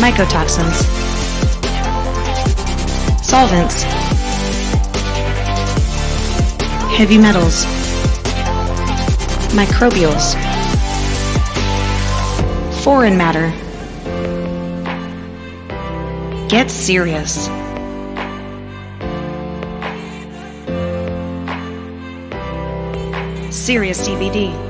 Mycotoxins. Solvents. Heavy metals. Microbials. Foreign matter. Get serious. Serious CBD.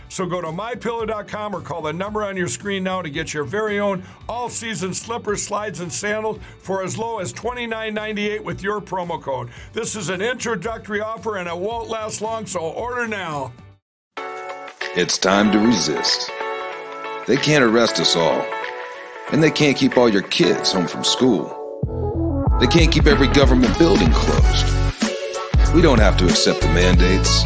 So go to mypillow.com or call the number on your screen now to get your very own all season slippers, slides, and sandals for as low as $29.98 with your promo code. This is an introductory offer and it won't last long, so order now. It's time to resist. They can't arrest us all, and they can't keep all your kids home from school. They can't keep every government building closed. We don't have to accept the mandates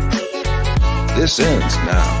This ends now.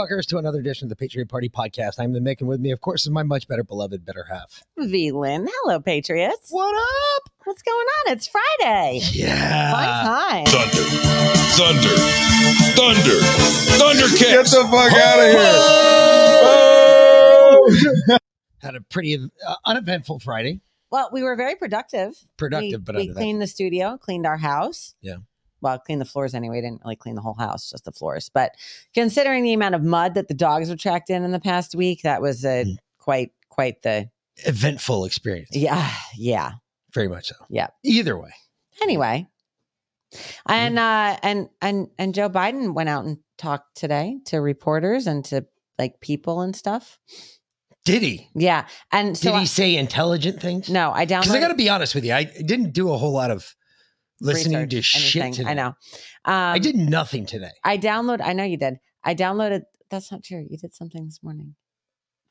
Welcome fuckers, to another edition of the Patriot Party Podcast. I'm the Mick, and with me, of course, is my much better beloved better half. V Lynn. Hello, Patriots. What up? What's going on? It's Friday. Yeah. Fun time. Thunder, thunder, thunder, thunder. Get the fuck out of here. Had a pretty uh, uneventful Friday. Well, we were very productive. Productive, we, but we uneventful. cleaned the studio, cleaned our house. Yeah. Well, cleaned the floors anyway. We didn't really clean the whole house, just the floors. But considering the amount of mud that the dogs were tracked in in the past week, that was a Mm. quite quite the Eventful experience. yeah yeah. Very much so. Yeah. Either way. Anyway, and Mm. uh, and and and Joe Biden went out and talked today to reporters and to like people and stuff. Did he? Yeah, and so Did he I- say intelligent things? no, I Because downloaded. I got to be honest with you, I didn't do a whole lot of listening to research, shit today. I know. Um, I did nothing today. I download. I know you did. I downloaded. That's not true. You did something this morning.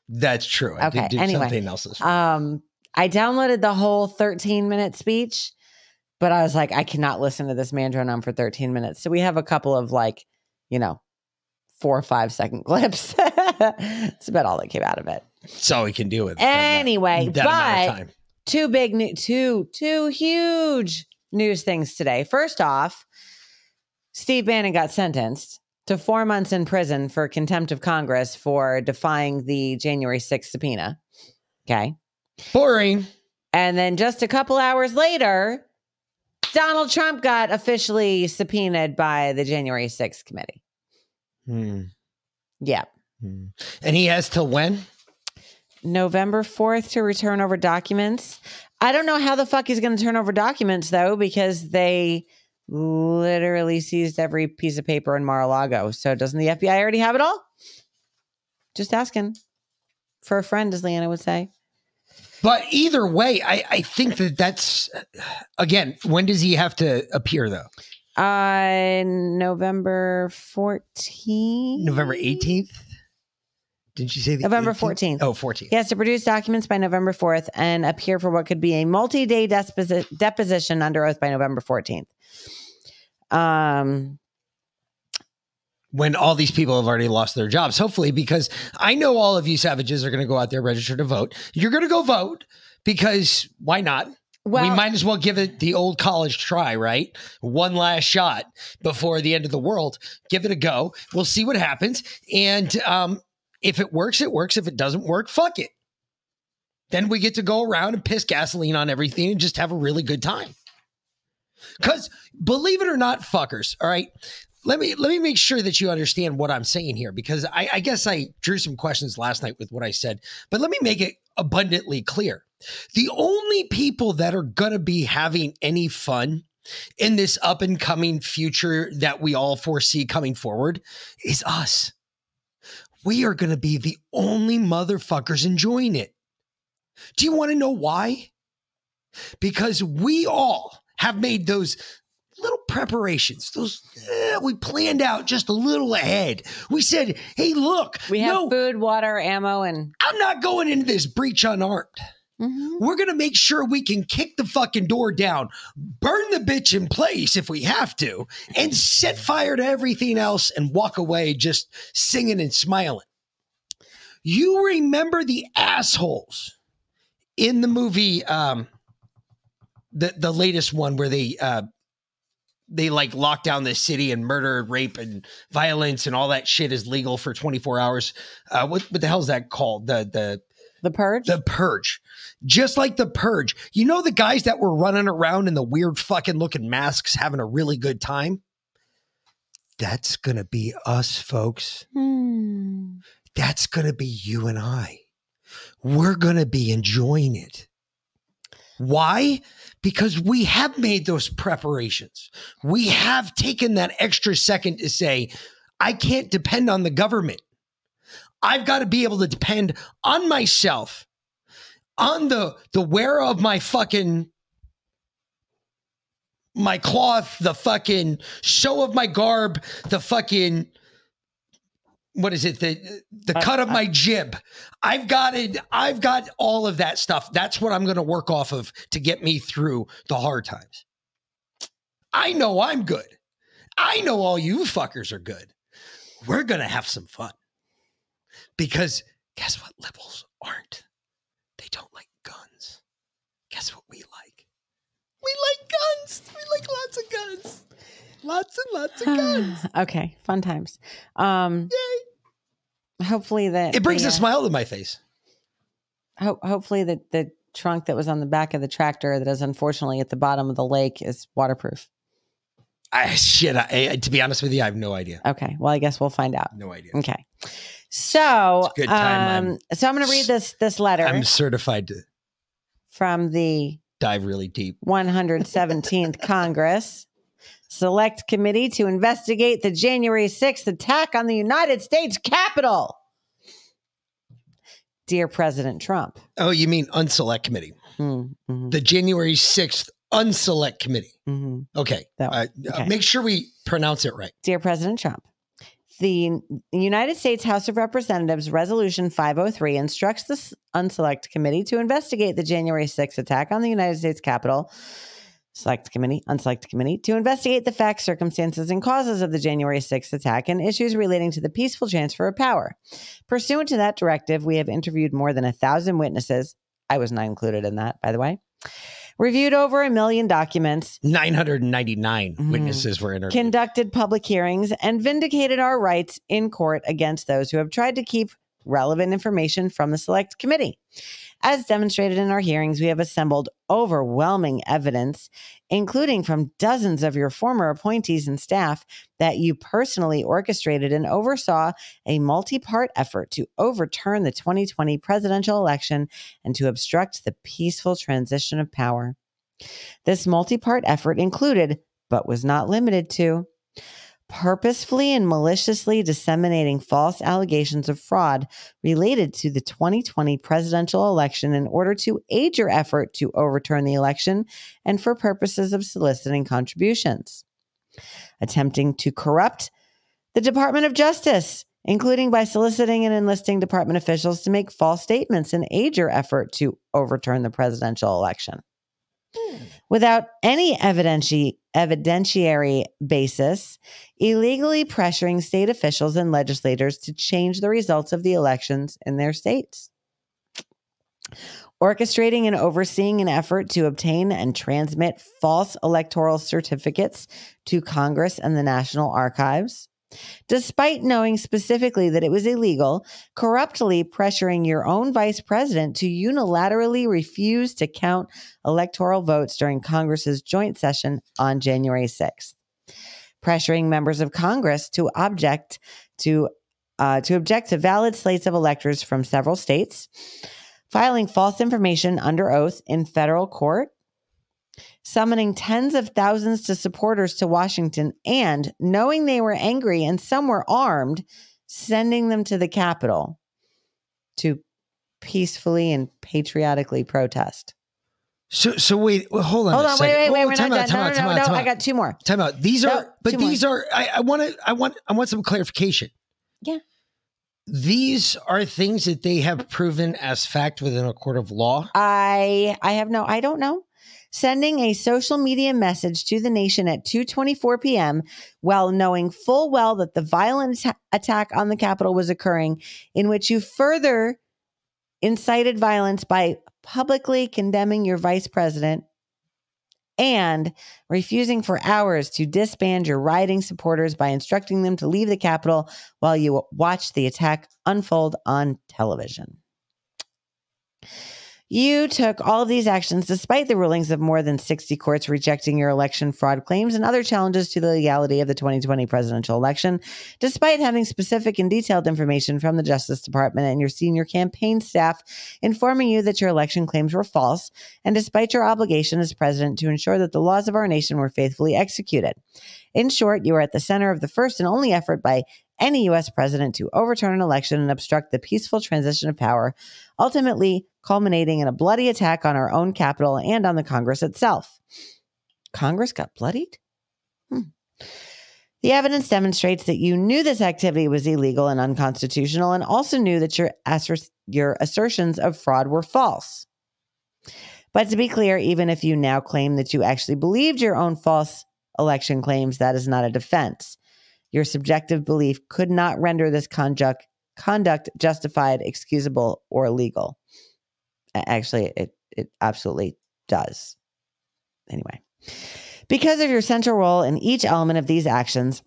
That's true. I Okay, did do anyway, something else this morning. Um, I downloaded the whole 13 minute speech, but I was like, I cannot listen to this man drone on for 13 minutes. So we have a couple of like, you know, four or five second clips. It's about all that came out of it. That's all we can do with that- Anyway, that of but two big new two two huge news things today. First off, Steve Bannon got sentenced to four months in prison for contempt of Congress for defying the January 6th subpoena. Okay. Boring. And then just a couple hours later, Donald Trump got officially subpoenaed by the January 6th committee. Hmm. Yeah. Hmm. And he has till when? November 4th to return over documents. I don't know how the fuck he's going to turn over documents though, because they literally seized every piece of paper in Mar-a-Lago. So doesn't the FBI already have it all? Just asking for a friend, as Leanna would say. But either way, I, I think that that's again. When does he have to appear though? Uh, November 14th. November 18th. Did you say the November 18th? 14th? Oh, 14th. He has to produce documents by November 4th and appear for what could be a multi day deposition under oath by November 14th. Um, when all these people have already lost their jobs, hopefully, because I know all of you savages are going to go out there, register to vote. You're going to go vote because why not? Well, we might as well give it the old college try, right? One last shot before the end of the world. Give it a go. We'll see what happens. And um, if it works, it works. If it doesn't work, fuck it. Then we get to go around and piss gasoline on everything and just have a really good time. Because believe it or not, fuckers, all right. Let me let me make sure that you understand what I'm saying here because I, I guess I drew some questions last night with what I said, but let me make it abundantly clear. The only people that are gonna be having any fun in this up and coming future that we all foresee coming forward is us. We are gonna be the only motherfuckers enjoying it. Do you want to know why? Because we all have made those little preparations. Those eh, we planned out just a little ahead. We said, "Hey, look, we have no, food, water, ammo, and I'm not going into this breach unarmed. Mhm. We're gonna make sure we can kick the fucking door down, burn the bitch in place if we have to, and set fire to everything else and walk away just singing and smiling." You remember the assholes in the movie um the the latest one where they uh they like lock down the city and murder rape and violence and all that shit is legal for 24 hours uh what what the hell is that called the the the purge. the purge just like the purge. You know the guys that were running around in the weird fucking looking masks having a really good time? That's gonna be us folks. Hmm. that's gonna be you and i. We're gonna be enjoying it. Why? Because we have made those preparations. We have taken that extra second to say i can't depend on the government. I've got to be able to depend on myself on the the wearer of my fucking my cloth the fucking show of my garb the fucking what is it? The the I- cut of I- my jib. I've got it i've got all of that stuff. That's what i'm going to work off of to get me through the hard times. I know i'm good. I know all you fuckers are good. We're going to have some fun. Because guess what? Liberals aren't don't like guns guess what we like we like guns we like lots of guns lots and lots of guns okay, fun times. Um, hopefully that it brings the, a uh, smile to my face Ho- hopefully the the trunk that was on the back of the tractor that is unfortunately at the bottom of the lake is waterproof. I shit. I, I- to be honest with you, I have no idea. Okay, well I guess we'll find out. No idea. Okay, so good time. um, so I'm going to read this this letter I'm certified to from the dive really deep. 117th Congress Select Committee to investigate the January 6th attack on the United States Capitol. Dear President Trump. Oh, you mean unselect committee? Mm, mhm, The January sixth unselect committee. mhm. Okay. That Uh, uh, Okay. make sure we pronounce it right. Dear President Trump, the United States House of Representatives Resolution 503 instructs the Unselect Committee to investigate the January 6th attack on the United States Capitol. Select Committee, Unselect Committee, to investigate the facts, circumstances, and causes of the January 6th attack and issues relating to the peaceful transfer of power. Pursuant to that directive, we have interviewed more than a thousand witnesses. I was not included in that, by the way. Reviewed over a million documents, 999 Mhm. witnesses were interviewed. conducted public hearings, and vindicated our rights in court against those who have tried to keep relevant information from the select committee. As demonstrated in our hearings, we have assembled overwhelming evidence, including from dozens of your former appointees and staff, that you personally orchestrated and oversaw a multi part effort to overturn the 2020 presidential election and to obstruct the peaceful transition of power. This multi part effort included, but was not limited to, purposefully and maliciously disseminating false allegations of fraud related to the 2020 presidential election in order to aid your effort to overturn the election and for purposes of soliciting contributions. Attempting to corrupt the Department of Justice, including by soliciting and enlisting department officials to make false statements and aid your effort to overturn the presidential election. Without any evidenti- evidentiary basis, illegally pressuring state officials and legislators to change the results of the elections in their states. orchestrating and overseeing an effort to obtain and transmit false electoral certificates to Congress and the National Archives. Despite knowing specifically that it was illegal, corruptly pressuring your own vice president to unilaterally refuse to count electoral votes during Congress's joint session on January 6th. Pressuring members of Congress to object to uh, to object to valid slates of electors from several states, filing false information under oath in federal court, summoning tens of thousands to supporters to Washington, and knowing they were angry and some were armed, sending them to the Capitol to peacefully and patriotically protest. So, so wait, hold on. Hold on, wait, wait, wait. Oh, We're time not out, done. time No, out, no, time no, out, no. time I got two more. Time out. These No, are, but two more. these are. I, I want to. I want. I want some clarification. Yeah. These are things that they have proven as fact within a court of law. I I have no I don't know. Sending a social media message to the nation at 2:24 p.m. while knowing full well that the violent attack on the Capitol was occurring in which you further incited violence by publicly condemning your vice president and refusing for hours to disband your rioting supporters by instructing them to leave the Capitol while you watch the attack unfold on television. You took all of these actions despite the rulings of more than 60 courts rejecting your election fraud claims and other challenges to the legality of the 2020 presidential election, despite having specific and detailed information from the Justice Department and your senior campaign staff informing you that your election claims were false, and despite your obligation as president to ensure that the laws of our nation were faithfully executed. In short, you are at the center of the first and only effort by any U.S. president to overturn an election and obstruct the peaceful transition of power, ultimately culminating in a bloody attack on our own Capitol and on the Congress itself. Congress got bloodied? Hmm. The evidence demonstrates that you knew this activity was illegal and unconstitutional and also knew that your, your assertions of fraud were false. But to be clear, even if you now claim that you actually believed your own false election claims, that is not a defense. Your subjective belief could not render this conduct conduct justified, excusable, or legal. Actually, it it absolutely does. Anyway, because of your central role in each element of these actions,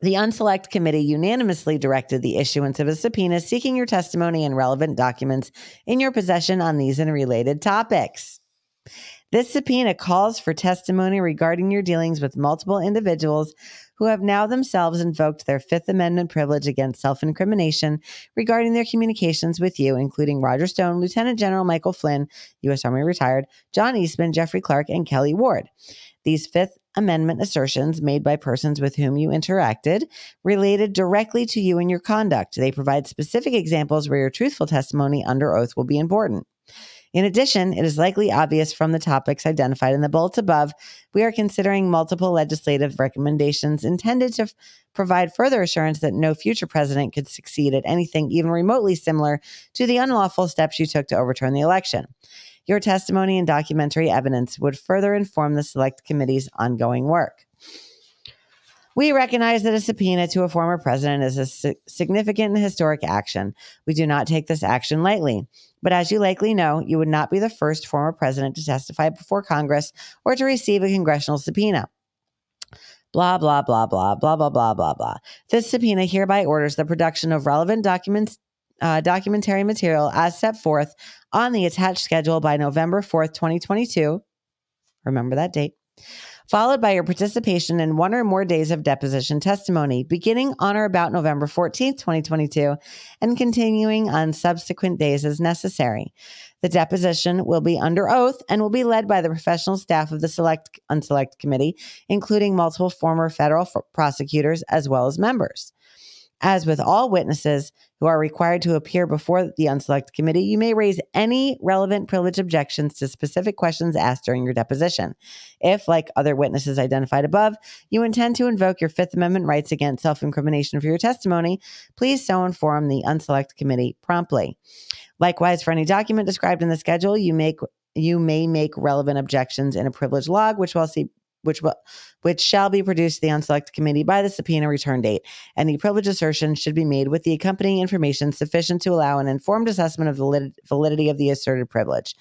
the Unselect Committee unanimously directed the issuance of a subpoena seeking your testimony and relevant documents in your possession on these and related topics. This subpoena calls for testimony regarding your dealings with multiple individuals who have now themselves invoked their Fifth Amendment privilege against self incrimination regarding their communications with you, including Roger Stone, Lieutenant General Michael Flynn, U.S. Army retired, John Eastman, Jeffrey Clark, and Kelli Ward. These Fifth Amendment assertions made by persons with whom you interacted related directly to you and your conduct. They provide specific examples where your truthful testimony under oath will be important. In addition, it is likely obvious from the topics identified in the bullets above, we are considering multiple legislative recommendations intended to f- provide further assurance that no future president could succeed at anything even remotely similar to the unlawful steps you took to overturn the election. Your testimony and documentary evidence would further inform the Select Committee's ongoing work. We recognize that a subpoena to a former president is a si- significant and historic action. We do not take this action lightly. But as you likely know, you would not be the first former president to testify before Congress or to receive a congressional subpoena. Blah, blah, blah, blah, blah, blah, blah, blah, blah. This subpoena hereby orders the production of relevant documents, uh, documentary material as set forth on the attached schedule by November 4th, 2022. Remember that date followed by your participation in one or more days of deposition testimony, beginning on or about November 14th, 2022, and continuing on subsequent days as necessary. The deposition will be under oath and will be led by the professional staff of the Select Unselect Committee, including multiple former federal f- prosecutors as well as members. As with all witnesses who are required to appear before the Unselect Committee, you may raise any relevant privilege objections to specific questions asked during your deposition. If, like other witnesses identified above, you intend to invoke your Fifth Amendment rights against self incrimination for your testimony, please so inform the Unselect Committee promptly. Likewise, for any document described in the schedule, you make you may make relevant objections in a privilege log, which will see which which shall be produced to the unselect committee by the subpoena return date. Any privilege assertion should be made with the accompanying information sufficient to allow an informed assessment of the valid- validity of the asserted privilege.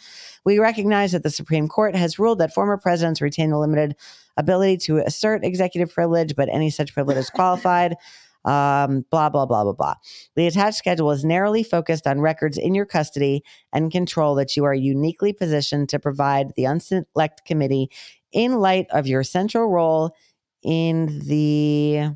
We recognize that the Supreme Court has ruled that former presidents retain the limited ability to assert executive privilege, but any such privilege is qualified. Um, blah, blah, blah, blah, blah. The attached schedule is narrowly focused on records in your custody and control that you are uniquely positioned to provide the unselect committee in light of your central role in the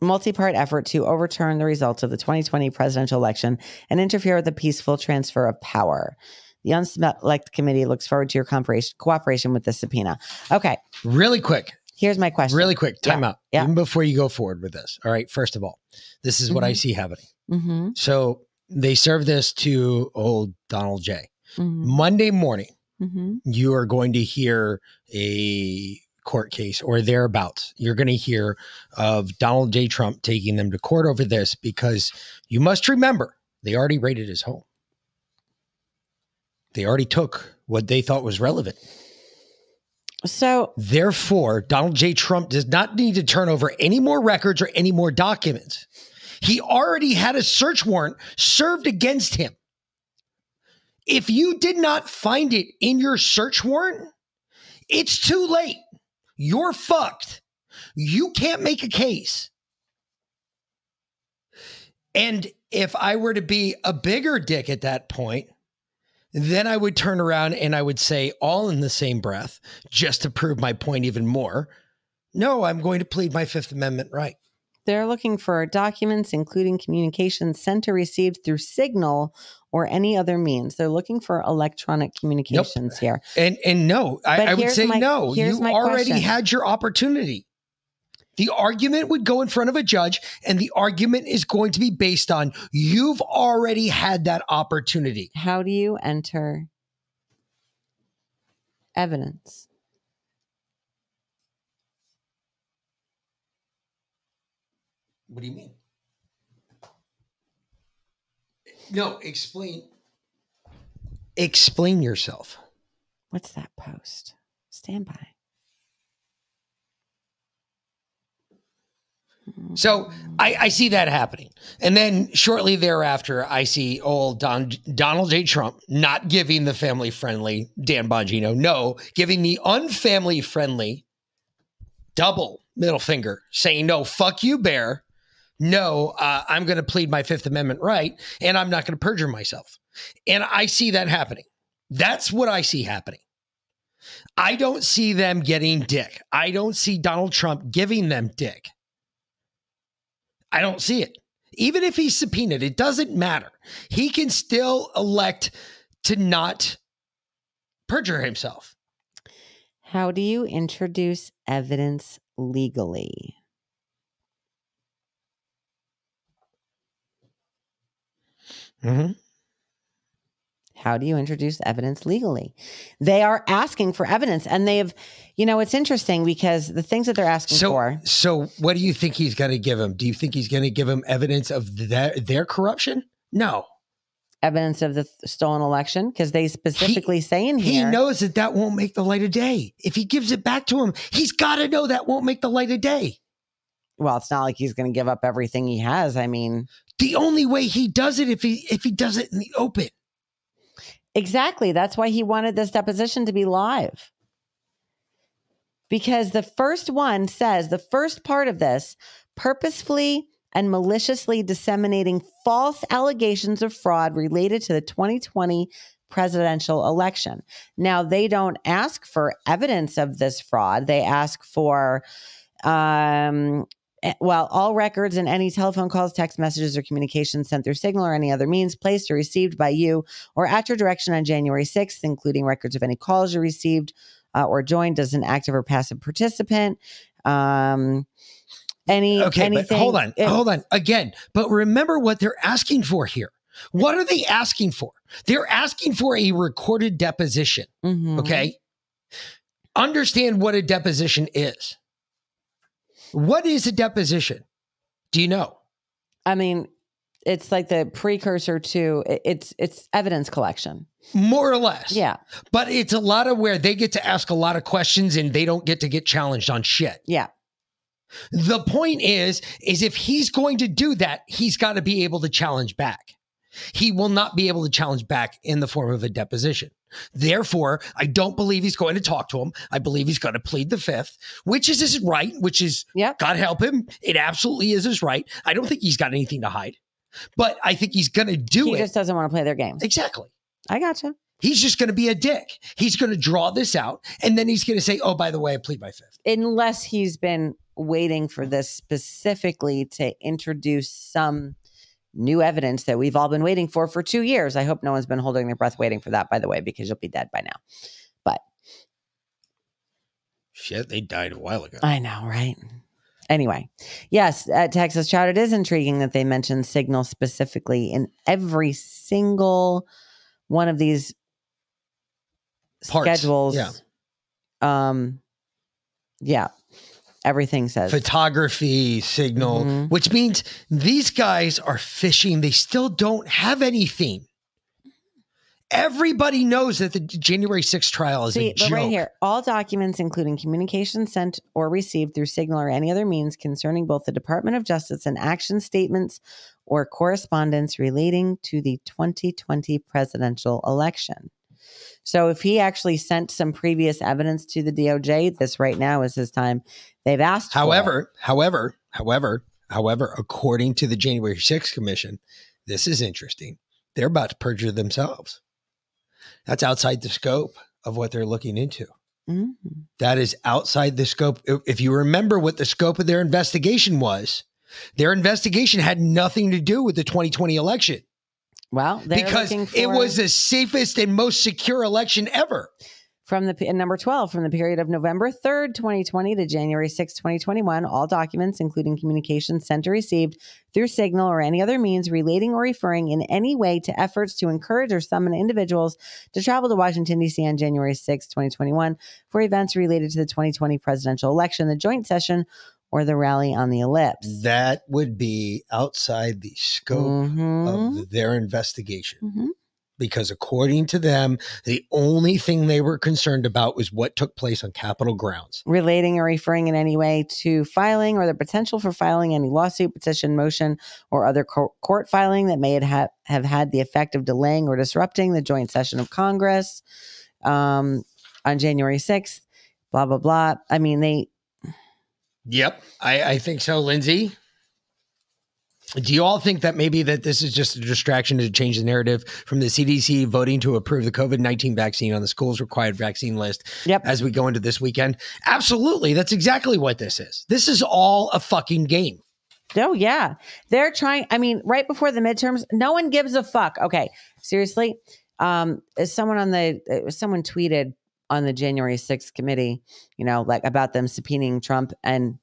multi-part effort to overturn the results of the 2020 presidential election and interfere with the peaceful transfer of power. The unselect committee looks forward to your cooperation, with the subpoena. Okay, Really quick, here's my question. really quick, time out. yeah. Even before you go forward with this. All right, first of all, this is what I Mhm. see happening. Mm-hmm, So they serve this to old Donald J. mm-hmm, Monday morning, mm-hmm. you are going to hear a court case or thereabouts. You're going to hear of Donald J. Trump taking them to court over this because you must remember they already raided his home. They already took what they thought was relevant. So Therefore, Donald J. Trump does not need to turn over any more records or any more documents. He already had a search warrant served against him. If you did not find it in your search warrant, it's too late. You're fucked. You can't make a case. And if I were to be a bigger dick at that point, then I would turn around and I would say, all in the same breath, just to prove my point even more. No, I'm going to plead my Fifth Amendment right. They're looking for documents, including communications sent or received through Signal or any other means. They're looking for electronic communications here. And and no, I, I would say my- no. You already question. had your opportunity. The argument would go in front of a judge, and the argument is going to be based on you've already had that opportunity. How do you enter evidence? What do you mean? No, explain. Explain yourself. What's that post? Stand by. Hmm. So I, I see that happening. And then shortly thereafter, I see old Don, Donald J. Trump not giving the family friendly Dan Bongino, no, giving the unfamily friendly double middle finger, saying, no, fuck you, Bear. No, uh, I'm going to plead my Fifth Amendment right, and I'm not going to perjure myself. And I see that happening. That's what I see happening. I don't see them getting dick. I don't see Donald Trump giving them dick. I don't see it. Even if he's subpoenaed, it doesn't matter. He can still elect to not perjure himself. How do you introduce evidence legally? Mm-hmm. How do you introduce evidence legally? They are asking for evidence, and they've, you know, it's interesting because the things that they're asking So, for. so what do you think he's going to give him? Do you think he's going to give him evidence of their, their corruption? No. evidence of the stolen election because they specifically say in here. He knows that that won't make the light of day. If he gives it back to him, he's got to know that won't make the light of day. well it's not like he's going to give up everything he has i mean The only way he does it if he if he does it in the open. exactly that's why he wanted this deposition to be live because the first one says the first part of this purposefully and maliciously disseminating false allegations of fraud related to the 2020 presidential election. Now, they don't ask for evidence of this fraud. They ask for, um, eh, well, all records and any telephone calls, text messages, or communications sent through Signal or any other means placed or received by you or at your direction on January 6th, including records of any calls you received uh, or joined as an active or passive participant. Um, any Okay, anything, hold on, it- hold on. Again, but remember what they're asking for here. What are they asking for? They're asking for a recorded deposition. Mhm. Okay. Understand what a deposition is. What is a deposition? Do you know? I mean, it's like the precursor to it's it's evidence collection. More or less. Yeah. But it's a lot of where they get to ask a lot of questions and they don't get to get challenged on shit. Yeah. The point is, is if he's going to do that, he's got to be able to challenge back. He will not be able to challenge back in the form of a deposition. Therefore, I don't believe he's going to talk to him. I believe he's going to plead the fifth, which is his right, which is, Yep. God help him. It absolutely is his right. I don't think he's got anything to hide, but I think he's going to do he it. He just doesn't want to play their game. exactly. I gotcha. He's just going to be a dick. He's going to draw this out and then he's going to say, oh, by the way, I plead my fifth. Unless he's been waiting for this specifically to introduce some new evidence that we've all been waiting for for two years. I hope no one's been holding their breath waiting for that, by the way, because you'll be dead by now. But Shit, they died a while ago. I know, right? Anyway, yes, at Texas Chat, it is intriguing that they mentioned Signal specifically in every single one of these Parts, schedules. yeah. Um, yeah, everything says photography signal, Mhm. which means these guys are fishing. They still don't have anything. Everybody knows that the January 6th trial is See, a joke. right here, all documents, including communications sent or received through Signal or any other means concerning both the Department of Justice and action statements or correspondence relating to the 2020 presidential election. So, if he actually sent some previous evidence to the DOJ, this right now is his time. They've asked. for it. However, however, however, however, according to the January 6th Commission, this is interesting. They're about to perjure themselves. That's outside the scope of what they're looking into. Mhm. That is outside the scope. If you remember what the scope of their investigation was, their investigation had nothing to do with the 2020 election well, they're because it was the safest and most secure election ever. From the number 12, from the period of November 3rd, 2020 to January 6, 2021, all documents, including communications sent or received through Signal or any other means relating or referring in any way to efforts to encourage or summon individuals to travel to Washington, D.C. on January 6, 2021 for events related to the 2020 presidential election, the joint session, or the rally on the ellipse. That would be outside the scope Mhm. of their investigation. Mhm. Because according to them, the only thing they were concerned about was what took place on Capitol grounds. relating or referring in any way to filing or the potential for filing any lawsuit, petition, motion, or other co- court filing that may ha- have had the effect of delaying or disrupting the joint session of Congress um, on January 6th, blah, blah, blah. I mean, they, Yep, I, I think so, Lindsay. Do you all think that maybe that this is just a distraction to change the narrative from the CDC voting to approve the COVID nineteen vaccine on the school's required vaccine list Yep. as we go into this weekend? Absolutely, that's exactly what this is. This is all a fucking game. oh, yeah. They're trying, I mean, right before the midterms, no one gives a fuck. Okay. Seriously. Um, is someone on the, uh, someone tweeted on the January 6th committee, you know, like about them subpoenaing Trump and,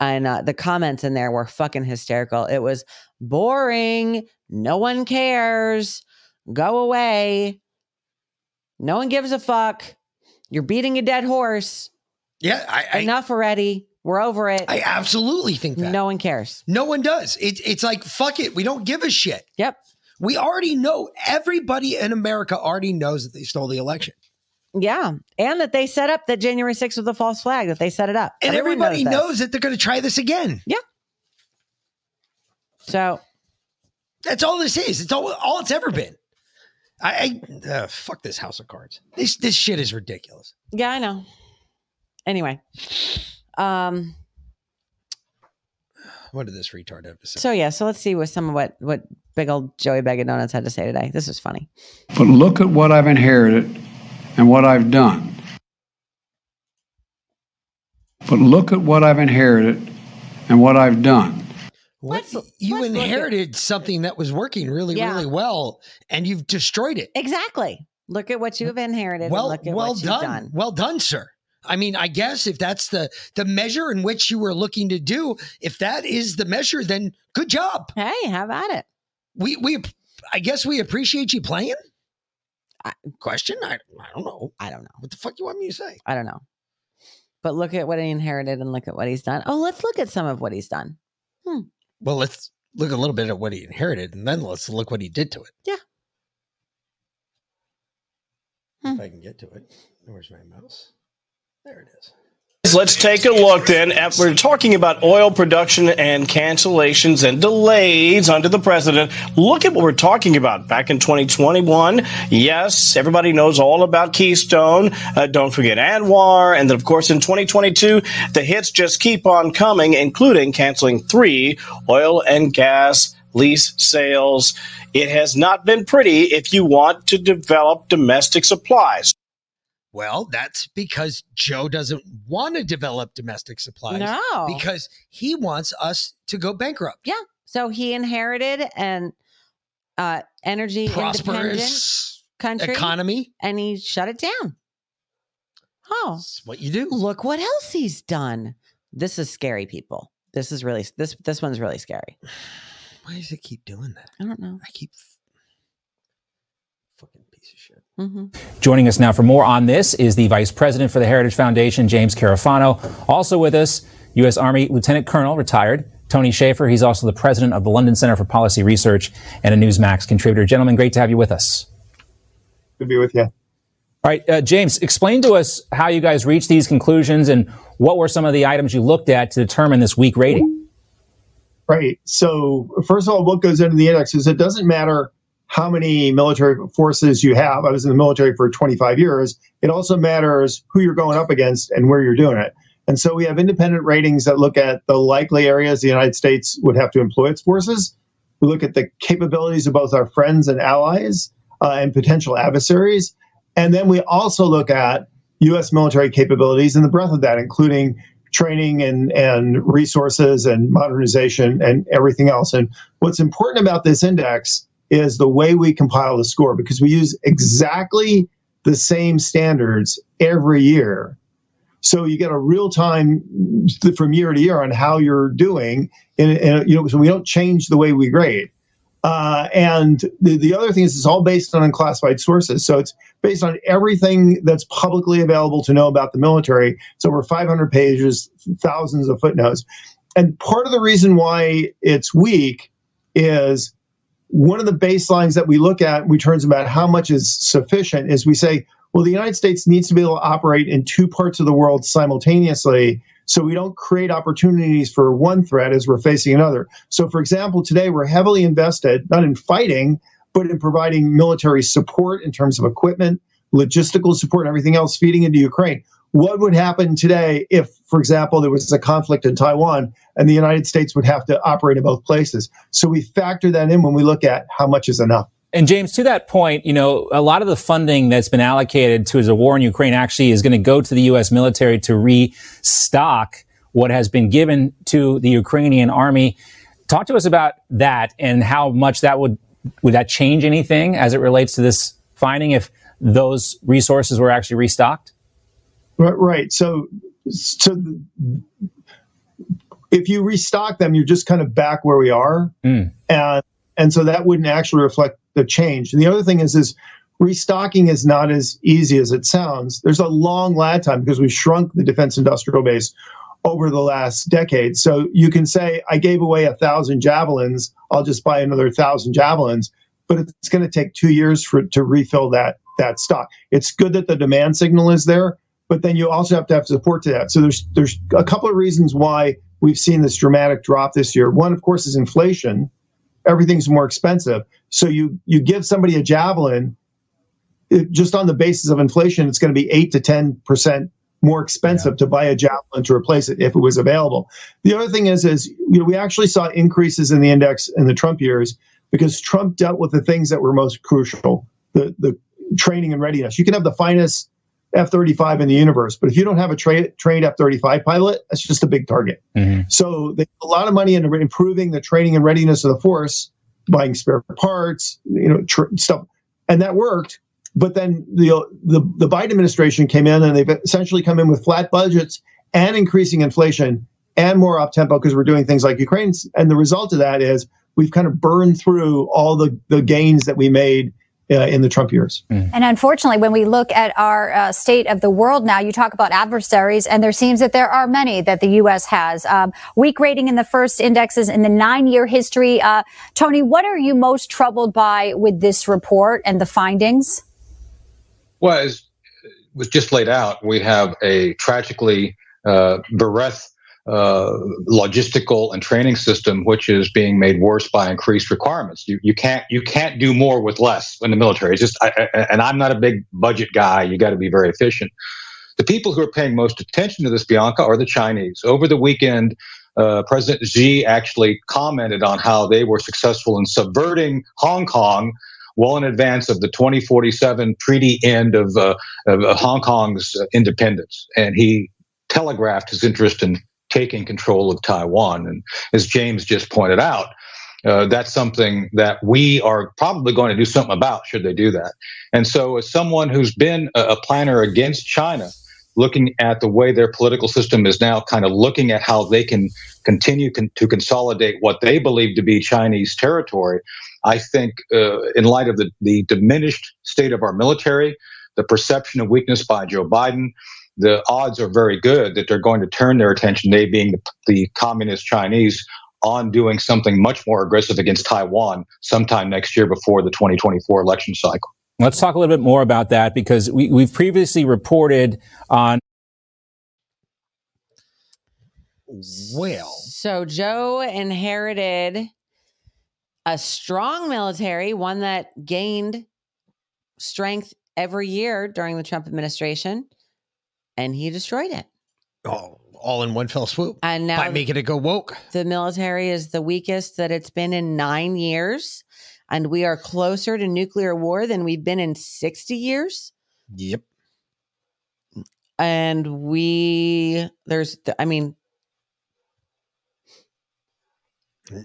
and uh, the comments in there were fucking hysterical. It was boring. No one cares. Go away. No one gives a fuck. You're beating a dead horse. Yeah, I I, Enough already. We're over it. I absolutely think that. no one cares. No one does. It, it's like, fuck it. We don't give a shit. Yep. We already know. Everybody in America already knows that they stole the election. Yeah. And that they set up that January 6th with a false flag, that they set it up. And Everyone everybody this. knows that they're going to try this again. Yeah. So, That's all this is. It's all, all it's ever been. I, I uh, fuck this house of cards. This this shit is ridiculous. yeah, I know. Anyway. Um, What did this retard have to say? so yeah, so let's see what some of what what big old Joey Bag of Donuts had to say today. This is funny. But look at what I've inherited and what I've done. But look at what I've inherited and what I've done. What- let's- you let's look at- inherited something that was working really, Yeah. really well, and you've destroyed it. Exactly. Look at what you've inherited. and Well, look at well what you've done. done. well done, sir. I mean, I guess if that's the the measure in which you were looking to do, if that is the measure, then good job. Hey, have at it. We we I guess we appreciate you playing. I- Question? I I don't know. I don't know. What the fuck you want me to say? I don't know. But look at what he inherited and look at what he's done. Oh, let's look at some of what he's done. Well, let's look a little bit at what he inherited, and then let's look what he did to it. Yeah. If Hmm. I can get to it. Where's my mouse? There it is. Let's take a look then at we're talking about oil production and cancellations and delays under the president. Look at what we're talking about back in 2021. Yes, everybody knows all about Keystone. Uh, don't forget ANWR. And then, of course, in 2022, the hits just keep on coming, including canceling three oil and gas lease sales. It has not been pretty if you want to develop domestic supplies. Well, that's because Joe doesn't want to develop domestic supplies. No. Because he wants us to go bankrupt. Yeah. So he inherited an uh, energy independent Prosperous country economy. and he shut it down. Oh, That's what you do. look what else he's done. This is scary, people. This is really this this one's really scary. Why does it keep doing that? I don't know. I keep fucking piece of shit. Hmm Joining us now for more on this is the Vice President for the Heritage Foundation, James Carafano. Also with us, U.S. Army Lieutenant Colonel, retired, Tony Shaffer. He's also the President of the London Center for Policy Research and a Newsmax contributor. Gentlemen, great to have you with us. Good to be with you. All right, uh, James, explain to us how you guys reached these conclusions and what were some of the items you looked at to determine this weak rating. Right. So, first of all, what goes into the index is it doesn't matter how many military forces you have. I was in the military for 25 years. It also matters who you're going up against and where you're doing it. And so we have independent ratings that look at the likely areas the United States would have to employ its forces. We look at the capabilities of both our friends and allies uh, and potential adversaries. And then we also look at U.S. military capabilities and the breadth of that, including training and, and resources and modernization and everything else. And what's important about this index is the way we compile the score because we use exactly the same standards every year. So you get a real time from year to year on how you're doing. And, and you know, so we don't change the way we grade. Uh, and the, the other thing is it's all based on unclassified sources. So it's based on everything that's publicly available to know about the military. It's over 500 pages, thousands of footnotes. And part of the reason why it's weak is one of the baselines that we look at in terms about how much is sufficient is we say, well, the United States needs to be able to operate in two parts of the world simultaneously so we don't create opportunities for one threat as we're facing another. So, for example, today we're heavily invested, not in fighting, but in providing military support in terms of equipment, logistical support, and everything else feeding into Ukraine. What would happen today if, for example, there was a conflict in Taiwan and the United States would have to operate in both places? So we factor that in when we look at how much is enough. And James, to that point, you know, a lot of the funding that's been allocated to the war in Ukraine actually is going to go to the U.S. military to restock what has been given to the Ukrainian army. Talk to us about that and how much that would would that change anything as it relates to this finding if those resources were actually restocked? Right. right. So, so if you restock them, you're just kind of back where we are, Mm. and and so that wouldn't actually reflect the change. And the other thing is, is restocking is not as easy as it sounds. There's a long lag time because we've shrunk the defense industrial base over the last decade. So you can say, I gave away a thousand javelins, I'll just buy another thousand javelins, but it's going to take two years for to refill that that stock. It's good that the demand signal is there, but then you also have to have support to that. So there's there's a couple of reasons why we've seen this dramatic drop this year. One, of course, is inflation. Everything's more expensive. So you you give somebody a javelin, it, just on the basis of inflation, it's going to be eight to ten percent more expensive to buy a javelin to replace it if it was available. The other thing is, is you know we actually saw increases in the index in the Trump years because Trump dealt with the things that were most crucial, the the training and readiness. You can have the finest F-35 in the universe, but if you don't have a tra- trained F-35 pilot, that's just a big target. Mm-hmm. So they put a lot of money into improving the training and readiness of the force, buying spare parts, you know, tr- stuff, and that worked. But then the, the the Biden administration came in and they've essentially come in with flat budgets and increasing inflation and more up tempo because we're doing things like Ukraine's. And the result of that is we've kind of burned through all the the gains that we made uh, in the Trump years. And unfortunately, when we look at our uh, state of the world now, you talk about adversaries, and there seems that there are many that the U.S. has. Um, weak rating in the first indexes in the nine year history. Uh, Tony, what are you most troubled by with this report and the findings? Well, as was just laid out, we have a tragically uh, bereft uh, logistical and training system, which is being made worse by increased requirements. You, you can't you can't do more with less in the military. It's just, I, I, and I'm not a big budget guy. You got to be very efficient. The people who are paying most attention to this, Bianca, are the Chinese. Over the weekend, uh, President Xi actually commented on how they were successful in subverting Hong Kong well in advance of the 2047 treaty end of, uh, of Hong Kong's uh, independence. And he telegraphed his interest in taking control of Taiwan. And as James just pointed out, uh, that's something that we are probably going to do something about should they do that. And so, as someone who's been a, a planner against China, looking at the way their political system is now kind of looking at how they can continue con- to consolidate what they believe to be Chinese territory, I think, uh, in light of the, the diminished state of our military, the perception of weakness by Joe Biden, the odds are very good that they're going to turn their attention, they being the, the communist Chinese, on doing something much more aggressive against Taiwan sometime next year before the 2024 election cycle. Let's talk a little bit more about that because we, we've previously reported on. Well, So Joe inherited a strong military, one that gained strength every year during the Trump administration, and he destroyed it. Oh, all in one fell swoop. And now by making it go woke. The military is the weakest that it's been in nine years, and we are closer to nuclear war than we've been in 60 years. Yep. And we, there's, I mean,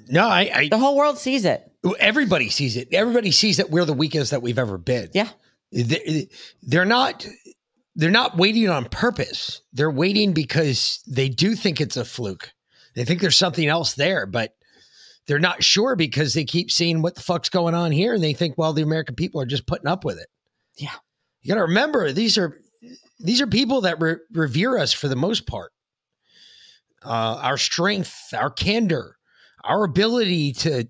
No, I, I the whole world sees it. Everybody sees it. Everybody sees that we're the weakest that we've ever been. Yeah. They- They're not they're not waiting on purpose. They're waiting because they do think it's a fluke. They think there's something else there, but they're not sure because they keep seeing what the fuck's going on here and they think, well, the American people are just putting up with it. Yeah. You got to remember these are these are people that re- revere us for the most part. Uh, our strength, our candor, our ability to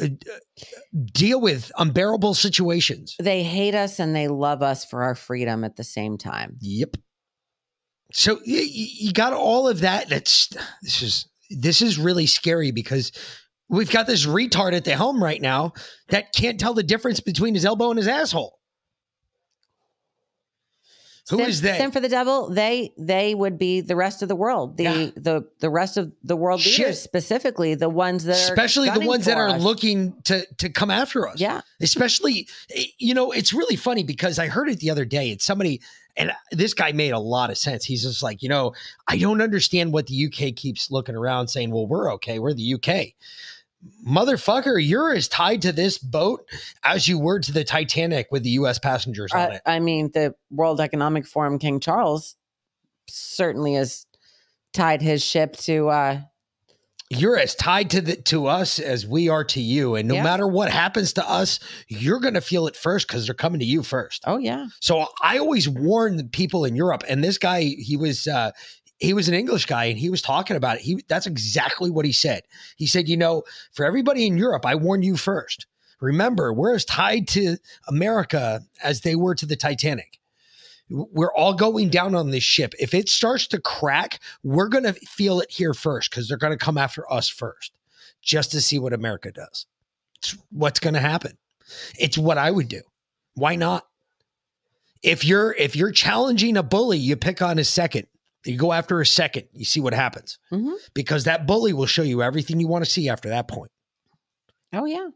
Uh, deal with unbearable situations. They hate us and they love us for our freedom at the same time. Yep. So you, you got all of that. That's this is this is really scary because we've got this retard at the helm right now that can't tell the difference between his elbow and his asshole. Who sin, is they? Sin for the devil. They they would be the rest of the world. The the the rest of the world Shit. leaders, specifically the ones that are especially the ones that are us. looking to to come after us. Yeah. Especially, eh, you know, it's really funny because I heard it the other day. It's somebody, and this guy made a lot of sense. He's just like, you know, I don't understand what the UK keeps looking around saying, well, we're okay. We're the UK. Motherfucker, you're as tied to this boat as you were to the Titanic with the US passengers on it. I mean, the World Economic Forum, King Charles, certainly has tied his ship to. uh You're as tied to the to us as we are to you. And no Yeah. matter what happens to us, you're gonna feel it first because they're coming to you first. Oh yeah. So I always warn the people in Europe, and this guy, he was uh, he was an English guy, and he was talking about it. He that's exactly what he said. He said, you know, for everybody in Europe, I warn you first. Remember, we're as tied to America as they were to the Titanic. We're all going down on this ship. If it starts to crack, we're going to feel it here first because they're going to come after us first just to see what America does. It's what's going to happen. It's what I would do. Why not? If you're if you're challenging a bully, you pick on his second. You go after a second. You see what happens Mhm. because that bully will show you everything you want to see after that point. Oh yeah.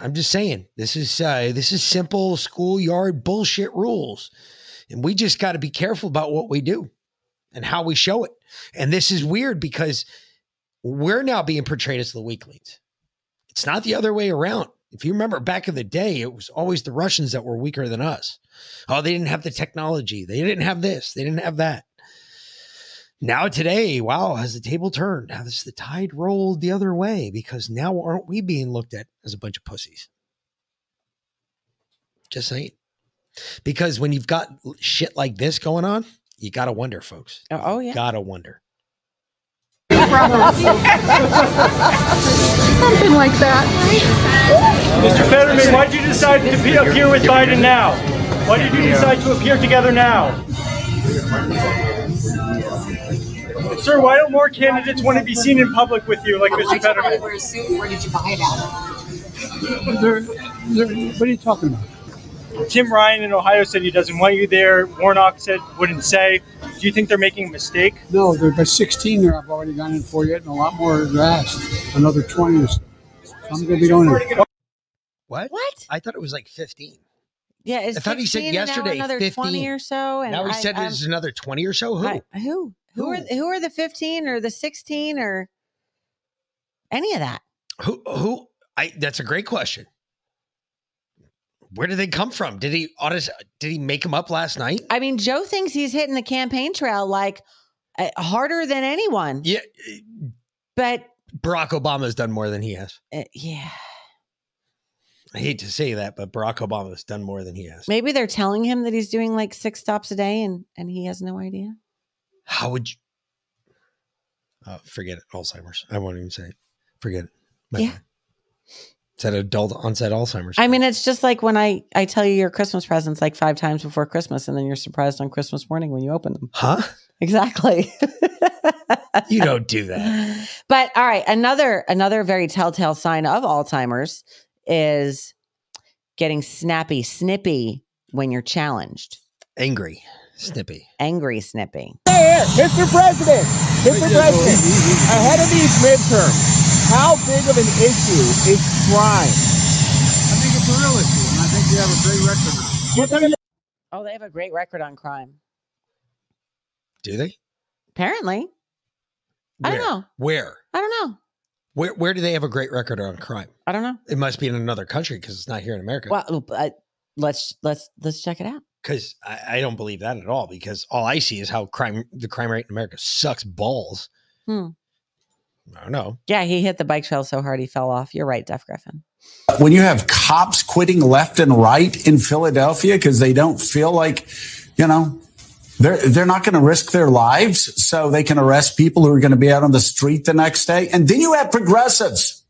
I'm just saying this is uh, this is simple schoolyard bullshit rules, and we just got to be careful about what we do and how we show it. And this is weird because we're now being portrayed as the weaklings. It's not the other way around. If you remember back in the day, it was always the Russians that were weaker than us. Oh, they didn't have the technology. They didn't have this. They didn't have that. Now today, wow, has the table turned? Has the tide rolled the other way? Because now aren't we being looked at as a bunch of pussies? Just saying. Because when you've got shit like this going on, you gotta wonder, folks. Oh, oh, yeah. Gotta wonder. Something like that. Mr. Fetterman, why did you decide to be appear with Biden now? Why did you decide to appear together now? Sir, why don't more candidates want to be seen in public with you, like Mr. Fetterman? Where did you buy it at? what are you talking about? Tim Ryan in Ohio said he doesn't want you there. Warnock said wouldn't say. Do you think they're making a mistake? No, there are 16 there I've already gone in for yet, and a lot more are asked. Another 20 or so. So I'm going to be going in. What? What? I thought it was like 15. Yeah, it's I thought he said 16 and now yesterday another 15. 20 or so. And now he I- said I'm- there's another 20 or so. Who? I- who? Who are who are the 15 or the 16 or any of that? Who? Who? I. That's a great question. Where did they come from? Did he? Did he make them up last night? I mean, Joe thinks he's hitting the campaign trail like uh, harder than anyone. Yeah, but Barack Obama's done more than he has. uh, yeah, I hate to say that, but Barack Obama's done more than he has. maybe they're telling him that he's doing like six stops a day and and he has no idea. How would you? Oh, forget it. Alzheimer's. I won't even say it. Forget it. My Yeah. bad. Is that adult onset Alzheimer's? I mean, it's just like when I I tell you your Christmas presents like five times before Christmas, and then you're surprised on Christmas morning when you open them. Huh? Exactly. you don't do that. But all right, another another very telltale sign of Alzheimer's is getting snappy, snippy when you're challenged. Angry, snippy. Angry, snippy. Mr. President, Mr. President, ahead of these midterms, how big of an issue is crime? I think it's a real issue, and I think we have a great record now. Oh, they have a great record on crime. Do they? Apparently. I don't know. Where? I don't know. Where? Where do they have a great record on crime? I don't know. It must be in another country because it's not here in America. Well, uh, let's let's let's check it out. Because I, I don't believe that at all. Because all I see is how crime, the crime rate in America sucks balls. Hmm. I don't know. Yeah, he hit the bike trail so hard he fell off. You're right, Def Griffin. when you have cops quitting left and right in Philadelphia because they don't feel like, you know, they're they're not going to risk their lives so they can arrest people who are going to be out on the street the next day. And then you have progressives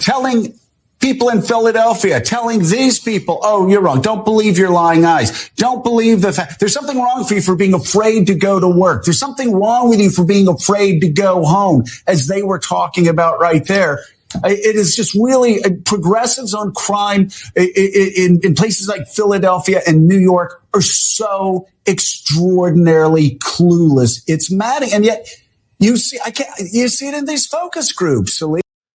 telling people in Philadelphia, telling these people, "Oh, you're wrong. Don't believe your lying eyes. Don't believe the fact. There's something wrong for you for being afraid to go to work. There's something wrong with you for being afraid to go home." As they were talking about right there. It is just really uh, progressives on crime in, in places like Philadelphia and New York are so extraordinarily clueless. It's maddening, and yet you see, I can't. You see it in these focus groups.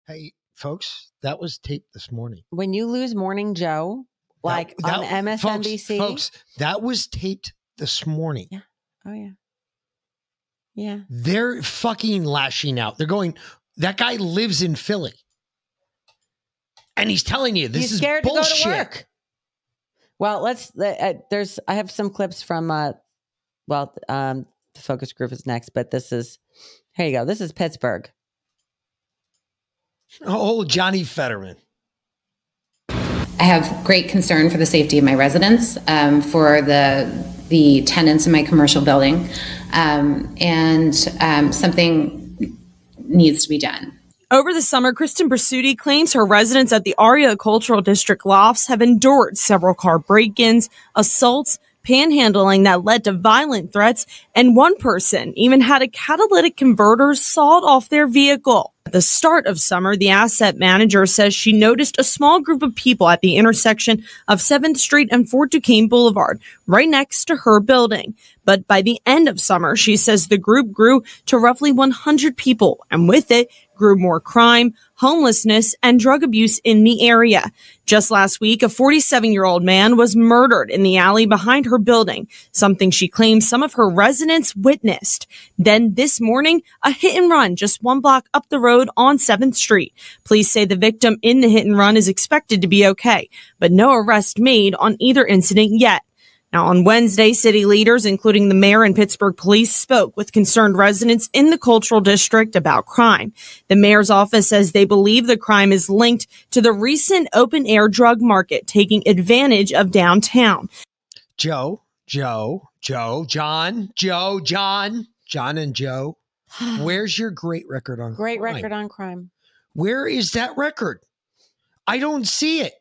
Hey, folks, that was taped this morning. When you lose Morning Joe, like That- on MSNBC. Folks, folks, that was taped this morning. Yeah. Oh yeah. Yeah. They're fucking lashing out. They're going, that guy lives in Philly. And he's telling you this He's is scared bullshit. to go to work. Well, let's. Uh, uh, there's. I have some clips from. uh Well, um, the focus group is next, but this is. Here you go. This is Pittsburgh. Oh, Johnny Fetterman. I have great concern for the safety of my residents, um, for the the tenants in my commercial building, um, and um, something needs to be done. Over the summer, Kristen Bersuti claims her residents at the Aria Cultural District lofts have endured several car break ins, assaults, panhandling that led to violent threats, and one person even had a catalytic converter sawed off their vehicle. At the start of summer, the asset manager says she noticed a small group of people at the intersection of 7th Street and Fort Duquesne Boulevard, right next to her building. But by the end of summer, she says the group grew to roughly 100 people, and with it, grew more crime, homelessness, and drug abuse in the area. Just last week, a 47 year old man was murdered in the alley behind her building, something she claims some of her residents witnessed. Then this morning, a hit and run just one block up the road on 7th Street. Police say the victim in the hit and run is expected to be okay, but no arrest made on either incident yet. Now, on Wednesday, city leaders, including the mayor and Pittsburgh police, spoke with concerned residents in the cultural district about crime. The mayor's office says they believe the crime is linked to the recent open air drug market taking advantage of downtown. Joe, Joe, Joe, John, Joe, John, John, and Joe. Where's your great record on crime? Great crime? record on crime. Where is that record? I don't see it.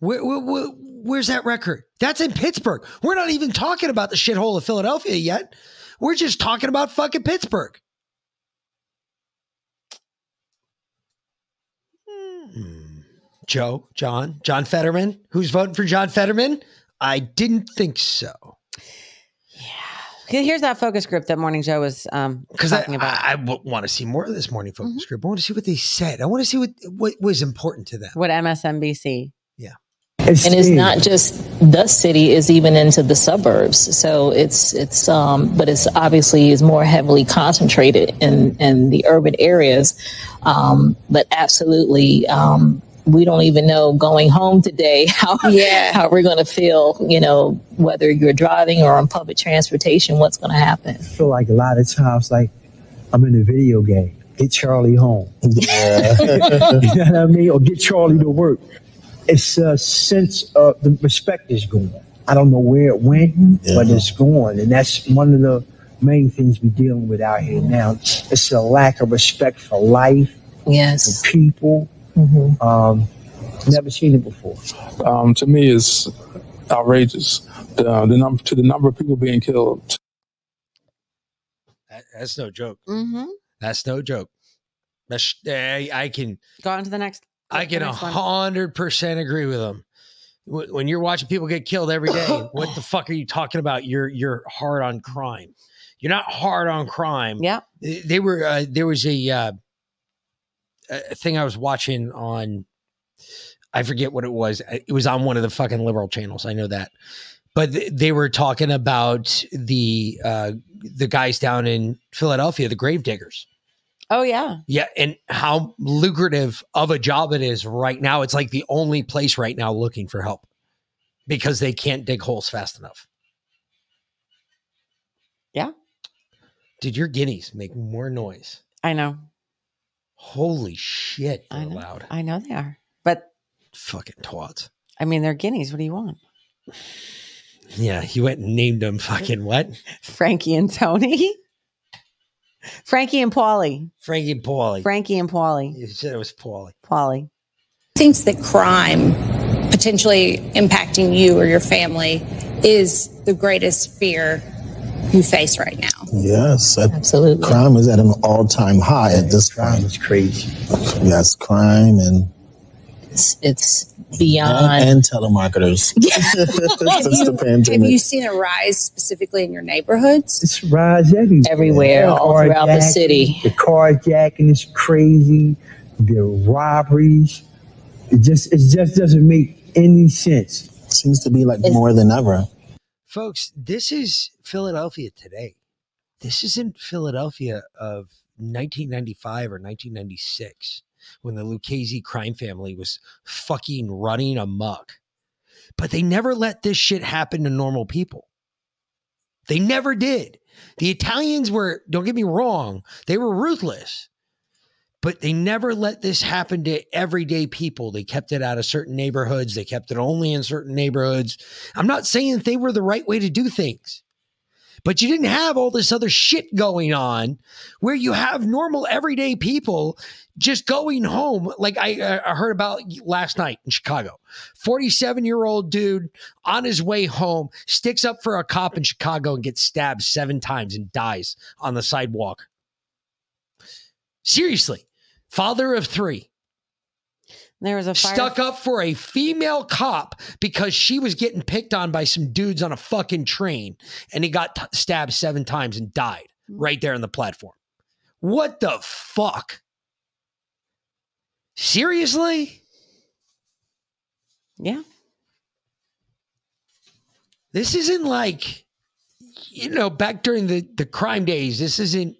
Where, where, where- where's that record? That's in Pittsburgh. We're not even talking about the shithole of Philadelphia yet. We're just talking about fucking Pittsburgh. Hmm. Joe, John, John Fetterman. Who's voting for John Fetterman? I didn't think so. Yeah. Here's that focus group that Morning Joe was um, Because I, talking about. I, want to see more of this morning focus group. I want to see what they said. I want to see what what was important to them. what MSNBC. And it's not just the city is even into the suburbs so it's it's um but it's obviously is more heavily concentrated in in the urban areas um but absolutely um we don't even know going home today how how we're going to feel you know whether you're driving or on public transportation what's going to happen I feel like a lot of times, like I'm in a video game. Get Charlie home. Yeah. you know what I mean? Or get Charlie to work. It's a sense of the respect is gone. I don't know where it went, but it's gone. And that's one of the main things we're dealing with out here now. It's a lack of respect for life, yes, for people. Um, never seen it before. um, to me is outrageous. The, the number to the number of people being killed. That, that's no joke. Mm-hmm. That's no joke. That's, I, I can Go on to the next. I can a hundred percent agree with them. Wh- When you're watching people get killed every day, what the fuck are you talking about? You're you're hard on crime. You're not hard on crime. Yeah. They they were. Uh, there was a uh, a thing I was watching on. I forget what it was. It was on one of the fucking liberal channels. I know that, but th- they were talking about the uh, the guys down in Philadelphia, the grave diggers. Oh yeah. Yeah, and how lucrative of a job it is right now. It's like the only place right now looking for help because they can't dig holes fast enough. Yeah. Did your guineas make more noise? I know. Holy shit, they're I know. loud. I know they are. But Fucking twats. I mean, they're guineas. What do you want? Yeah, he went and named them fucking what? Frankie and Tony. Frankie and Paulie. Frankie and Paulie. Frankie and Paulie. You said it was Paulie. Paulie. thinks that crime potentially impacting you or your family is the greatest fear you face right now. Yes, absolutely. Crime is at an all-time high at this point. Crime is crazy. Yes, crime and it's, it's beyond and, and telemarketers. Since the Have you seen a rise specifically in your neighborhoods? It's rising everywhere. Everywhere, all throughout the city. The carjacking is crazy. The robberies. It just it just doesn't make any sense. Seems to be like more than ever. Folks, this is Philadelphia today. This isn't Philadelphia of 1995 or 1996 when the Lucchese crime family was fucking running amok. But they never let this shit happen to normal people. They never did. The Italians were, don't get me wrong, they were ruthless. But they never let this happen to everyday people. They kept it out of certain neighborhoods. They kept it only in certain neighborhoods. I'm not saying that they were the right way to do things, but you didn't have all this other shit going on where you have normal everyday people just going home. Like I, I heard about last night in Chicago 47 year old dude on his way home sticks up for a cop in Chicago and gets stabbed seven times and dies on the sidewalk. Seriously, father of three There was a fire. stuck up for a female cop because she was getting picked on by some dudes on a fucking train and he got t- stabbed seven times and died mm. right there on the platform. What the fuck? Seriously? Yeah. This isn't like, you know, back during the, the crime days. This isn't,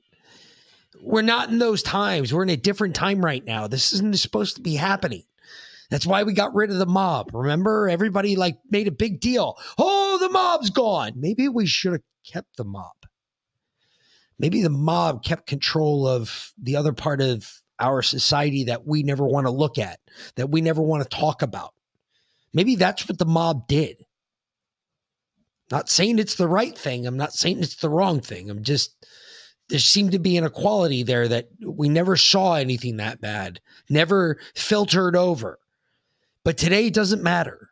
we're not in those times. We're in a different time right now. This isn't supposed to be happening. That's why we got rid of the mob. Remember, everybody like made a big deal. Oh, the mob's gone. Maybe we should have kept the mob. Maybe the mob kept control of the other part of our society that we never want to look at, that we never want to talk about. Maybe that's what the mob did. Not saying it's the right thing. I'm not saying it's the wrong thing. I'm just, there seemed to be an equality there that we never saw anything that bad, never filtered over. But today it doesn't matter.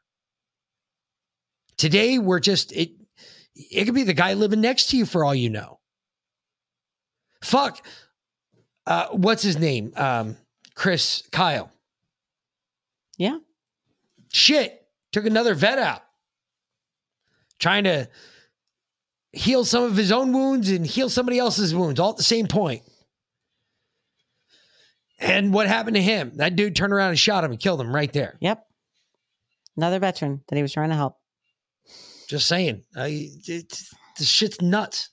Today we're just, it, it could be the guy living next to you for all you know. Fuck. Uh, what's his name? Um, Chris Kyle. Yeah. Shit. Took another vet out. Trying to heal some of his own wounds and heal somebody else's wounds all at the same point. And what happened to him? That dude turned around and shot him and killed him right there. Yep. Another veteran that he was trying to help. Just saying. I, it, this shit's nuts.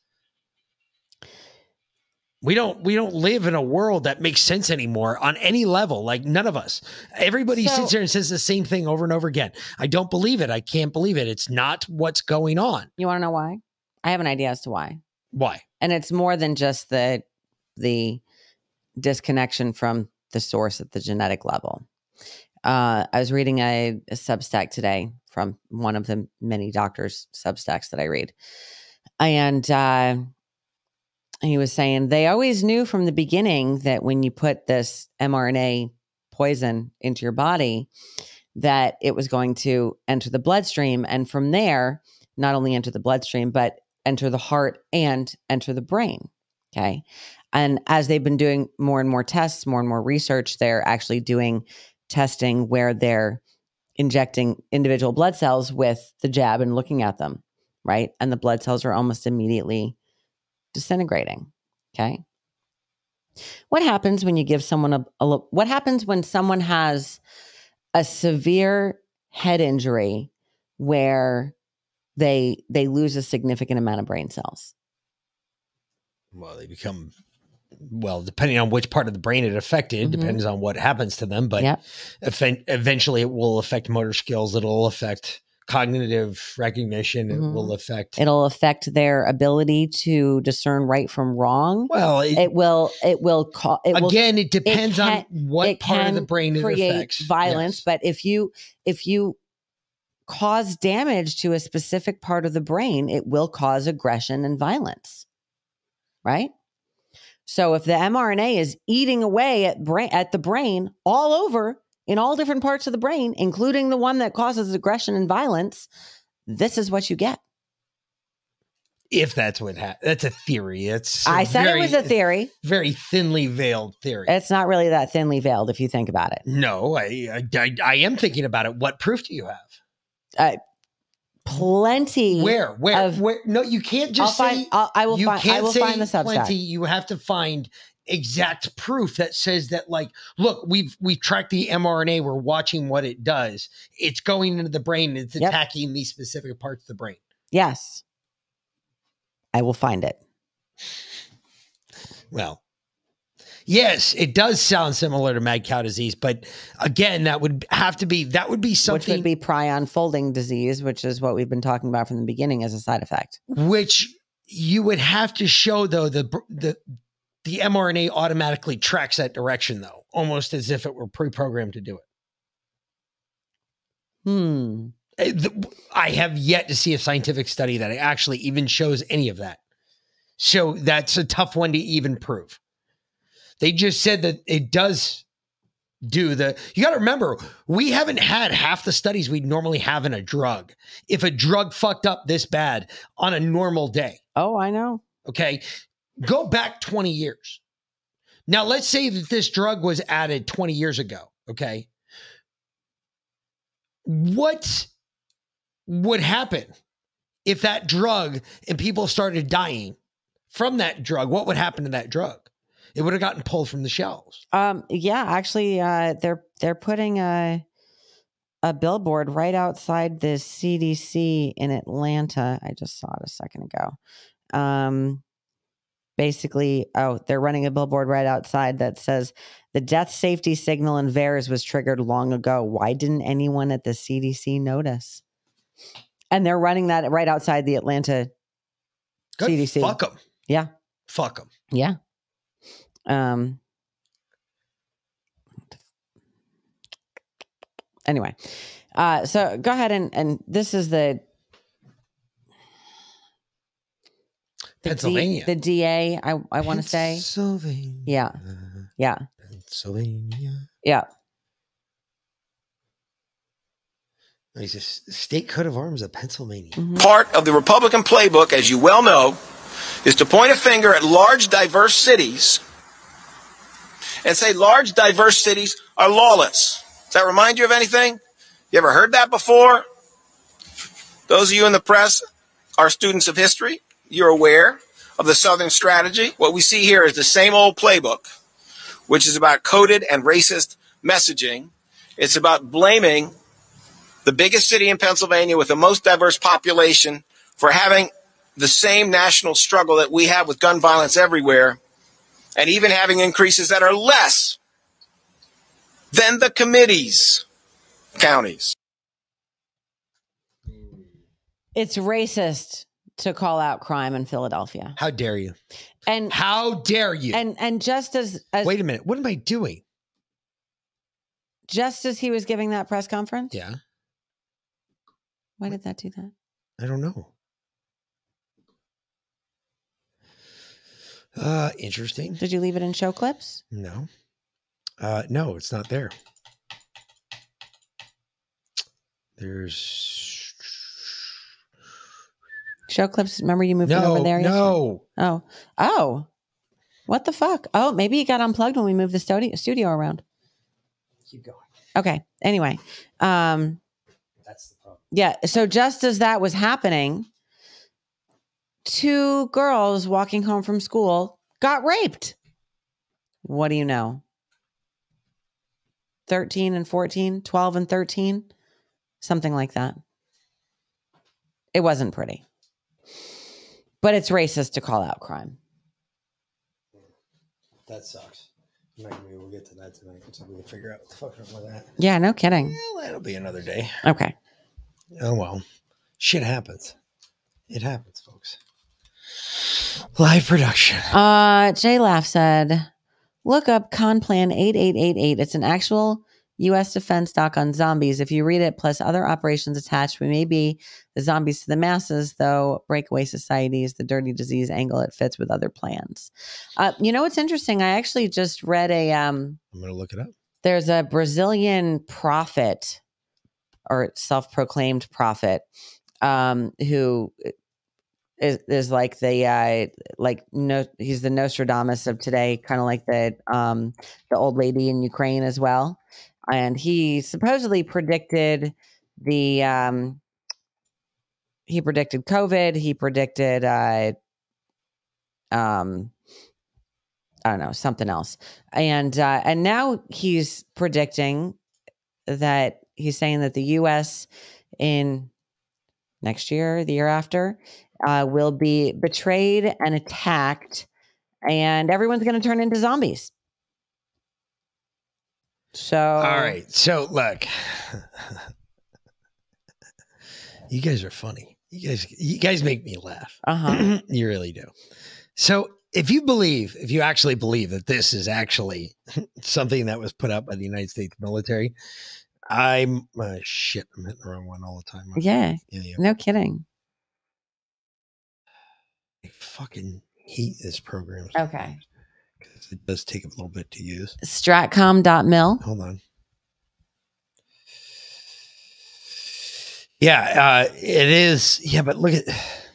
We don't we don't live in a world that makes sense anymore on any level. Like none of us. Everybody So- sits there and says the same thing over and over again. I don't believe it. I can't believe it. It's not what's going on. You want to know why? I have an idea as to why. Why? And it's more than just the the disconnection from the source at the genetic level. Uh, I was reading a, a Substack today from one of the many doctors' Substacks that I read, and uh, he was saying they always knew from the beginning that when you put this mRNA poison into your body, that it was going to enter the bloodstream, and from there, not only enter the bloodstream, but enter the heart and enter the brain. Okay. And as they've been doing more and more tests, more and more research, they're actually doing testing where they're injecting individual blood cells with the jab and looking at them, right? And the blood cells are almost immediately disintegrating. Okay. What happens when you give someone a, a what happens when someone has a severe head injury where they they lose a significant amount of brain cells? Well, they become well, depending on which part of the brain it affected, Mhm. depends on what happens to them. But Yep. eventually, it will affect motor skills. It'll affect cognitive recognition. It Mhm. will affect. It'll affect their ability to discern right from wrong. Well, it, will. It will. Call, it will Again, it depends on can- what part of the brain it affects. Violence, but if you if you cause damage to a specific part of the brain, it will cause aggression and violence. Right. So if the mRNA is eating away at brain at the brain all over in all different parts of the brain, including the one that causes aggression and violence, this is what you get. If that's what happened, that's a theory. It's I said very- it was a theory. very thinly veiled theory. It's not really that thinly veiled if you think about it. No, I, I, I, I am thinking about it. What proof do you have? Uh, plenty. Where? Where? of- where? No, you can't just I'll say. find- I'll- I will you find- can't will say find the plenty. You have to find exact proof that says that, like, look, we've we've tracked the mRNA. We're watching what it does. It's going into the brain. It's Yep. attacking these specific parts of the brain. Yes. I will find it. Well, yes, it does sound similar to mad cow disease, but again, that would have to be that would be something Which would be prion folding disease, which is what we've been talking about from the beginning as a side effect. which you would have to show though the the the mRNA automatically tracks that direction though, almost as if it were pre-programmed to do it. Hmm. Uh, I have yet to see a scientific study that actually even shows any of that. So that's a tough one to even prove. They just said that it does do the you got to remember we haven't had half the studies we'd normally have in a drug if a drug fucked up this bad on a normal day Oh, I know. Okay. Go back 20 years. Now, let's say that this drug was added 20 years ago. Okay. What would happen if that drug and people started dying from that drug? What would happen to that drug? It would have gotten pulled from the shelves. Um, yeah, actually, uh, they're they're putting a a billboard right outside the CDC in Atlanta. I just saw it a second ago. Um, basically, oh, they're running a billboard right outside that says the death safety signal in VAERS was triggered long ago. Why didn't anyone at the CDC notice? And they're running that right outside the Atlanta Good. CDC. Fuck 'em. Yeah. Fuck them. Yeah. Um. Anyway, uh, so go ahead and and this is the the D- Pennsylvania. the DA. I I want to say Pennsylvania. Yeah. Yeah. Pennsylvania. Yeah. He's a state coat of arms of Pennsylvania. Part of the Republican playbook, as you well know, is to point a finger at large, diverse cities and say large, diverse cities are lawless. Does that remind you of anything? You ever heard that before? Those of you in the press are students of history. You're aware of the Southern strategy. What we see here is the same old playbook, which is about coded and racist messaging. It's about blaming the biggest city in Pennsylvania with the most diverse population for having the same national struggle that we have with gun violence everywhere and even having increases that are less than the committee's counties. it's racist to call out crime in Philadelphia. How dare you? And how dare you? And and just as, as Wait a minute. What am I doing? just as he was giving that press conference, Yeah. why did that do that? I don't know. Uh, interesting. Did you leave it in show clips? No. Uh, no, it's not there. There's Show clips. Remember you moved it No, over there? yesterday? no. Oh. Oh. What the fuck? Oh, maybe it got unplugged when we moved the studio studio around. Keep going. Okay. Anyway. Um That's the problem. yeah. So just as that was happening, two girls walking home from school got raped. What do you know? 13 and 14, 12 and 13, something like that. It wasn't pretty. But it's racist to call out crime. That sucks. I'm not gonna be able to get to that tonight until we can figure out what the fuck up with that. Yeah, no kidding. Well, that'll be another day. Okay. Oh well. Shit happens. It happens. Live production. Uh, J Laugh said, look up Conplan 8888. It's an actual U.S. defense doc on zombies. If you read it, plus other operations attached, we may be the zombies to the masses, though breakaway societies, the dirty disease angle, it fits with other plans. Uh, you know what's interesting? I actually just read a um, I'm gonna look it up. there's a Brazilian prophet or self-proclaimed prophet um, who is, is like the uh, like no he's the Nostradamus of today, kind of like the um, the old lady in Ukraine as well, and he supposedly predicted the um, he predicted COVID, he predicted uh, um I don't know, something else. And uh, and now he's predicting that he's saying that the US in next year, the year after, uh, will be betrayed and attacked, and everyone's going to turn into zombies. So, All right. So look, you guys are funny. You guys, you guys make me laugh. Uh-huh. you really do. So if you believe, if you actually believe that this is actually something that was put out by the United States military, I'm uh, shit. I'm hitting the wrong one all the time. yeah, Yeah, yeah. no kidding. I fucking hate this program. Okay. because It does take a little bit to use. Stratcom.mil. Hold on. Yeah, uh, it is. Yeah, but look at.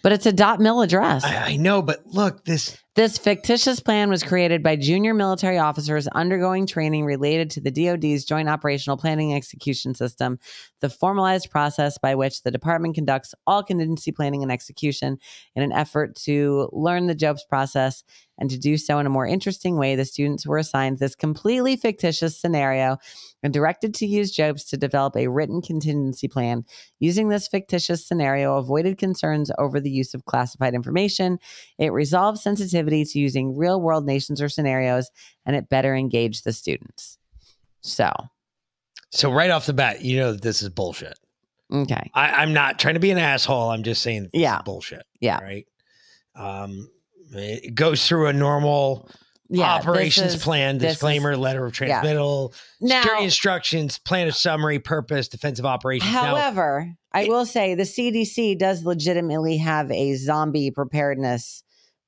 But it's a dot mil address. I, I know, but look, this This fictitious plan was created by junior military officers undergoing training related to the DoD's Joint Operational Planning Execution System, the formalized process by which the department conducts all contingency planning and execution in an effort to learn the JOPES process and to do so in a more interesting way. The students were assigned this completely fictitious scenario and directed to use JOPES to develop a written contingency plan. Using this fictitious scenario avoided concerns over the use of classified information. It resolved sensitivity to using real world nations or scenarios, and it better engage the students. So, So right off the bat, you know that this is bullshit. okay. I, I'm not trying to be an asshole. I'm just saying this Yeah. is bullshit. Yeah. Right. Um, it goes through a normal Yeah, operations is- plan, this is- disclaimer, letter of yeah. transmittal, Now- security instructions, plan of summary, purpose, defensive operations. Now, However, I will say the CDC does legitimately have a zombie preparedness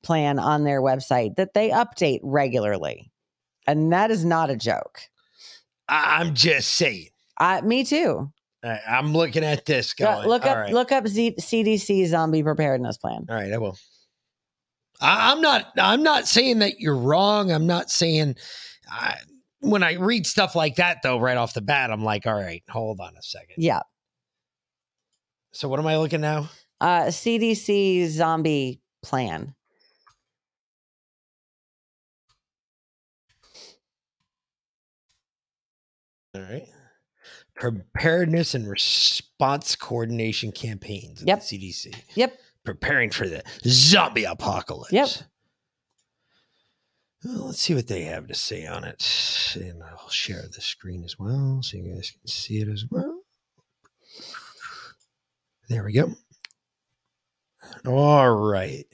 plan on their website that they update regularly. And that is not a joke. I- I'm just saying. Uh, me too. I- I'm looking at this going. look up right. look up Z- CDC zombie preparedness plan. All right, I will. I, I'm not. I'm not saying that you're wrong. I'm not saying. I, when I read stuff like that, though, right off the bat, I'm like, all right, hold on a second. Yeah. So what am I looking now? Uh, CDC zombie plan. All right. Preparedness and response coordination campaigns. at Yep. The CDC. Yep. Preparing for the zombie apocalypse. Yep. Well, let's see what they have to say on it. And I'll share the screen as well so you guys can see it as well. There we go. All right.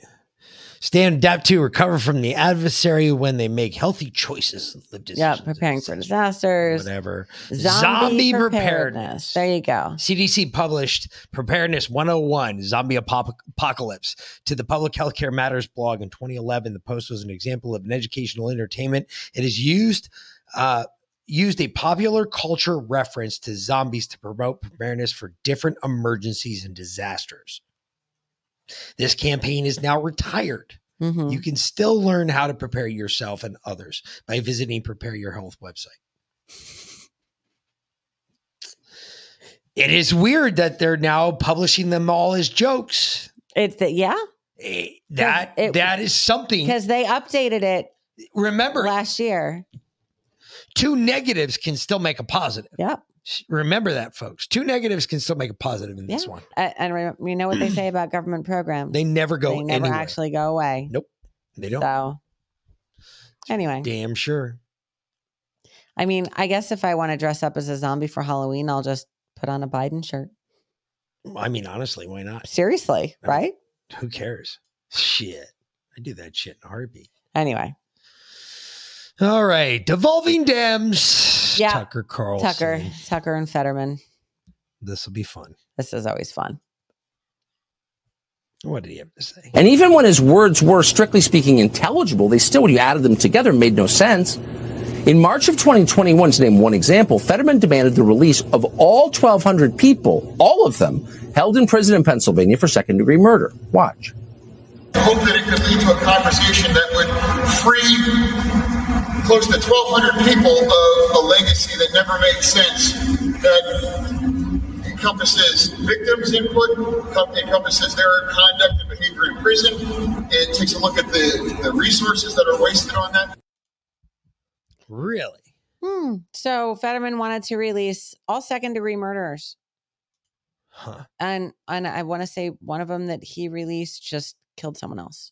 Stand adapt to recover from the adversary when they make healthy choices and live Yeah, preparing for disasters. Whatever. Zombie, Zombie preparedness. There you go. CDC published Preparedness 101 Zombie Apop- Apocalypse to the Public Healthcare Matters blog in 2011. The post was an example of an educational entertainment. It is used uh, used a popular culture reference to zombies to promote preparedness for different emergencies and disasters. This campaign is now retired. Mm-hmm. You can still learn how to prepare yourself and others by visiting Prepare Your Health website. It is weird that they're now publishing them all as jokes. It's that yeah. Eh, That it- that is something. Because they updated it Remember, last year. two negatives can still make a positive. Yep. Remember that, folks. Two negatives can still make a positive in this one. Uh, and re- you know what they say about government programs? They never go away. They never anywhere. actually go away. Nope, they don't. So, anyway, Damn sure. I mean, I guess if I want to dress up as a zombie for Halloween, I'll just put on a Biden shirt. I mean, honestly, why not? Seriously, I mean, right? Who cares? Shit. I do that shit in a heartbeat. Anyway, All right. Devolving Dems. Yeah. Tucker Carlson. Tucker, Tucker, and Fetterman. This will be fun. This is always fun. What did he have to say? And even when his words were, strictly speaking, intelligible, they still, when you added them together, made no sense. In March of 2021, to name one example, Fetterman demanded the release of all 1,200 people, all of them, held in prison in Pennsylvania for second degree murder. Watch. Hope that it could lead to a conversation that would free close to 1,200 people of a legacy that never made sense, that encompasses victims' input, encompasses their conduct and behavior in prison. It takes a look at the, the resources that are wasted on that. Really? Hmm. So Fetterman wanted to release all second degree murderers. Huh. And and I want to say one of them that he released just killed someone else.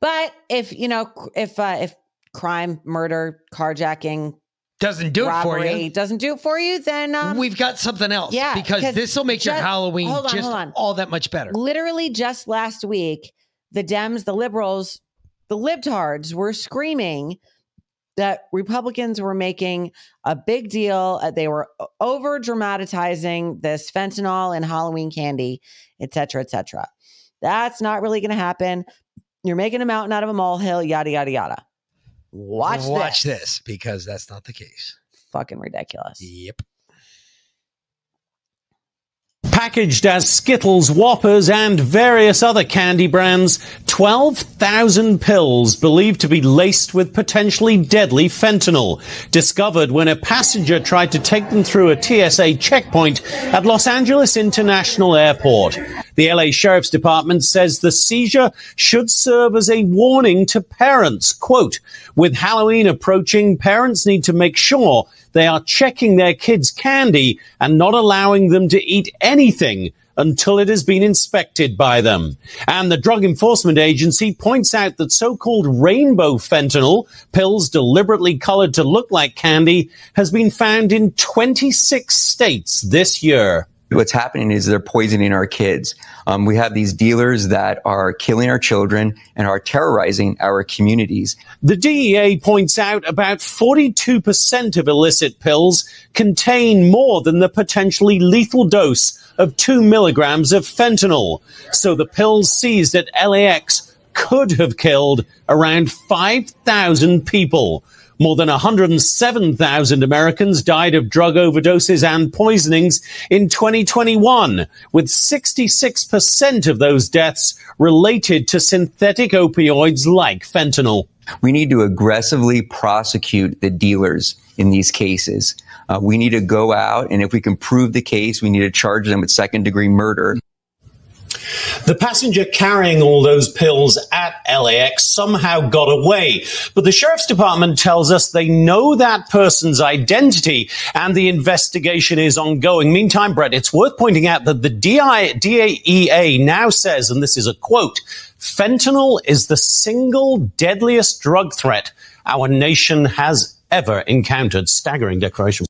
But if you know if uh, if crime, murder, carjacking Doesn't do it for you. doesn't do it for you, then um, We've got something else. yeah, because this will make your Halloween on, just all that much better. literally just last week, the Dems, the liberals, the libtards were screaming that Republicans were making a big deal. uh, They were over dramatizing this fentanyl and Halloween candy, et cetera, et cetera. That's not really going to happen. You're making a mountain out of a molehill, yada, yada, yada. Watch, Watch this. this because that's not the case. Fucking ridiculous. Yep. Packaged as Skittles, Whoppers, and various other candy brands, 12,000 pills believed to be laced with potentially deadly fentanyl, discovered when a passenger tried to take them through a TSA checkpoint at Los Angeles International Airport. The LA Sheriff's Department says the seizure should serve as a warning to parents. Quote, with Halloween approaching, parents need to make sure they are checking their kids' candy and not allowing them to eat anything until it has been inspected by them. And the Drug Enforcement Agency points out that so-called rainbow fentanyl, pills deliberately colored to look like candy, has been found in 26 states this year. What's happening is they're poisoning our kids. Um, we have these dealers that are killing our children and are terrorizing our communities. The DEA points out about 42% of illicit pills contain more than the potentially lethal dose of 2 milligrams of fentanyl. So the pills seized at LAX could have killed around 5,000 people. More than 107,000 Americans died of drug overdoses and poisonings in 2021, with 66% of those deaths related to synthetic opioids like fentanyl. We need to aggressively prosecute the dealers in these cases. Uh, we need to go out, and if we can prove the case, we need to charge them with second degree murder. The passenger carrying all those pills at LAX somehow got away. But the sheriff's department tells us they know that person's identity and the investigation is ongoing. Meantime, Brett, it's worth pointing out that the DEA now says, and this is a quote, fentanyl is the single deadliest drug threat our nation has ever encountered. Staggering declaration.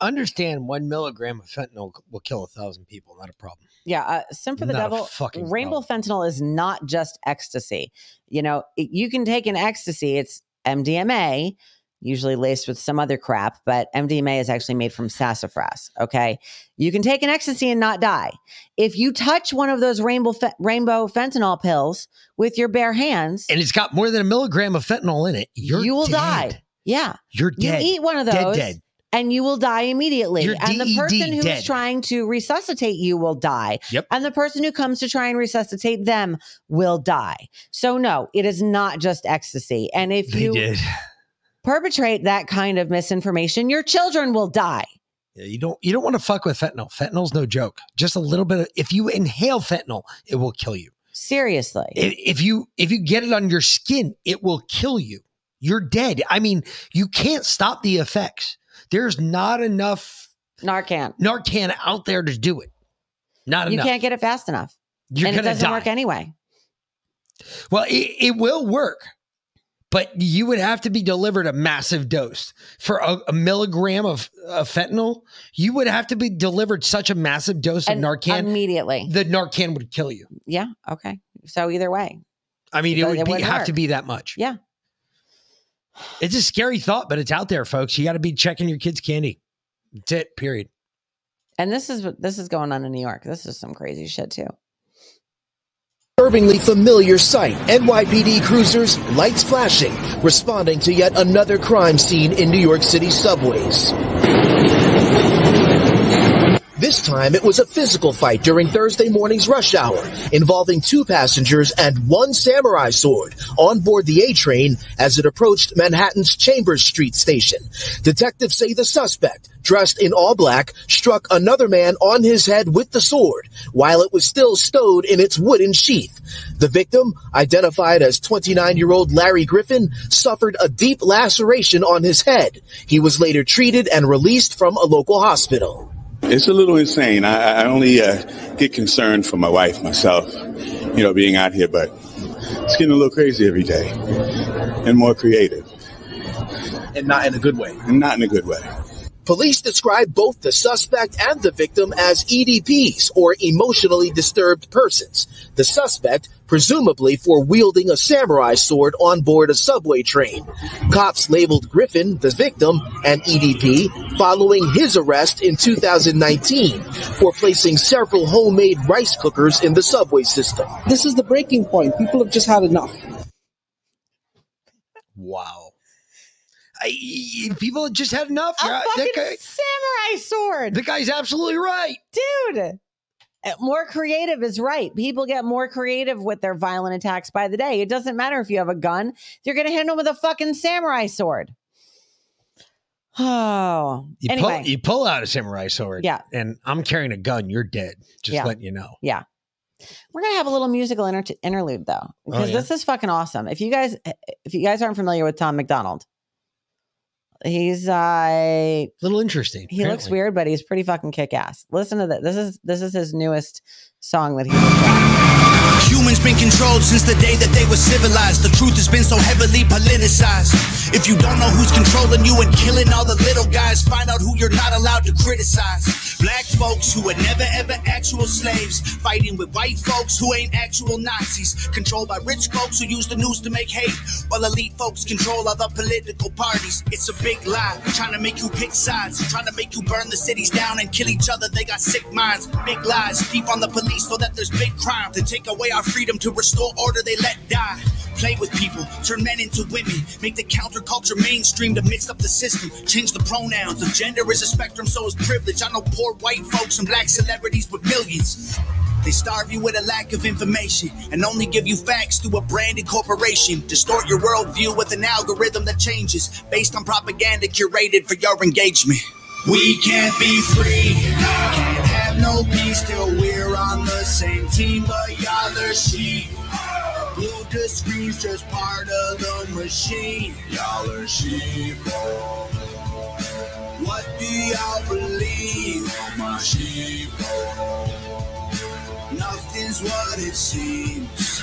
Understand one milligram of fentanyl will kill a thousand people. Not a problem. Yeah, uh, Sin for the Not Devil. Rainbow fentanyl is not just ecstasy. You know, it- you can take an ecstasy. It's MDMA, usually laced with some other crap, but MDMA is actually made from sassafras. Okay, you can take an ecstasy and not die. If you touch one of those rainbow fe- rainbow fentanyl pills with your bare hands, And it's got more than a milligram of fentanyl in it. You're you will dead. die. Yeah, You're dead. You eat one of Dead, those, dead. And you will die immediately. You're and the person who is dead. trying to resuscitate you will die. Yep. And the person who comes to try and resuscitate them will die. So no, it is not just ecstasy. And if They you did. perpetrate that kind of misinformation, your children will die. Yeah, you don't you don't want to fuck with fentanyl. Fentanyl's no joke. Just a little bit of if you inhale fentanyl, it will kill you. Seriously. If, if you if you get it on your skin, it will kill you. You're dead. I mean, you can't stop the effects. There's not enough Narcan. Narcan out there to do it. Not You enough. You can't get it fast enough. You're and it doesn't die. work anyway. Well, it, it will work, but you would have to be delivered a massive dose for a, a milligram of, of fentanyl. You would have to be delivered such a massive dose And of Narcan immediately. The Narcan would kill you. Yeah. Okay. So either way. I mean, it It would be, have to be that much. Yeah. It's a scary thought, but it's out there, folks. You got to be checking your kids' candy. That's it. Period. And this is what this is going on in New York. This is some crazy shit too. Disturbingly familiar sight. NYPD cruisers, lights flashing, responding to yet another crime scene in New York City subways. This time it was a physical fight during Thursday morning's rush hour involving two passengers and one samurai sword on board the A train as it approached Manhattan's Chambers Street station. Detectives say the suspect, dressed in all black, struck another man on his head with the sword while it was still stowed in its wooden sheath. The victim, identified as 29 year old Larry Griffin, suffered a deep laceration on his head. He was later treated and released from a local hospital. It's a little insane. I, I only uh, get concerned for my wife, myself, you know, being out here, but it's getting a little crazy every day and more creative. And not in a good way. And not in a good way. Police describe both the suspect and the victim as EDPs, or emotionally disturbed persons. The suspect, presumably for wielding a samurai sword on board a subway train. Cops labeled Griffin, the victim, an EDP, following his arrest in 2019 for placing several homemade rice cookers in the subway system. This is the breaking point. People have just had enough. Wow. I, people just had enough. A Yeah, fucking guy- samurai sword. The guy's absolutely right. Dude. Uh, More creative is right. People get more creative with their violent attacks by the day. It doesn't matter if you have a gun, you're going to hit them with a fucking samurai sword. Oh, You, anyway. pull, you pull out a samurai sword. Yeah. And I'm carrying a gun. You're dead. Just Yeah. letting you know. Yeah. We're gonna have a little musical inter- interlude though, because yeah? this is fucking awesome. If you guys, if you guys aren't familiar with Tom McDonald, He's uh a little interesting. He looks weird, but he's pretty fucking kick ass. Listen to this. This is this is his newest song that he Humans been controlled since the day that they were civilized. The truth has been so heavily politicized. If you don't know who's controlling you and killing all the little guys, find out who you're not allowed to criticize. Black folks who were never ever actual slaves, fighting with white folks who ain't actual Nazis, controlled by rich folks who use the news to make hate, while elite folks control other political parties. It's a big lie, trying to make you pick sides, trying to make you burn the cities down and kill each other. They got sick minds, big lies, deep on the police so that there's big crime. To take away our freedom to restore order, they let die. Play with people, turn men into women, make the counterculture mainstream to mix up the system, change the pronouns. The gender is a spectrum, so is privilege. I know poor white folks and black celebrities with millions. They starve you with a lack of information and only give you facts through a branded corporation. Distort your worldview with an algorithm that changes based on propaganda curated for your engagement. We can't be free, can't have no peace till we're on the same team, but y'all are sheep. The screen's just part of the machine. Y'all are sheep. What do y'all believe? Oh, my sheep. Nothing's what it seems.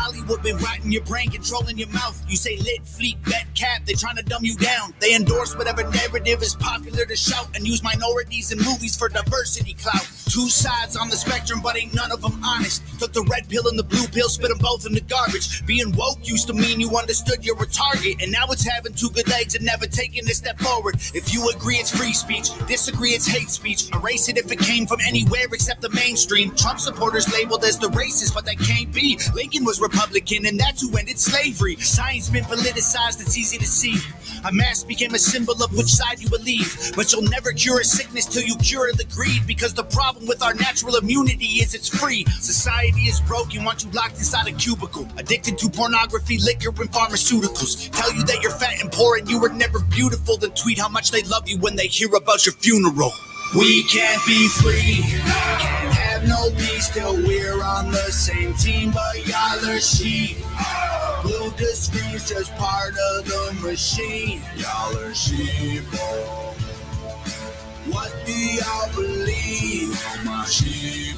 Hollywood been rotting your brain, controlling your mouth. You say lit, fleet, bet, cap. They trying to dumb you down. They endorse whatever narrative is popular to shout and use minorities in movies for diversity clout. Two sides on the spectrum, but ain't none of them honest. Took the red pill and the blue pill, spit them both in the garbage. Being woke used to mean you understood you're a target, and now it's having two good legs and never taking a step forward. If you agree, it's free speech. Disagree, it's hate speech. Erase it if it came from anywhere except the mainstream. Trump supporters labeled as the racist, but that can't be. Lincoln was Republican, and that's who ended slavery. Science been politicized, it's easy to see. A mask became a symbol of which side you believe. But you'll never cure a sickness till you cure the greed, because the problem with our natural immunity is it's free. Society is broken, want you locked inside a cubicle. Addicted to pornography, liquor, and pharmaceuticals. Tell you that you're fat and poor and you were never beautiful, then tweet how much they love you when they hear about your funeral. We can't be free, can't have no peace till we're on the same team, but y'all are sheep. Blue the screen's just part of the machine. Y'all are sheep. What do y'all believe? My sheep.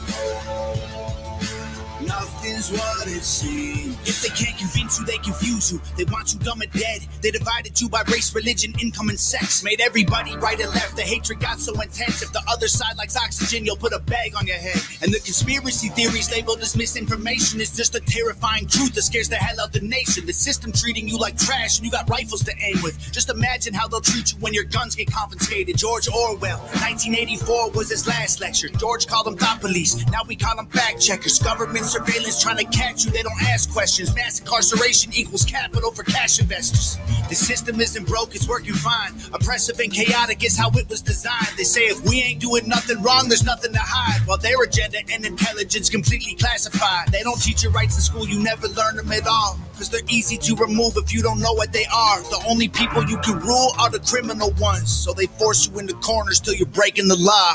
Nothing's what it seems. If they can't convince you, they confuse you. They want you dumb and dead. They divided you by race, religion, income, and sex. Made everybody right and left. The hatred got so intense. If the other side likes oxygen, you'll put a bag on your head. And the conspiracy theories labeled as misinformation is just a terrifying truth that scares the hell out the nation. The system treating you like trash and you got rifles to aim with. Just imagine how they'll treat you when your guns get confiscated. George Orwell, 1984 was his last lecture. George called them thought police. Now we call them fact checkers. Government surveillance trying to catch you. They don't ask questions. Mass incarceration equals capital for cash investors. The system isn't broke, it's working fine. Oppressive and chaotic is how it was designed. They say if we ain't doing nothing wrong, there's nothing to hide. While their agenda and intelligence completely classified. They don't teach your rights in school, you never learn them at all. Cause they're easy to remove if you don't know what they are. The only people you can rule are the criminal ones. So they force you into corners till you're breaking the law.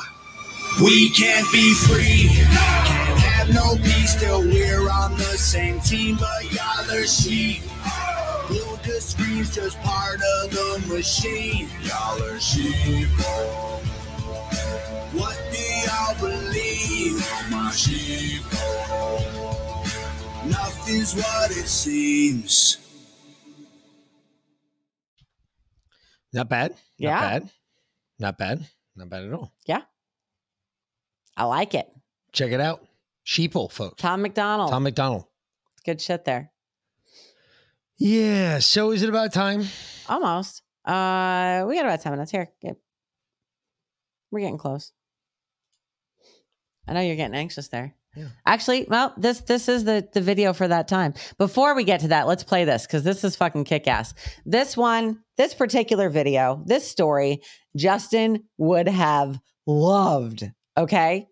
We can't be free. Can't no peace till we're on the same team, but y'all are sheep. Blue the screen's just part of the machine. Y'all are sheep. Oh. What do y'all believe? My sheep. Nothing's what it seems. Not bad. Yeah. Not bad. Not bad. Not bad at all. Yeah. I like it. Check it out. Sheeple, folks. Tom McDonald. Tom McDonald. Good shit there. Yeah. So is it about time? Almost. Uh we got about 10 minutes here. Get- We're getting close. I know you're getting anxious there. Yeah. Actually, well, this this is the the video for that time. Before we get to that, let's play this because this is fucking kick ass. This one, this particular video, this story, Justin would have loved. Okay.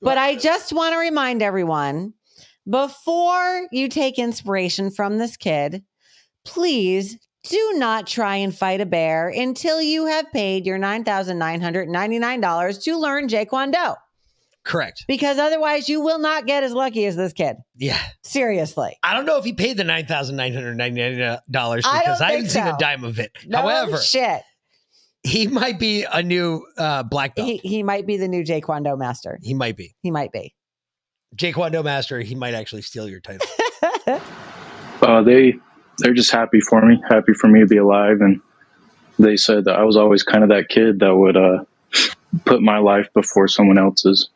But I uh, just want to remind everyone before you take inspiration from this kid, please do not try and fight a bear until you have paid your $9,999 to learn Jaquan Correct. Because otherwise, you will not get as lucky as this kid. Yeah. Seriously. I don't know if he paid the nine thousand nine hundred ninety nine dollars I because don't I, haven't think seen a dime of it. No However, shit. He might be a new uh, black belt. He he might be the new Jaquando master. He might be. He might be. Jaquando Master, he might actually steal your title. Uh, they they're just happy for me, happy for me to be alive, and they said that I was always kind of that kid that would uh, put my life before someone else's.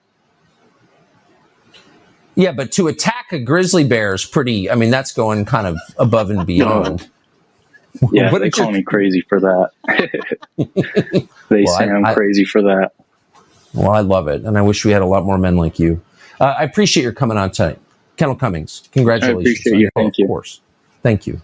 Yeah, but to attack a grizzly bear is pretty. I mean, that's going kind of above and beyond. Yeah, What they did your- call me crazy for that. they Well, say I- I'm I- crazy for that. Well, I love it, and I wish we had a lot more men like you. Uh, I appreciate your coming on tonight, Kendall Cummings. Congratulations! appreciate you. your call, Thank Of course, thank you.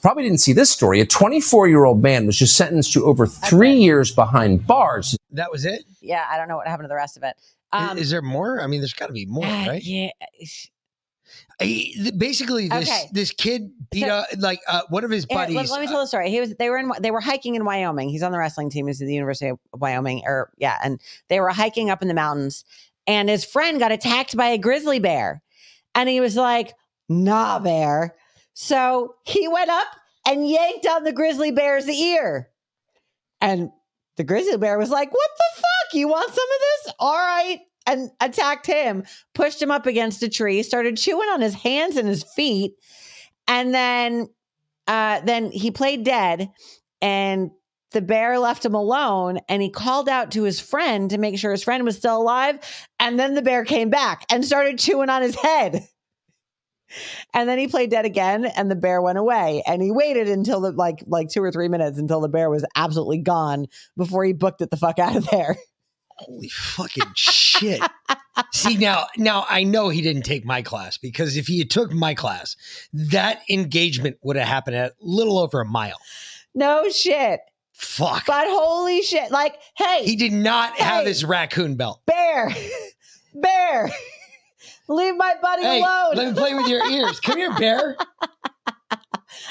Probably didn't see this story. A 24 year old man was just sentenced to over three years behind bars. That was it? Yeah, I don't know what happened to the rest of it. I- Um, is, there more? I mean, there's got to be more, uh, right? Yeah. Basically, this Okay. this kid beat So- up like uh, one of his buddies. let, let me tell the story. He was they were in they were hiking in Wyoming. He's on the wrestling team. He's at the University of Wyoming, or yeah, and they were hiking up in the mountains, and his friend got attacked by a grizzly bear, and he was like, "Nah, bear." So he went up and yanked on the grizzly bear's ear, and the grizzly bear was like, "What the fuck? You want some of this? All right." And attacked him, pushed him up against a tree, started chewing on his hands and his feet, and then uh, then he played dead and the bear left him alone and he called out to his friend to make sure his friend was still alive and then the bear came back and started chewing on his head. And then he played dead again and the bear went away and he waited until the like like two or three minutes until the bear was absolutely gone before he booked it the fuck out of there Holy fucking shit! See now, now I know he didn't take my class because if he had took my class, that engagement would have happened at a little over a mile. no shit Fuck! but holy shit like hey He did not have his raccoon belt. bear bear leave my buddy Hey, alone let me play with your ears. Come here, bear.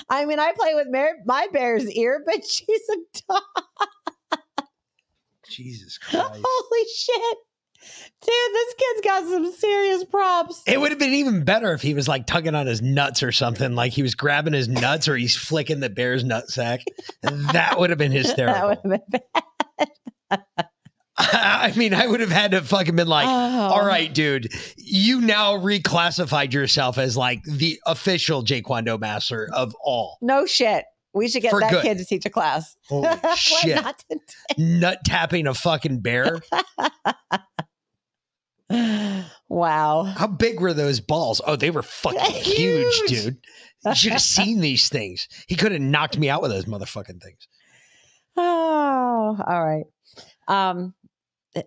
I mean, I play with my bear's ear, but she's a dog. Jesus Christ! Holy shit. Dude, this kid's got some serious props. It would have been even better if he was like tugging on his nuts or something, like he was grabbing his nuts or he's flicking the bear's nutsack. That would have been hysterical. That would have been bad. I mean, I would have had to fucking been like, Oh. all right, dude, you now reclassified yourself as like the official Jaquando master of all. No shit. We should get For that good. kid to teach a class. Holy shit. not Nut tapping a fucking bear. wow. How big were those balls? Oh, they were fucking huge, Huge. dude. You should have seen these things. He could have knocked me out with those motherfucking things. Oh, all right. Um,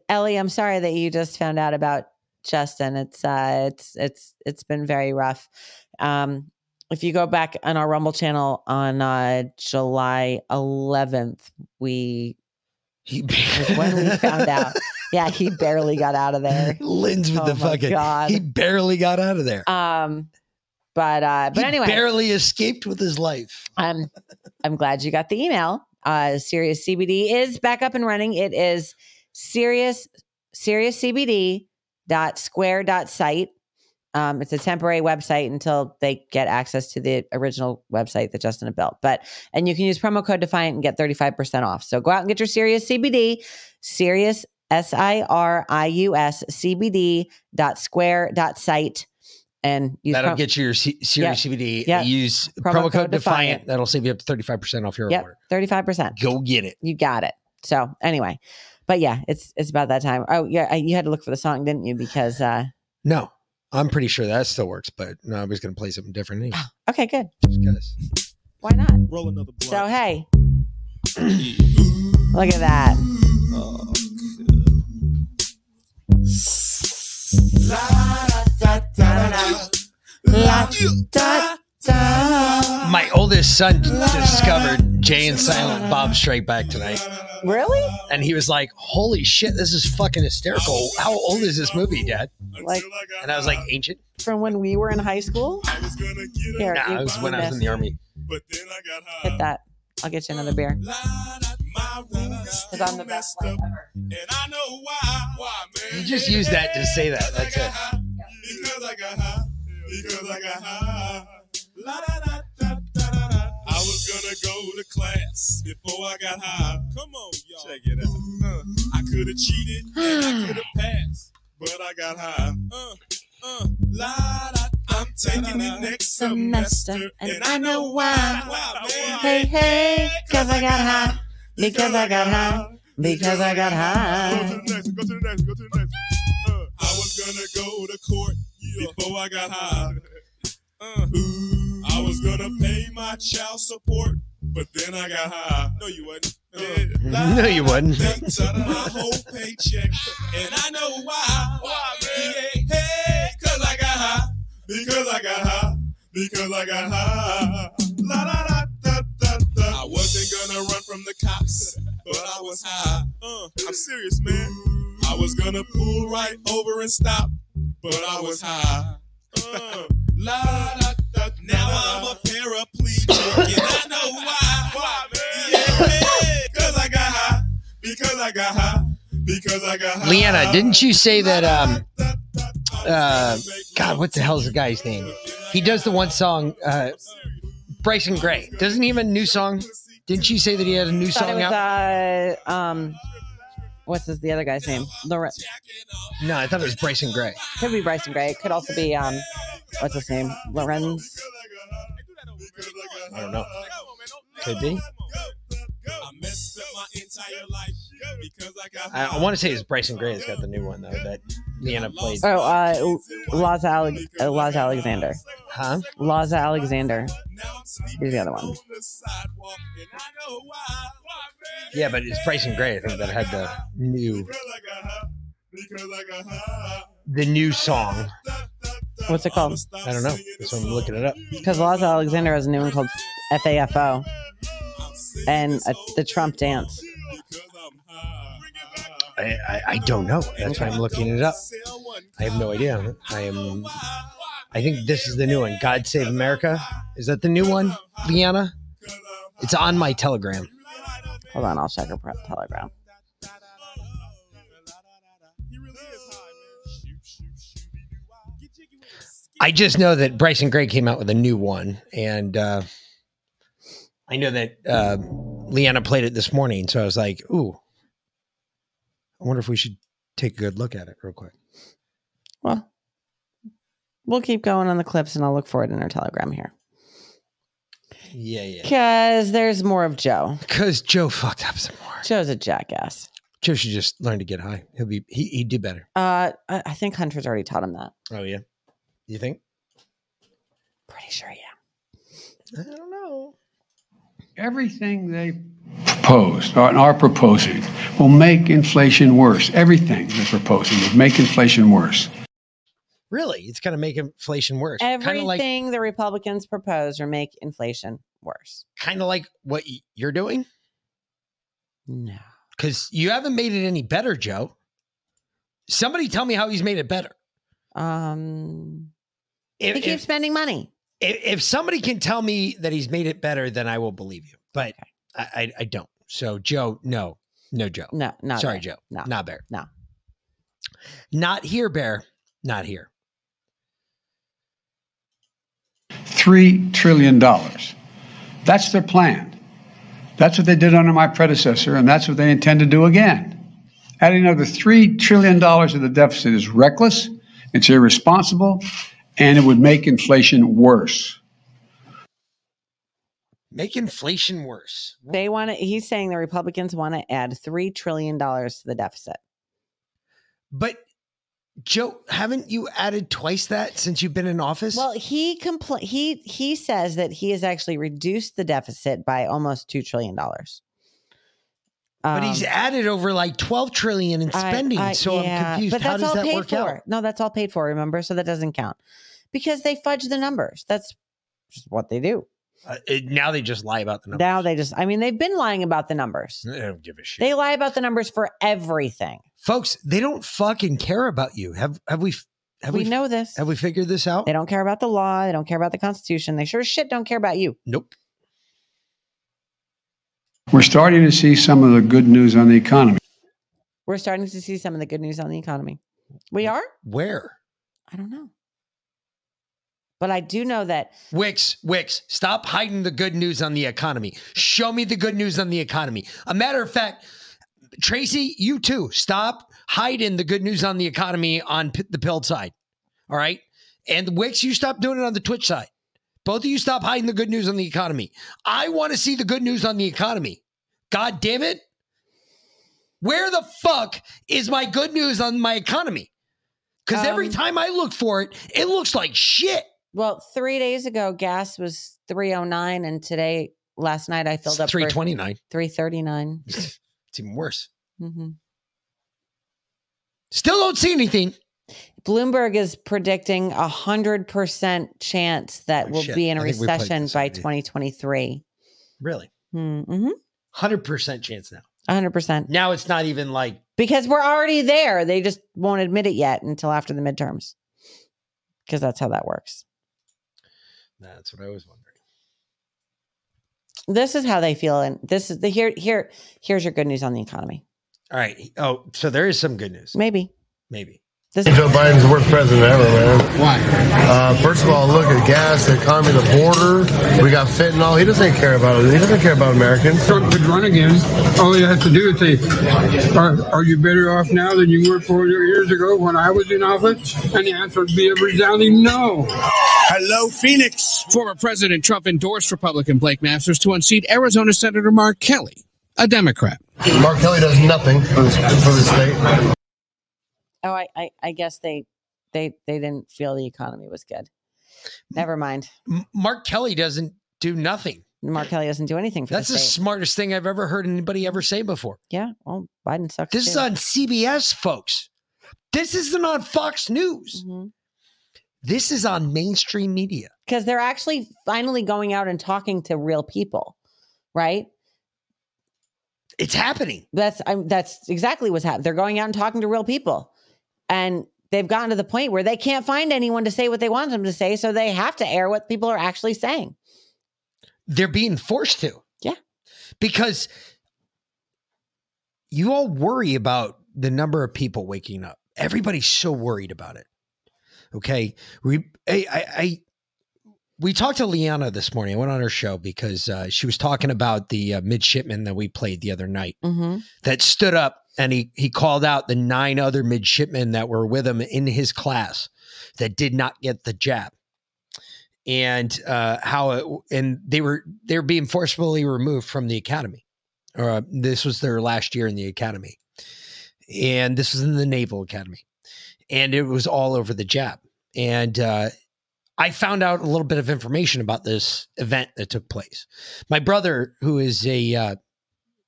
Ellie, I'm sorry that you just found out about Justin. It's uh, it's it's it's been very rough. Um, if you go back on our Rumble channel on uh, July 11th, we He when we found out. Yeah, he barely got out of there. Lynn's with Oh the fucking. God. He barely got out of there. Um, but uh, but he anyway, barely escaped with his life. I'm I'm glad you got the email. Uh Sirius CBD is back up and running. It is serious Sirius CBD dot square dot site. Um, it's a temporary website until they get access to the original website that Justin had built. But and you can use promo code Defiant and get 35% off. So go out and get your Sirius CBD, Sirius S I R I U S CBD dot square dot site. And use That'll prom- get you your C- Sirius Yep. CBD. Yep. Use Promo promo, code code Defiant. Defiant. That'll save you up to 35% off your Yep, order. 35%. Go get it. You got it. So anyway, but yeah, it's it's about that time. Oh yeah, you had to look for the song, didn't you? Because uh No, I'm pretty sure that still works, but no, I was going to play something different anyway. Ah, okay, good. Just 'cause. Why not? So hey, look at that. My oldest son discovered Jay and Silent Bob Strike Back tonight. Really? And he was like, holy shit, this is fucking hysterical. How old is this movie, Dad? Like And I was like, ancient? from when we were in high school. Here, Nah, it was when I was in the army. Hit that. I'll get you another beer. Because I'm the best life ever. You just use that to say that. That's it. I was gonna go to class. class before I got high. Come on, y'all. Check it out. Uh, I could have cheated and I could have passed, but I got high. Uh, uh, la da. I'm taking it next semester, and I know why. Hey, hey, cause I got high. Because I got high. Because I got high. I was gonna go to court before I got high. Uh, I was gonna pay my child support, but then I got high. No, you wasn't. Uh, No, you wouldn't. Thanks out of my whole paycheck, and I know why. Why, man? Yeah, hey, cause I got high. Because I got high. Because I got high. La da da da da da. I wasn't gonna run from the cops, but I was high. Uh, I'm serious, man. I was gonna pull right over and stop, but I was high. Uh, la da da. Now I'm a paraplegic, and I know why. Why, man? Yeah, cause I got high. Because I got high. Because I got high. Leanna, didn't you say that? Um, uh, God, what the hell's the guy's name? He does the one song, uh, Bryson Gray. Doesn't he have a new song? Didn't you say that he had a new Thought it song was, out? uh, um, what's his, the other guy's name? Loren. No, I thought it was Bryson Gray. Could be Bryson Gray. It could also be um, what's his name? Lorenz. I don't know. Could be. I messed up my entire life because I got I, I want to say it's Bryson Gray that's got the new one though that Leanna played. Oh, uh, Loza Ale- uh, Loza Alexander. Huh? Loza Alexander. Here's the other one. Yeah, but it's Bryson Gray. I think that had the new, the new song. What's it called? I don't know. So I'm looking it up. Because Loza Alexander has a new one called FAFO. And uh, the Trump dance. I, I, I don't know. That's why I'm looking it up. I have no idea. I am. I think this is the new one. God Save America. Is that the new one, Leanna? It's on my Telegram. Hold on, I'll check her telegram. I just know that Bryson Gray came out with a new one, and uh, I know that uh, Leanna played it this morning. So I was like, "Ooh, I wonder if we should take a good look at it real quick." Well, we'll keep going on the clips and I'll look for it in our telegram here. Yeah, yeah. Because there's more of Joe. Because Joe fucked up some more. Joe's a jackass. Joe should just learn to get high. He'll be he he'd do better. Uh, I, I think Hunter's already taught him that. Oh yeah, you think? Pretty sure, yeah. I don't know. Everything they proposed or are proposing will make inflation worse. Everything they're proposing will make inflation worse. Really, it's going to make inflation worse. Of like Everything the Republicans propose or make inflation worse. kind of like what you're doing. No, because you haven't made it any better, Joe. Somebody tell me how he's made it better. Um, if, he keeps if, spending money. if, if somebody can tell me that he's made it better, then I will believe you. But I, I, I don't. So Joe, no, no, Joe. No, not Sorry, Bear. Joe. No. not Bear. No. Not here, Bear. Not here. $3 trillion. That's their plan. That's what they did under my predecessor, and that's what they intend to do again. Adding another $3 trillion to the deficit is reckless, it's irresponsible, and it would make inflation worse. Make inflation worse. They want to. He's saying the Republicans want to add three trillion dollars to the deficit. But Joe, haven't you added twice that since you've been in office? Well, he compl- he he says that he has actually reduced the deficit by almost two trillion dollars. but he's um, added over like 12 trillion in spending. so I'm confused. But How that's does all that work for. out? No, that's all paid for. Remember, so that doesn't count because they fudge the numbers. That's just what they do. Uh, it- now they just lie about the numbers. Now they just. I mean, they've been lying about the numbers. They don't give a shit. They lie about the numbers for everything. Folks, they don't fucking care about you. Have have we have we we, know this. have we figured this out? They don't care about the law. They don't care about the Constitution. They sure as shit don't care about you. Nope. We're starting to see some of the good news on the economy. We're starting to see some of the good news on the economy. We are. Where? I don't know. But I do know that Wix, Wix, stop hiding the good news on the economy. Show me the good news on the economy. A matter of fact, Tracy, you too, stop hiding the good news on the economy on p- the pill side. All right. And Wix, you stop doing it on the Twitch side. Both of you stop hiding the good news on the economy. I want to see the good news on the economy. God damn it. Where the fuck is my good news on my economy? Because every Um, time I look for it, it looks like shit. Well, three days ago gas was three oh nine, and today last night I filled It's up 329. three thirty nine. It's even worse. Mm-hmm. Still don't see anything. Bloomberg is predicting a hundred percent chance that we'll Oh, shit. be in a I think we played recession by already. twenty twenty three. Really? Mm-hmm. 100% chance now. hundred percent. Now it's not even like Because we're already there. They just won't admit it yet until after the midterms. Because that's how that works. That's what I was wondering. This is how they feel, and this is the here here here's your good news on the economy. All right. Oh, so there is some good news. Maybe. Maybe. This Joe Biden's the worst president ever, man. Why? Uh, first of all, look at gas, the economy, the border. We got fentanyl. He doesn't care about it. He doesn't care about Americans. Trump could run again. All he has to do is say, are, are you better off now than you were four years ago when I was in office? And the answer would be a resounding no. Hello, Phoenix. Former President Trump endorsed Republican Blake Masters to unseat Arizona Senator Mark Kelly, a Democrat. Mark Kelly does nothing for the, for the state. Oh, I, I I guess they they they didn't feel the economy was good. Never mind. Mark Kelly doesn't do nothing. Mark Kelly doesn't do anything for That's the the smartest thing I've ever heard anybody ever say before. yeah. Well, Biden sucks. This is on CBS, folks. This isn't on Fox News. Mm-hmm. This is on mainstream media. because they're actually finally going out and talking to real people, right? It's happening. That's I'm, that's exactly what's happening. They're going out and talking to real people, and they've gotten to the point where they can't find anyone to say what they want them to say, so they have to air what people are actually saying. They're being forced to. Yeah. Because you all worry about the number of people waking up. Everybody's so worried about it. Okay. We, I, I, I we talked to Liana this morning. I went on her show because uh, she was talking about the uh, midshipman that we played the other night Mm-hmm. that stood up and he he called out the nine other midshipmen that were with him in his class that did not get the jab and uh, how it, and they were they were being forcibly removed from the academy. Uh, this was their last year in the academy, and this was in the Naval Academy, and it was all over the jab. And uh, I found out a little bit of information about this event that took place. My brother, who is a uh,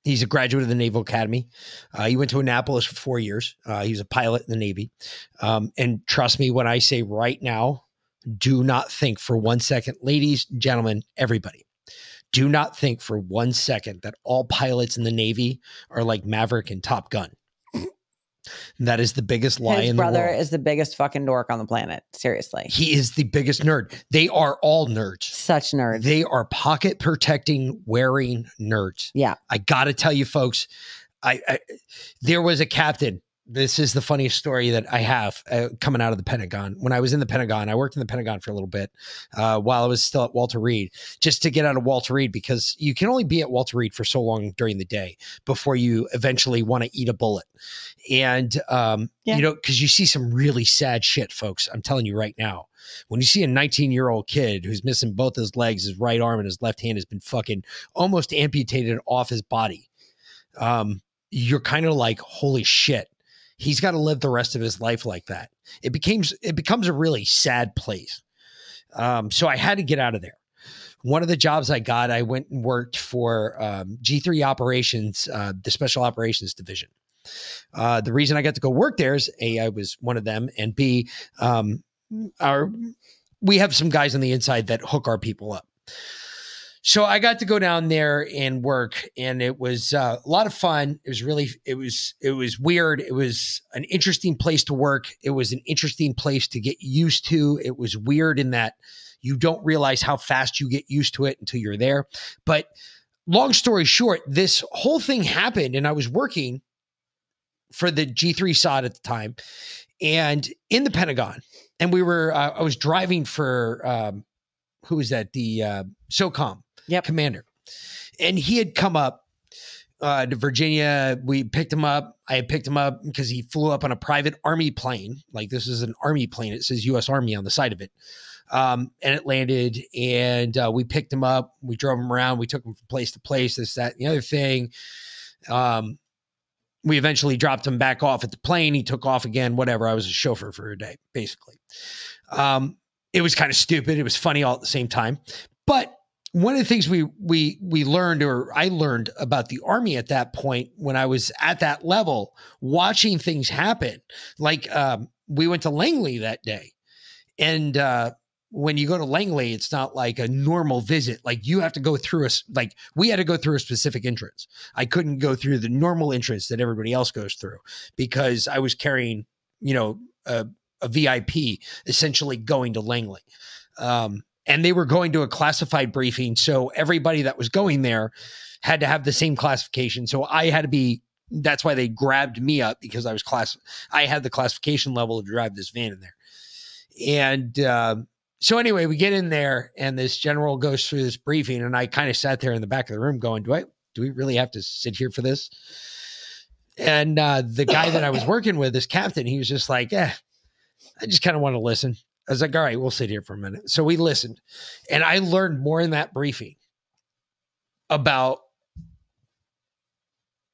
he's a graduate of the Naval Academy, uh, he went to Annapolis for four years. Uh, he was a pilot in the Navy, um, and trust me when I say right now, do not think for one second, ladies, gentlemen, everybody, do not think for one second that all pilots in the Navy are like Maverick and Top Gun. That is the biggest lie His in the world. brother is the biggest fucking dork on the planet. Seriously, He is the biggest nerd. They are all nerds. Such nerds. They are pocket protecting, wearing nerds. Yeah. I got to tell you, folks, I, I there was a captain. This is the funniest story that I have uh, coming out of the Pentagon. When I was in the Pentagon, I worked in the Pentagon for a little bit uh, while I was still at Walter Reed, just to get out of Walter Reed because you can only be at Walter Reed for so long during the day before you eventually want to eat a bullet. And um, Yeah. you know, because you see some really sad shit, folks. I'm telling you right now. When you see a 19 year old kid who's missing both his legs, his right arm and his left hand has been fucking almost amputated off his body, um, you're kind of like, holy shit, he's got to live the rest of his life like that. It becomes it becomes a really sad place. Um, so I had to get out of there. One of the jobs I got, I went and worked for um, G3 Operations, uh, the Special Operations Division. Uh, the reason I got to go work there is a I was one of them, and b um, our we have some guys on the inside that hook our people up. So I got to go down there and work, and it was uh, a lot of fun. It was really, it was, it was weird. It was an interesting place to work. It was an interesting place to get used to. It was weird in that you don't realize how fast you get used to it until you're there. But long story short, this whole thing happened, and I was working for the G3 SOD at the time and in the Pentagon. and we were. Uh, I was driving for um, who was that? The uh, SOCOM commander, and he had come up uh, to Virginia. We picked him up. I had picked him up because he flew up on a private army plane. Like this is an army plane. It says U.S. Army on the side of it. Um, and it landed, and uh, we picked him up. We drove him around. We took him from place to place. This, that, and the other thing. Um, we eventually dropped him back off at the plane. He took off again. Whatever. I was a chauffeur for a day, basically. Um, it was kind of stupid. It was funny all at the same time. But one of the things we we we learned or I learned about the army at that point when I was at that level watching things happen. Like um, we went to Langley that day. And uh, when you go to Langley it's not like a normal visit. Like you have to go through a like we had to go through a specific entrance. I couldn't go through the normal entrance that everybody else goes through because I was carrying you know a, a VIP essentially going to Langley. Um, and they were going to a classified briefing. So everybody that was going there had to have the same classification. So I had to be. That's why they grabbed me up because I was class. I had the classification level to drive this van in there. And um, so anyway, we get in there, and this general goes through this briefing, and I kind of sat there in the back of the room, going, "Do I? Do we really have to sit here for this?" And uh, the guy that I was working with, this captain, he was just like, "Yeah, I just kind of want to listen." I was like, all right, we'll sit here for a minute. So we listened. And I learned more in that briefing about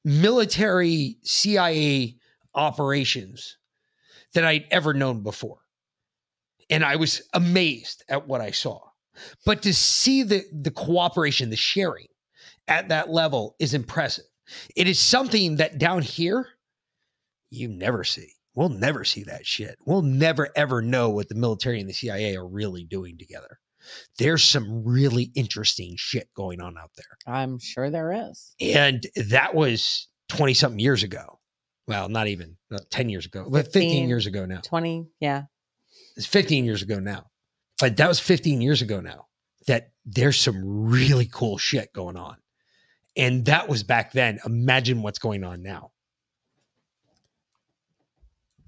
military CIA operations than I'd ever known before. And I was amazed at what I saw. But to see the, the cooperation, the sharing at that level is impressive. It is something that down here, you never see. We'll never see that shit. We'll never ever know what the military and the CIA are really doing together. There's some really interesting shit going on out there. I'm sure there is. And that was 20 something years ago. Well, not even uh, 10 years ago, but 15 15, years ago now. 20, yeah. It's 15 years ago now. But that was 15 years ago now that there's some really cool shit going on. And that was back then. Imagine what's going on now.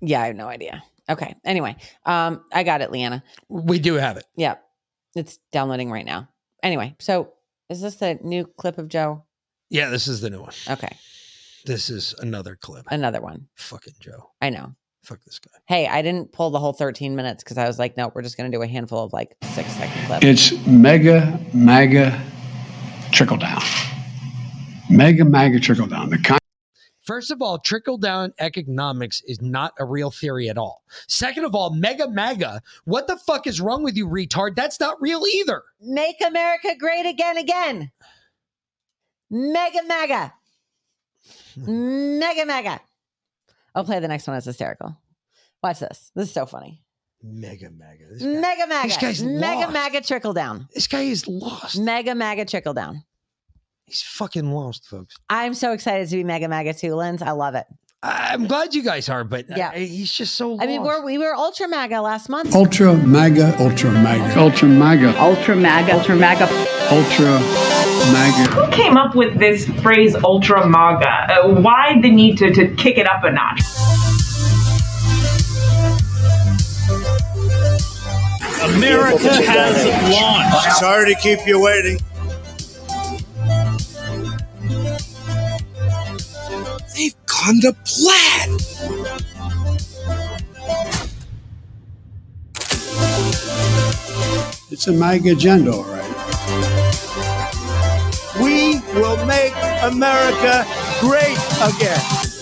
Yeah, I have no idea. Okay. Anyway, um, I got it, Leanna. We do have it. Yeah. It's downloading right now. Anyway, so is this the new clip of Joe? Yeah, this is the new one. Okay. This is another clip. Another one. Fucking Joe. I know. Fuck this guy. Hey, I didn't pull the whole 13 minutes because I was like, no, we're just going to do a handful of like six second clips. It's mega, mega trickle down. Mega, mega trickle down. The kind First of all, trickle down economics is not a real theory at all. Second of all, mega maga, what the fuck is wrong with you, retard? That's not real either. Make America great again, again. Mega mega. Mega mega. I'll play the next one. It's hysterical. Watch this. This is so funny. Mega maga. This, Mega maga. this guy's mega lost. maga trickle down. this guy is lost. Mega maga trickle down. He's fucking lost, folks. I'm so excited to be mega Mega too, Lens. I love it. I'm glad you guys are, but Yeah. yeah. he's just so lost. I mean, we're, we were ultra maga last month. ultra, mega, ultra, mega. Ultra, mega. Ultra MAGA. Ultra MAGA. Ultra, mega. Who came up with this phrase ultra MAGA? Uh, why the need to, to kick it up a notch? America has launched. Sorry to keep you waiting. They've gone to plaid. It's a mega agenda, all right. We will make America great again.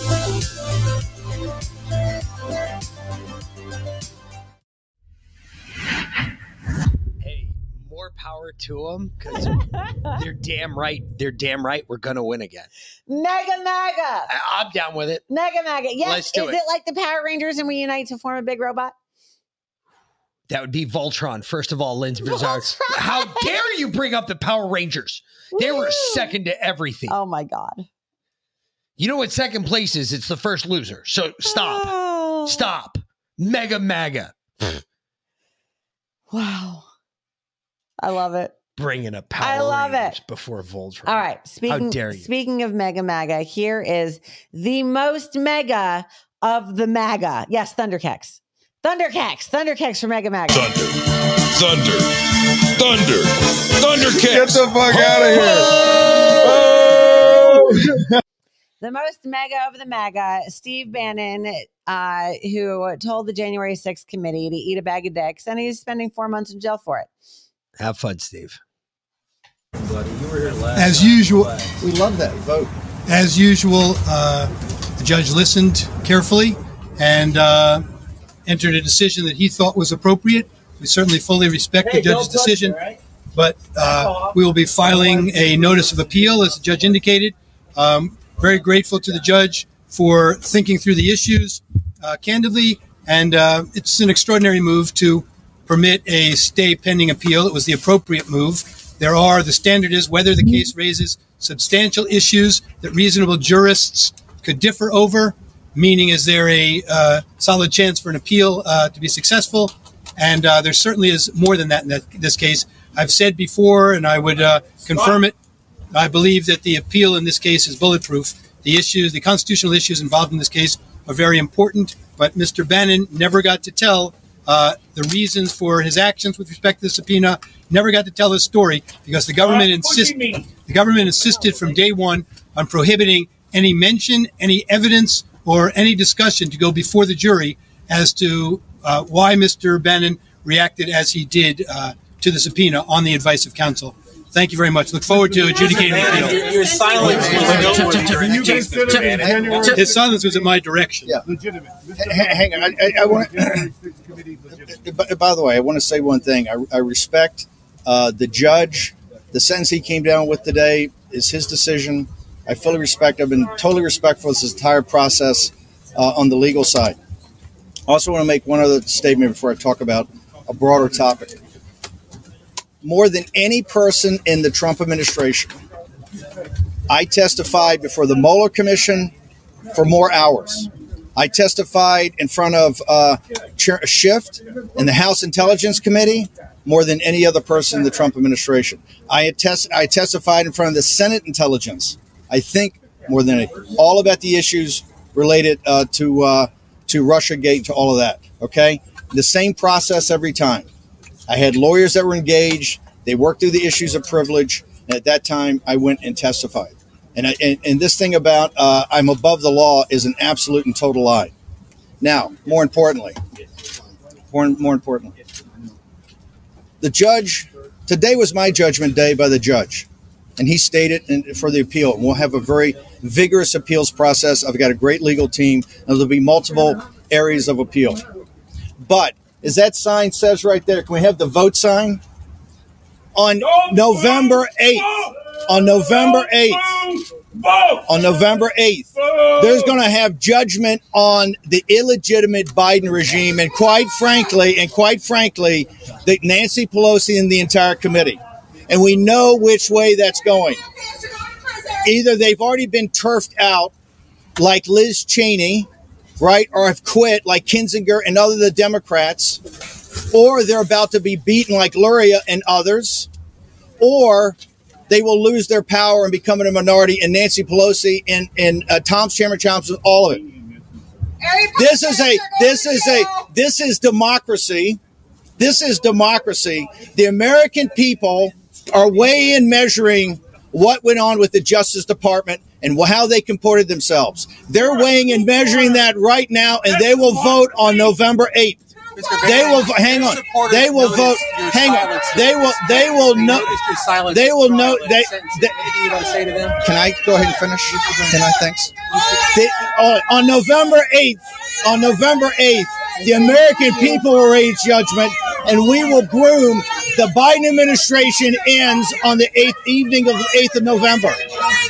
Power to them because they're damn right. They're damn right. We're gonna win again. Mega maga. I- I'm down with it. Mega maga. Yes. Is it. it like the Power Rangers and we unite to form a big robot? That would be Voltron. First of all, Lindsay Brizard. How dare you bring up the Power Rangers? They were second to everything. Oh my God. You know what second place is? It's the first loser. So stop. Oh. Stop. Mega MAGA. Wow. I love it. Bringing a Power I love Rangers it. before Voltron. All right. Speaking, dare you. Speaking of mega maga, here is the most mega of the maga. Yes, Thundercats. Thundercats. Thundercats for Mega Maga. Thunder, thunder, thunder, thundercats. Get the fuck out of here. The most mega of the mega, Steve Bannon, uh, who told the January 6th committee to eat a bag of dicks, and he's spending four months in jail for it. Have fun, Steve. As usual, We love that vote. as usual, uh, the judge listened carefully and uh, entered a decision that he thought was appropriate. We certainly fully respect the judge's decision, but uh, we will be filing a notice of appeal, as the judge indicated. Um, very grateful to the judge for thinking through the issues uh, candidly, and uh, it's an extraordinary move to permit a stay pending appeal. It was the appropriate move. There are the standard is whether the case raises substantial issues that reasonable jurists could differ over. Meaning, is there a uh, solid chance for an appeal uh, to be successful? And uh, there certainly is more than that in that, this case. I've said before, and I would uh, confirm it. I believe that the appeal in this case is bulletproof. The issues, the constitutional issues involved in this case are very important, but Mr. Bannon never got to tell uh, the reasons for his actions with respect to the subpoena, never got to tell his story because the government insisted the government insisted from day one on prohibiting any mention, any evidence, or any discussion to go before the jury as to uh, why Mr. Bannon reacted as he did uh, to the subpoena on the advice of counsel. Thank you very much. Look forward to adjudicating the appeal. Your, your silence was. His silence was in my direction. Yeah. Hang on. I, I, I want to. By the way, I want to say one thing. I, I respect uh, the judge. The sentence he came down with today is his decision. I fully respect. I've been totally respectful of this entire process uh, on the legal side. I also want to make one other statement before I talk about a broader topic. More than any person in the Trump administration, I testified before the Mueller Commission for more hours. I testified in front of uh, Chair Schiff in the House Intelligence Committee more than any other person in the Trump administration. I, attest, I testified in front of the Senate Intelligence. I think more than any, all about the issues related uh, to uh, to Russia Gate, to all of that. Okay, the same process every time. I had lawyers that were engaged. They worked through the issues of privilege. And at that time, I went and testified. And, I, and, and this thing about uh, I'm above the law is an absolute and total lie. Now, more importantly, more, more importantly, the judge, today was my judgment day by the judge. And he stated for the appeal, and we'll have a very vigorous appeals process. I've got a great legal team, and there'll be multiple areas of appeal. But as that sign says right there, can we have the vote sign? On November 8th, on November 8th, on November 8th, there's going to have judgment on the illegitimate Biden regime. And quite frankly, and quite frankly, the Nancy Pelosi and the entire committee. And we know which way that's going. Either they've already been turfed out like Liz Cheney, right, or have quit like Kinzinger and other the Democrats, or they're about to be beaten like Luria and others, or they will lose their power and become a minority, and Nancy Pelosi and and uh, Tom Chairman Thompson, all of it. This is a this is a this is democracy. This is democracy. The American people are weighing and measuring what went on with the Justice Department and how they comported themselves. They're weighing and measuring that right now, and they will vote on November 8th. They will hang on. They will vote. Hang on. They will. They will know. They will know. They. they can I go ahead and finish? Can I? Thanks. They, on November eighth. On November eighth, the American people will raise judgment, and we will groom. The Biden administration ends on the eighth evening of the eighth of November.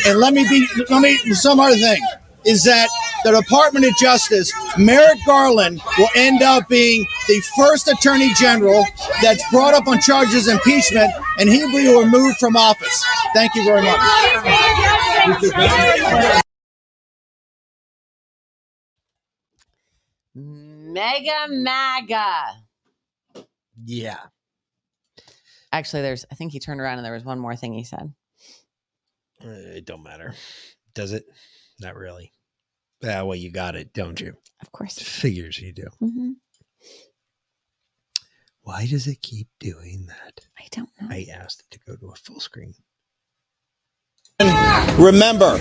And let me be. Let me. Some other thing is that the Department of Justice, Merrick Garland, will end up being the first Attorney General that's brought up on charges of impeachment, and he will be removed from office. Thank you very much. Mega MAGA. Yeah. Actually, there's, I think he turned around and there was one more thing he said. Uh, it don't matter. Does it? Not really. Ah, well, you got it, don't you? Of course. Figures you do. Mm-hmm. Why does it keep doing that? I don't know. I asked it to go to a full screen. Remember,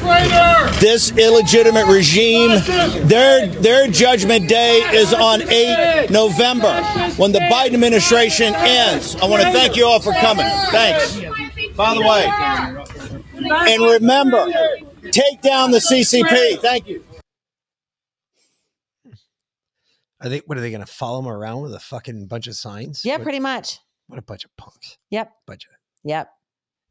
this illegitimate regime, their their judgment day is on 8 November when the Biden administration ends. I want to thank you all for coming. Thanks. By the way, and remember, take down the CCP. Thank you. Are they? What are they going to follow him around with a fucking bunch of signs? Yeah, What- pretty much. What a bunch of punks. Yep. Bunch of. Yep.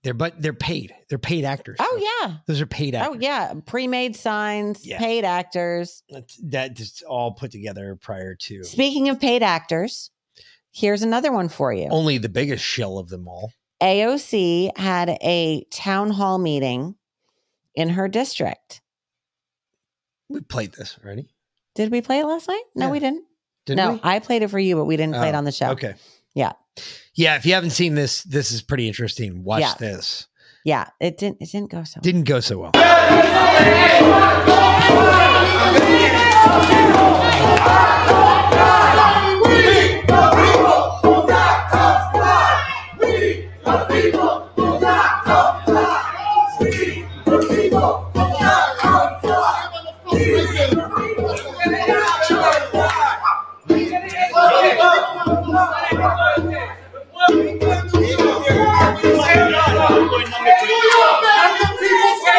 They're but they're paid. They're paid actors. Oh yeah. Those are paid oh, actors. Oh yeah. Pre-made signs, Yeah. paid actors. That's, that just all put together prior to Speaking of paid actors, here's another one for you. only the biggest shell of them all. AOC had a town hall meeting in her district. We played this already. Did we play it last night? No, Yeah. we didn't. Didn't no, we? I played it for you, but we didn't play it Oh, on the show. Okay. Yeah. Yeah, if you haven't seen this, this is pretty interesting. Watch Yeah. this. Yeah. It didn't it didn't go so Didn't go so well.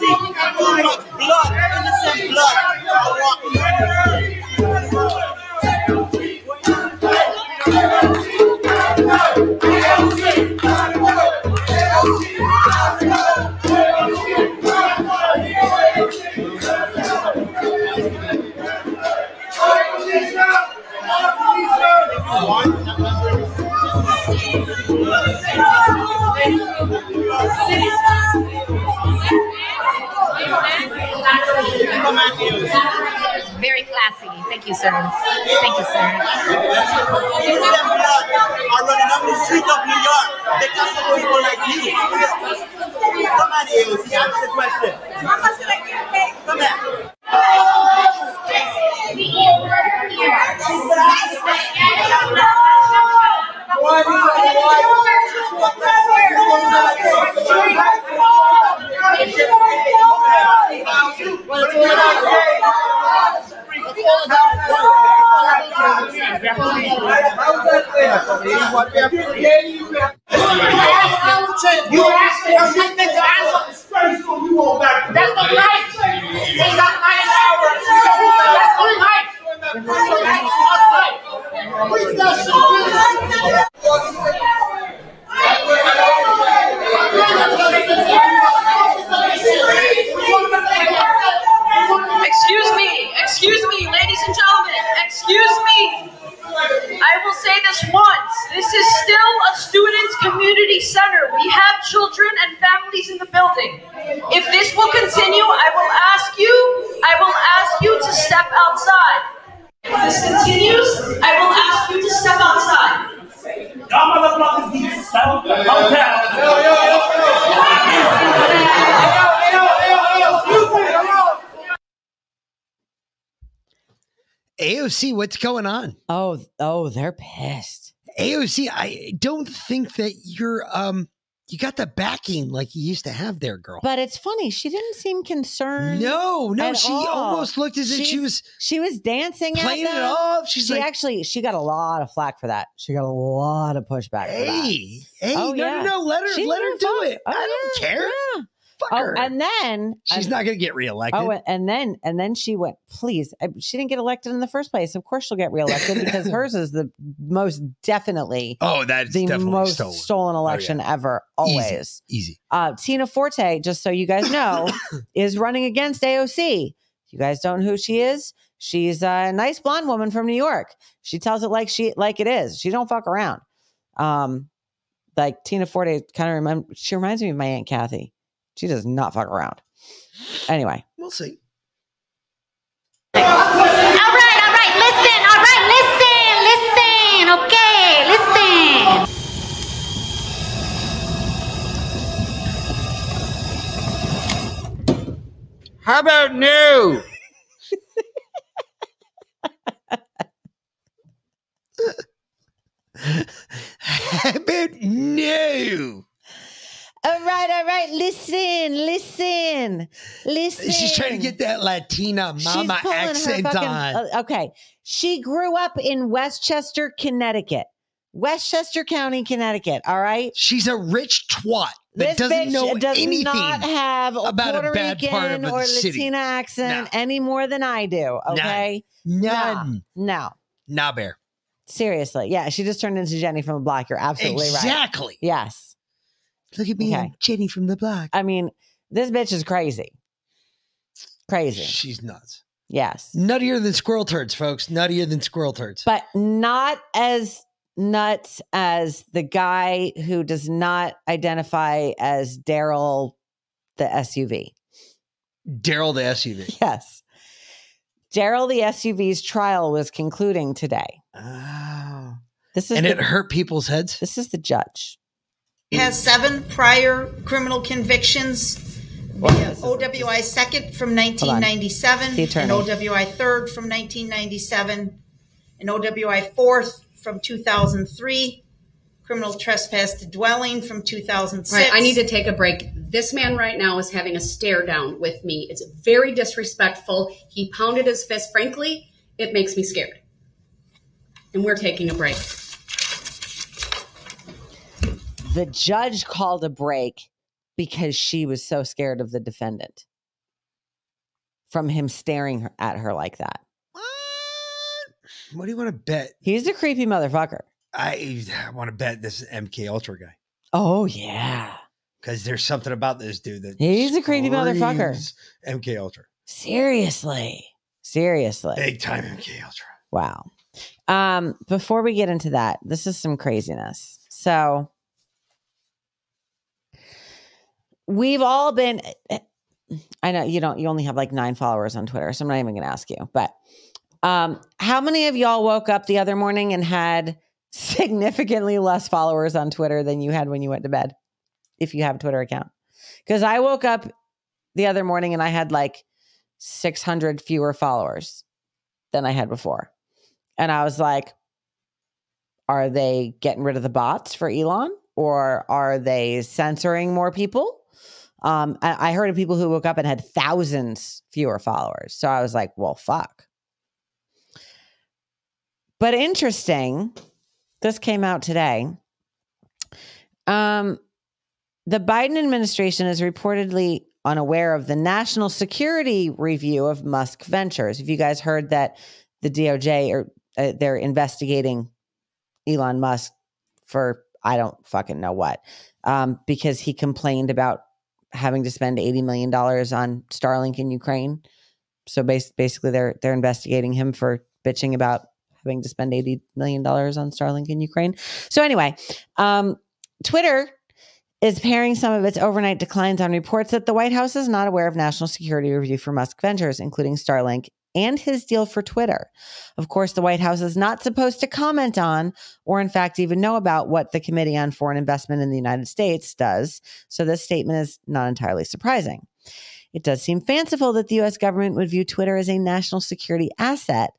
mercy, blood, blood, innocent blood. I walk Very classy. Thank you, sir. Thank you, sir. Are running down the streets of New York. They got some people like you. Come on, AOC, answer the question. Come here. You think the won't. That's the hours. That's the right. Excuse me, excuse me, ladies and gentlemen, excuse me. I will say this once. This is still a students' community center. We have children and families in the building. If this will continue, I will ask you, I will ask you to step outside. If this continues, I will ask you to step outside. Y'all motherfuckers need to settle AOC, what's going on? Oh, oh, they're pissed. AOC, I don't think that you're um you got the backing like you used to have there, girl. But it's funny, she didn't seem concerned. No, no, she all. almost looked as if she was she was dancing playing it off. She's she like- actually she got a lot of flack for that. She got a lot of pushback. for that. Hey, hey, Oh, no, yeah. no, no, let her She let her do fuck- it. Oh, I don't yeah, care. yeah. Oh, and then She's and- not gonna get reelected. Oh, and then and then she went. Please, she didn't get elected in the first place. Of course, she'll get reelected because hers is the most definitely. Oh, that's the definitely most stolen. stolen, Oh, yeah. election ever. Always easy. Uh, Tina Forte, just so you guys know, is running against AOC. You guys don't know who she is, she's a nice blonde woman from New York. She tells it like she like it is. She don't fuck around. Um, Like Tina Forte kind of remind she reminds me of my aunt Kathy. She does not fuck around. Anyway, We'll see. All right, all right, listen, all right, listen, listen, okay, listen. How about new? How about no? All right, all right. Listen, listen, listen. She's trying to get that Latina mama She's pulling her accent fucking- on. uh, okay. She grew up in Westchester, Connecticut. Westchester County, Connecticut. All right. She's a rich twat that This doesn't know does anything not have a about a Puerto bad Rican part of the or city. Latina accent any more than I do. Okay. None. No. Nah, bear. Seriously. Yeah. She just turned into Jenny from the block. You're absolutely right. Exactly. Yes. Look at me, I'm Jenny from the block. I mean, this bitch is crazy. Crazy. She's nuts. Yes. Nuttier than squirrel turds, folks. Nuttier than squirrel turds. But not as nuts as the guy who does not identify as Daryl the SUV. Daryl the SUV. Yes. Daryl the SUV's trial was concluding today. Oh. This is And the, it hurt people's heads. This is the judge. Has seven prior criminal convictions. The OWI second from 1997, The and attorney. OWI third from 1997, and OWI fourth from 2003, criminal trespass to dwelling from 2006. Right, I need to take a break. This man right now is having a stare down with me. It's very disrespectful. He pounded his fist. Frankly, it makes me scared. And we're taking a break. The judge called a break because she was so scared of the defendant from him staring her- at her like that. What What do you want to bet? He's a creepy motherfucker. I, I want to bet this is MK Ultra guy Oh, yeah. because there's something about this dude that He's a creepy motherfucker. MK Ultra, Seriously. Seriously. big time MK Ultra. Wow. Um, before we get into that, this is some craziness. So we've all been I know you don't you only have like nine followers on Twitter, so I'm not even gonna ask you, but um, how many of y'all woke up the other morning and had significantly less followers on Twitter than you had when you went to bed? If you have a Twitter account. Because I woke up the other morning and I had like 600 fewer followers than I had before. And I was like, are they getting rid of the bots for Elon or are they censoring more people? Um, I, I heard of people who woke up and had thousands fewer followers. So I was like, well, fuck. But interesting, this came out today. Um, the Biden administration is reportedly unaware of the national security review of Musk Ventures. Have you guys heard that the DOJ or uh, they're investigating Elon Musk for I don't fucking know what, um, because he complained about having to spend eighty million dollars on Starlink in Ukraine. So bas- basically, they're they're investigating him for bitching about having to spend eighty million dollars on Starlink in Ukraine. So anyway, um, Twitter is paring some of its overnight declines on reports that the White House is not aware of national security review for Musk Ventures, including Starlink and his deal for Twitter. Of course, the White House is not supposed to comment on or, in fact, even know about what the Committee on Foreign Investment in the United States does. So this statement is not entirely surprising. It does seem fanciful that the US government would view Twitter as a national security asset.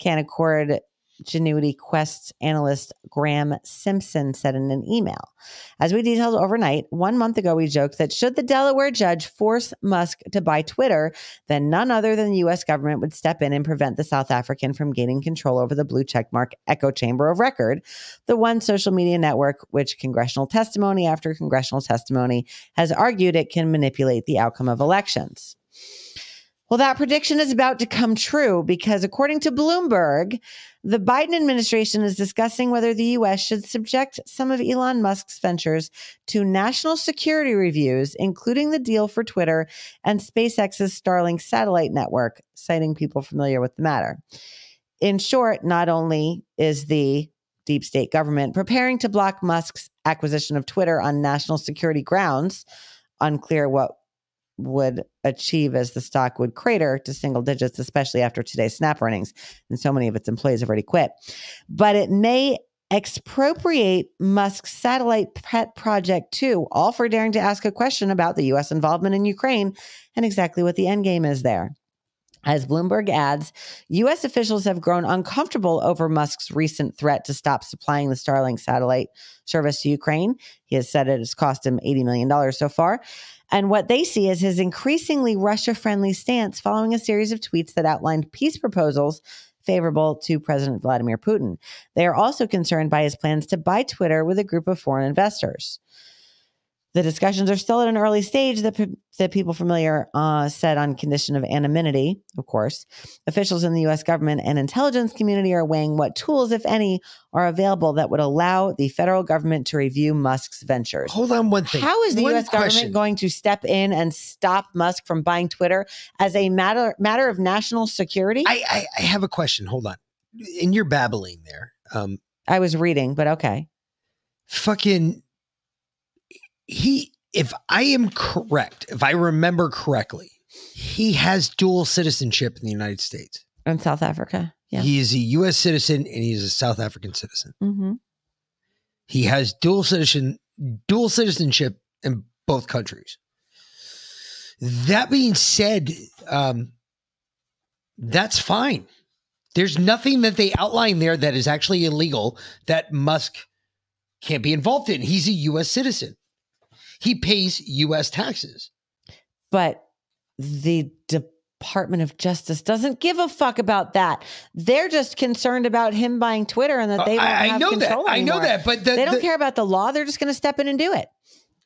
Canaccord Genuity Quest analyst Graham Simpson said in an email. As we detailed overnight, one month ago, we joked that should the Delaware judge force Musk to buy Twitter, then none other than the US government would step in and prevent the South African from gaining control over the blue checkmark echo chamber of record, the one social media network which congressional testimony after congressional testimony has argued it can manipulate the outcome of elections. Well, that prediction is about to come true because, according to Bloomberg, the Biden administration is discussing whether the U.S. should subject some of Elon Musk's ventures to national security reviews, including the deal for Twitter and SpaceX's Starlink satellite network, citing people familiar with the matter. In short, not only is the deep state government preparing to block Musk's acquisition of Twitter on national security grounds. Unclear what would achieve as the stock would crater to single digits, especially after today's snap earnings. And so many of its employees have already quit. But it may expropriate Musk's satellite pet project too, all for daring to ask a question about the US involvement in Ukraine and exactly what the end game is there. As Bloomberg adds, US officials have grown uncomfortable over Musk's recent threat to stop supplying the Starlink satellite service to Ukraine. He has said it has cost him $80 million so far. And what they see is his increasingly Russia friendly stance following a series of tweets that outlined peace proposals favorable to President Vladimir Putin. They are also concerned by his plans to buy Twitter with a group of foreign investors. The discussions are still at an early stage the, that people familiar uh, said on condition of anonymity, of course. Officials in the US government and intelligence community are weighing what tools, if any, are available that would allow the federal government to review Musk's ventures. Hold on one thing. How is the One US question. government going to step in and stop Musk from buying Twitter as a matter matter of national security? I, I, I have a question. Hold on. In your babbling there, um, I was reading, but okay. fucking he if I am correct, if I remember correctly, he has dual citizenship in the United States. and South Africa. Yeah. He is a US citizen and he is a South African citizen. hmm He has dual citizen dual citizenship in both countries. That being said, um, that's fine. There's nothing that they outline there that is actually illegal that Musk can't be involved in. He's a US citizen. He pays US taxes. But the Department of Justice doesn't give a fuck about that. They're just concerned about him buying Twitter and that they Uh, won't I- I have know that. control I know that, but the- they don't the- care about the law. They're just going to step in and do it.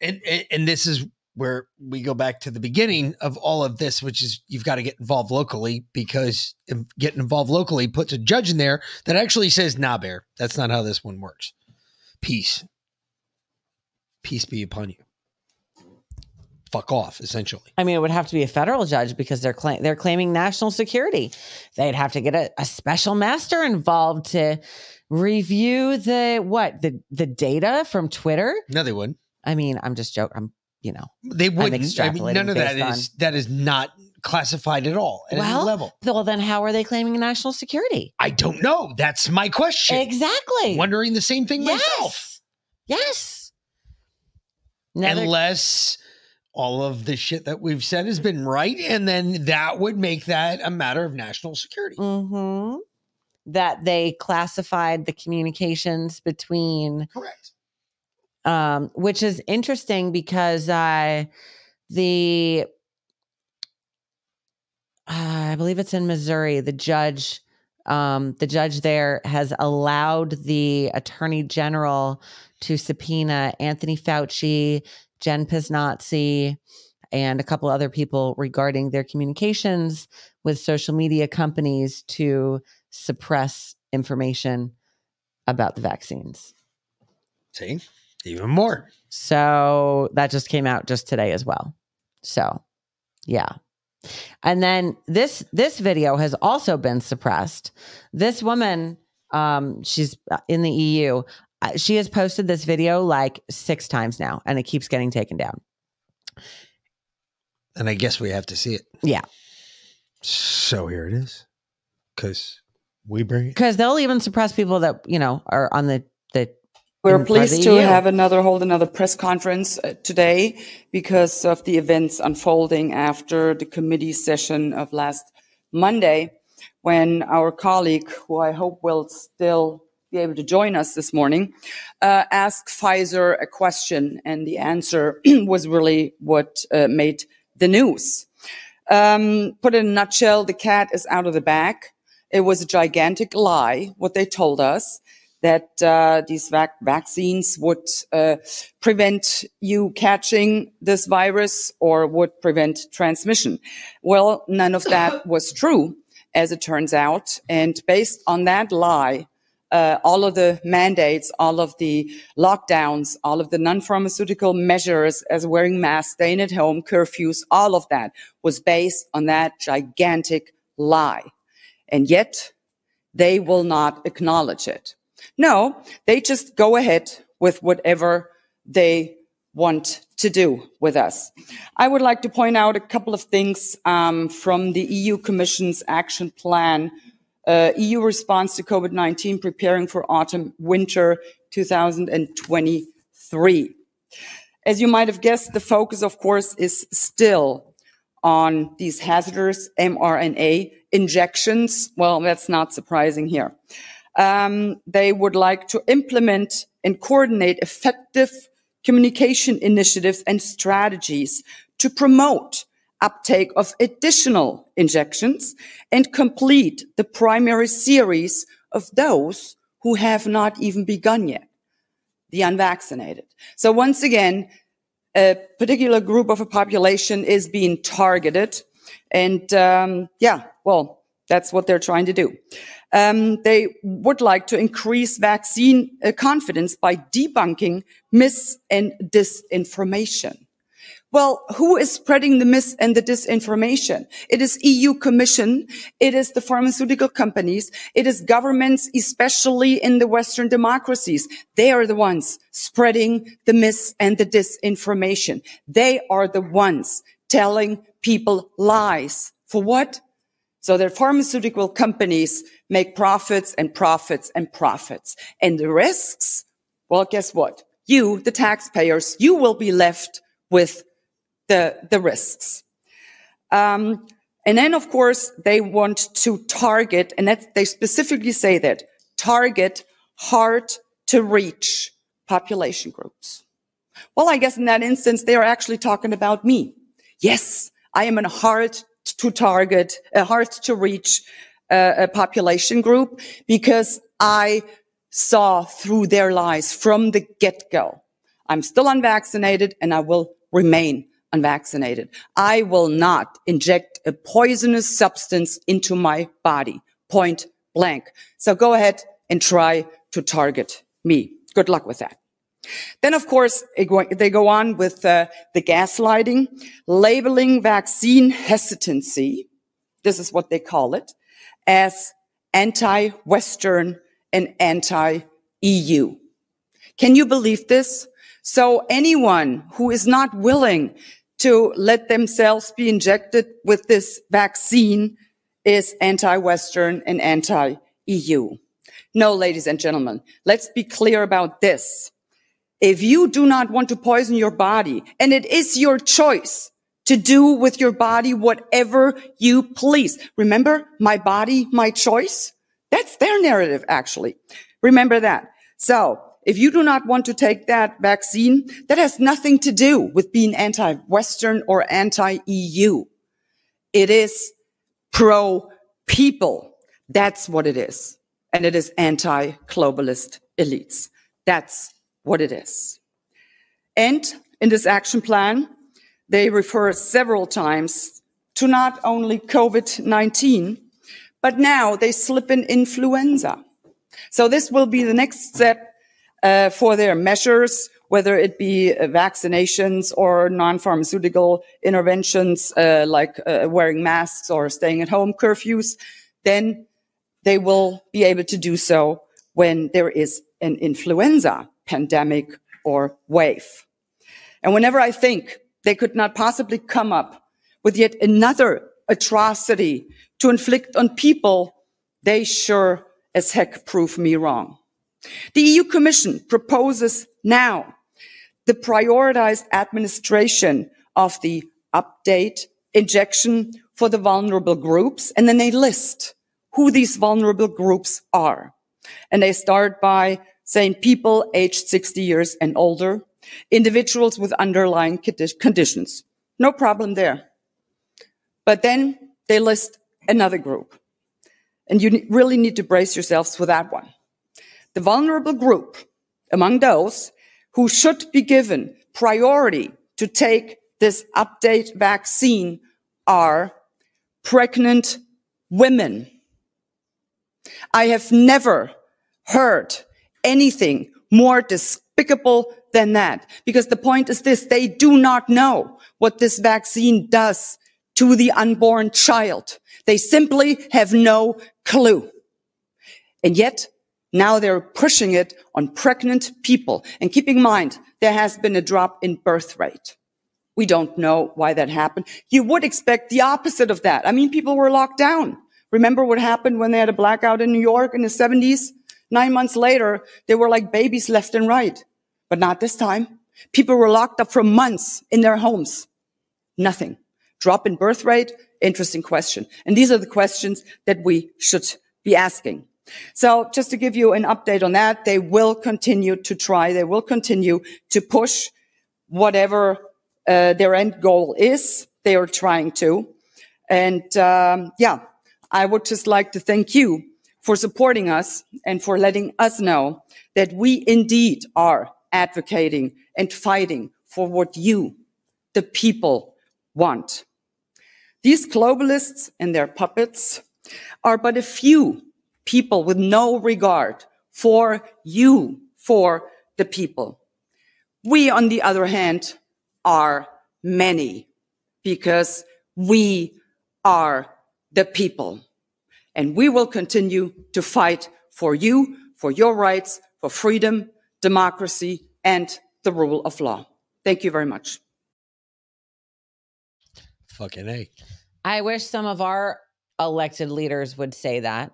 and, and and this is where we go back to the beginning of all of this, which is you've got to get involved locally because getting involved locally puts a judge in there that actually says, "Nah, bear, that's not how this one works." Peace, peace be upon you. Fuck off, essentially. I mean, it would have to be a federal judge because they're cla- they're claiming national security. They'd have to get a, a special master involved to review the what the the data from Twitter. No, they wouldn't. I mean, I'm just joking. I'm you know They wouldn't. I mean, none of that based on- is that is not classified at all at any well, level. well, then how are they claiming national security? I don't know. That's my question. Exactly. Wondering the same thing myself. Yes. Now Unless all of the shit that we've said has been right, and then that would make that a matter of national security. Mhm. that they classified the communications between correct um which is interesting because uh the uh, i believe it's in missouri the judge um the judge there has allowed the attorney general to subpoena anthony fauci jen pisnazzi and a couple other people regarding their communications with social media companies to suppress information about the vaccines. See, even more. So that just came out just today as well. So, yeah. And then this this video has also been suppressed. This woman, um, she's in the EU. She has posted this video like six times now, and it keeps getting taken down. And I guess we have to see it. Yeah, So here it is. Because we bring it. because they'll even suppress people that you know are on the the. We're in pleased to EU. have another hold another press conference uh, today because of the events unfolding after the committee session of last Monday, when our colleague, who I hope will still be able to join us this morning, uh, asked Pfizer a question, and the answer was really what uh, made the news. Um, put in a nutshell, the cat is out of the bag. It was a gigantic lie, what they told us, that uh, these vac- vaccines would uh, prevent you catching this virus or would prevent transmission. Well, none of that was true, as it turns out. And based on that lie, uh, all of the mandates, all of the lockdowns, all of the non-pharmaceutical measures as wearing masks, staying at home, curfews, all of that was based on that gigantic lie. And yet they will not acknowledge it. No, they just go ahead with whatever they want to do with us. I would like to point out a couple of things um, from the EU Commission's action plan, uh, EU response to COVID-19, preparing for autumn winter 2023. As you might have guessed, the focus, of course, is still on these hazardous mRNA injections. Well, that's not surprising here. Um, they would like to implement and coordinate effective communication initiatives and strategies to promote uptake of additional injections and complete the primary series of those who have not even begun yet, the unvaccinated. So once again, a particular group of a population is being targeted. And um, yeah, well, that's what they're trying to do. Um, they would like to increase vaccine uh, confidence by debunking mis and disinformation. Well, who is spreading the mis and the disinformation? It is EU Commission. It is the pharmaceutical companies. It is governments, especially in the Western democracies. They are the ones spreading the mis and the disinformation. They are the ones telling people lies. For what? So that pharmaceutical companies make profits and profits and profits. And the risks? Well, guess what? You, the taxpayers, you will be left with the, the risks. Um, and then, of course, they want to target, and that they specifically say that target hard to reach population groups. Well, I guess in that instance, they are actually talking about me. Yes, I am a hard to target, a hard to reach uh, a population group because I saw through their lies from the get go. I'm still unvaccinated and I will remain unvaccinated. I will not inject a poisonous substance into my body, point blank. So go ahead and try to target me. Good luck with that. Then, of course, they go on with uh, the gaslighting, labeling vaccine hesitancy. This is what they call it as anti-Western and anti-EU. Can you believe this? So anyone who is not willing to let themselves be injected with this vaccine is anti-Western and anti-EU. No, ladies and gentlemen, let's be clear about this. If you do not want to poison your body, and it is your choice to do with your body whatever you please. Remember, my body, my choice? That's their narrative, actually. Remember that. So if you do not want to take that vaccine, that has nothing to do with being anti-Western or anti-EU. It is pro-people. That's what it is. And it is anti-globalist elites. That's what it is. And in this action plan, they refer several times to not only COVID-19, but now they slip in influenza. So this will be the next step uh, for their measures, whether it be uh, vaccinations or non-pharmaceutical interventions uh, like uh, wearing masks or staying at home curfews, then they will be able to do so when there is an influenza pandemic or wave. And whenever I think they could not possibly come up with yet another atrocity to inflict on people, they sure as heck prove me wrong. The EU Commission proposes now the prioritized administration of the update injection for the vulnerable groups, and then they list who these vulnerable groups are. And they start by saying people aged 60 years and older, individuals with underlying conditions. No problem there. But then they list another group. And you really need to brace yourselves for that one. The vulnerable group among those who should be given priority to take this update vaccine are pregnant women. I have never heard anything more despicable than that. Because the point is this, they do not know what this vaccine does to the unborn child. They simply have no clue. And yet Now they're pushing it on pregnant people. And keeping in mind, there has been a drop in birth rate. We don't know why that happened. You would expect the opposite of that. I mean, people were locked down. Remember what happened when they had a blackout in New York in the 70s? Nine months later, they were like babies left and right. But not this time. People were locked up for months in their homes. Nothing. Drop in birth rate? Interesting question. And these are the questions that we should be asking. So just to give you an update on that, they will continue to try. They will continue to push whatever uh, their end goal is. They are trying to. And um, yeah, I would just like to thank you for supporting us and for letting us know that we indeed are advocating and fighting for what you, the people, want. These globalists and their puppets are but a few people with no regard for you, for the people. We, on the other hand, are many because we are the people. And we will continue to fight for you, for your rights, for freedom, democracy, and the rule of law. Thank you very much. Fucking A. I wish some of our elected leaders would say that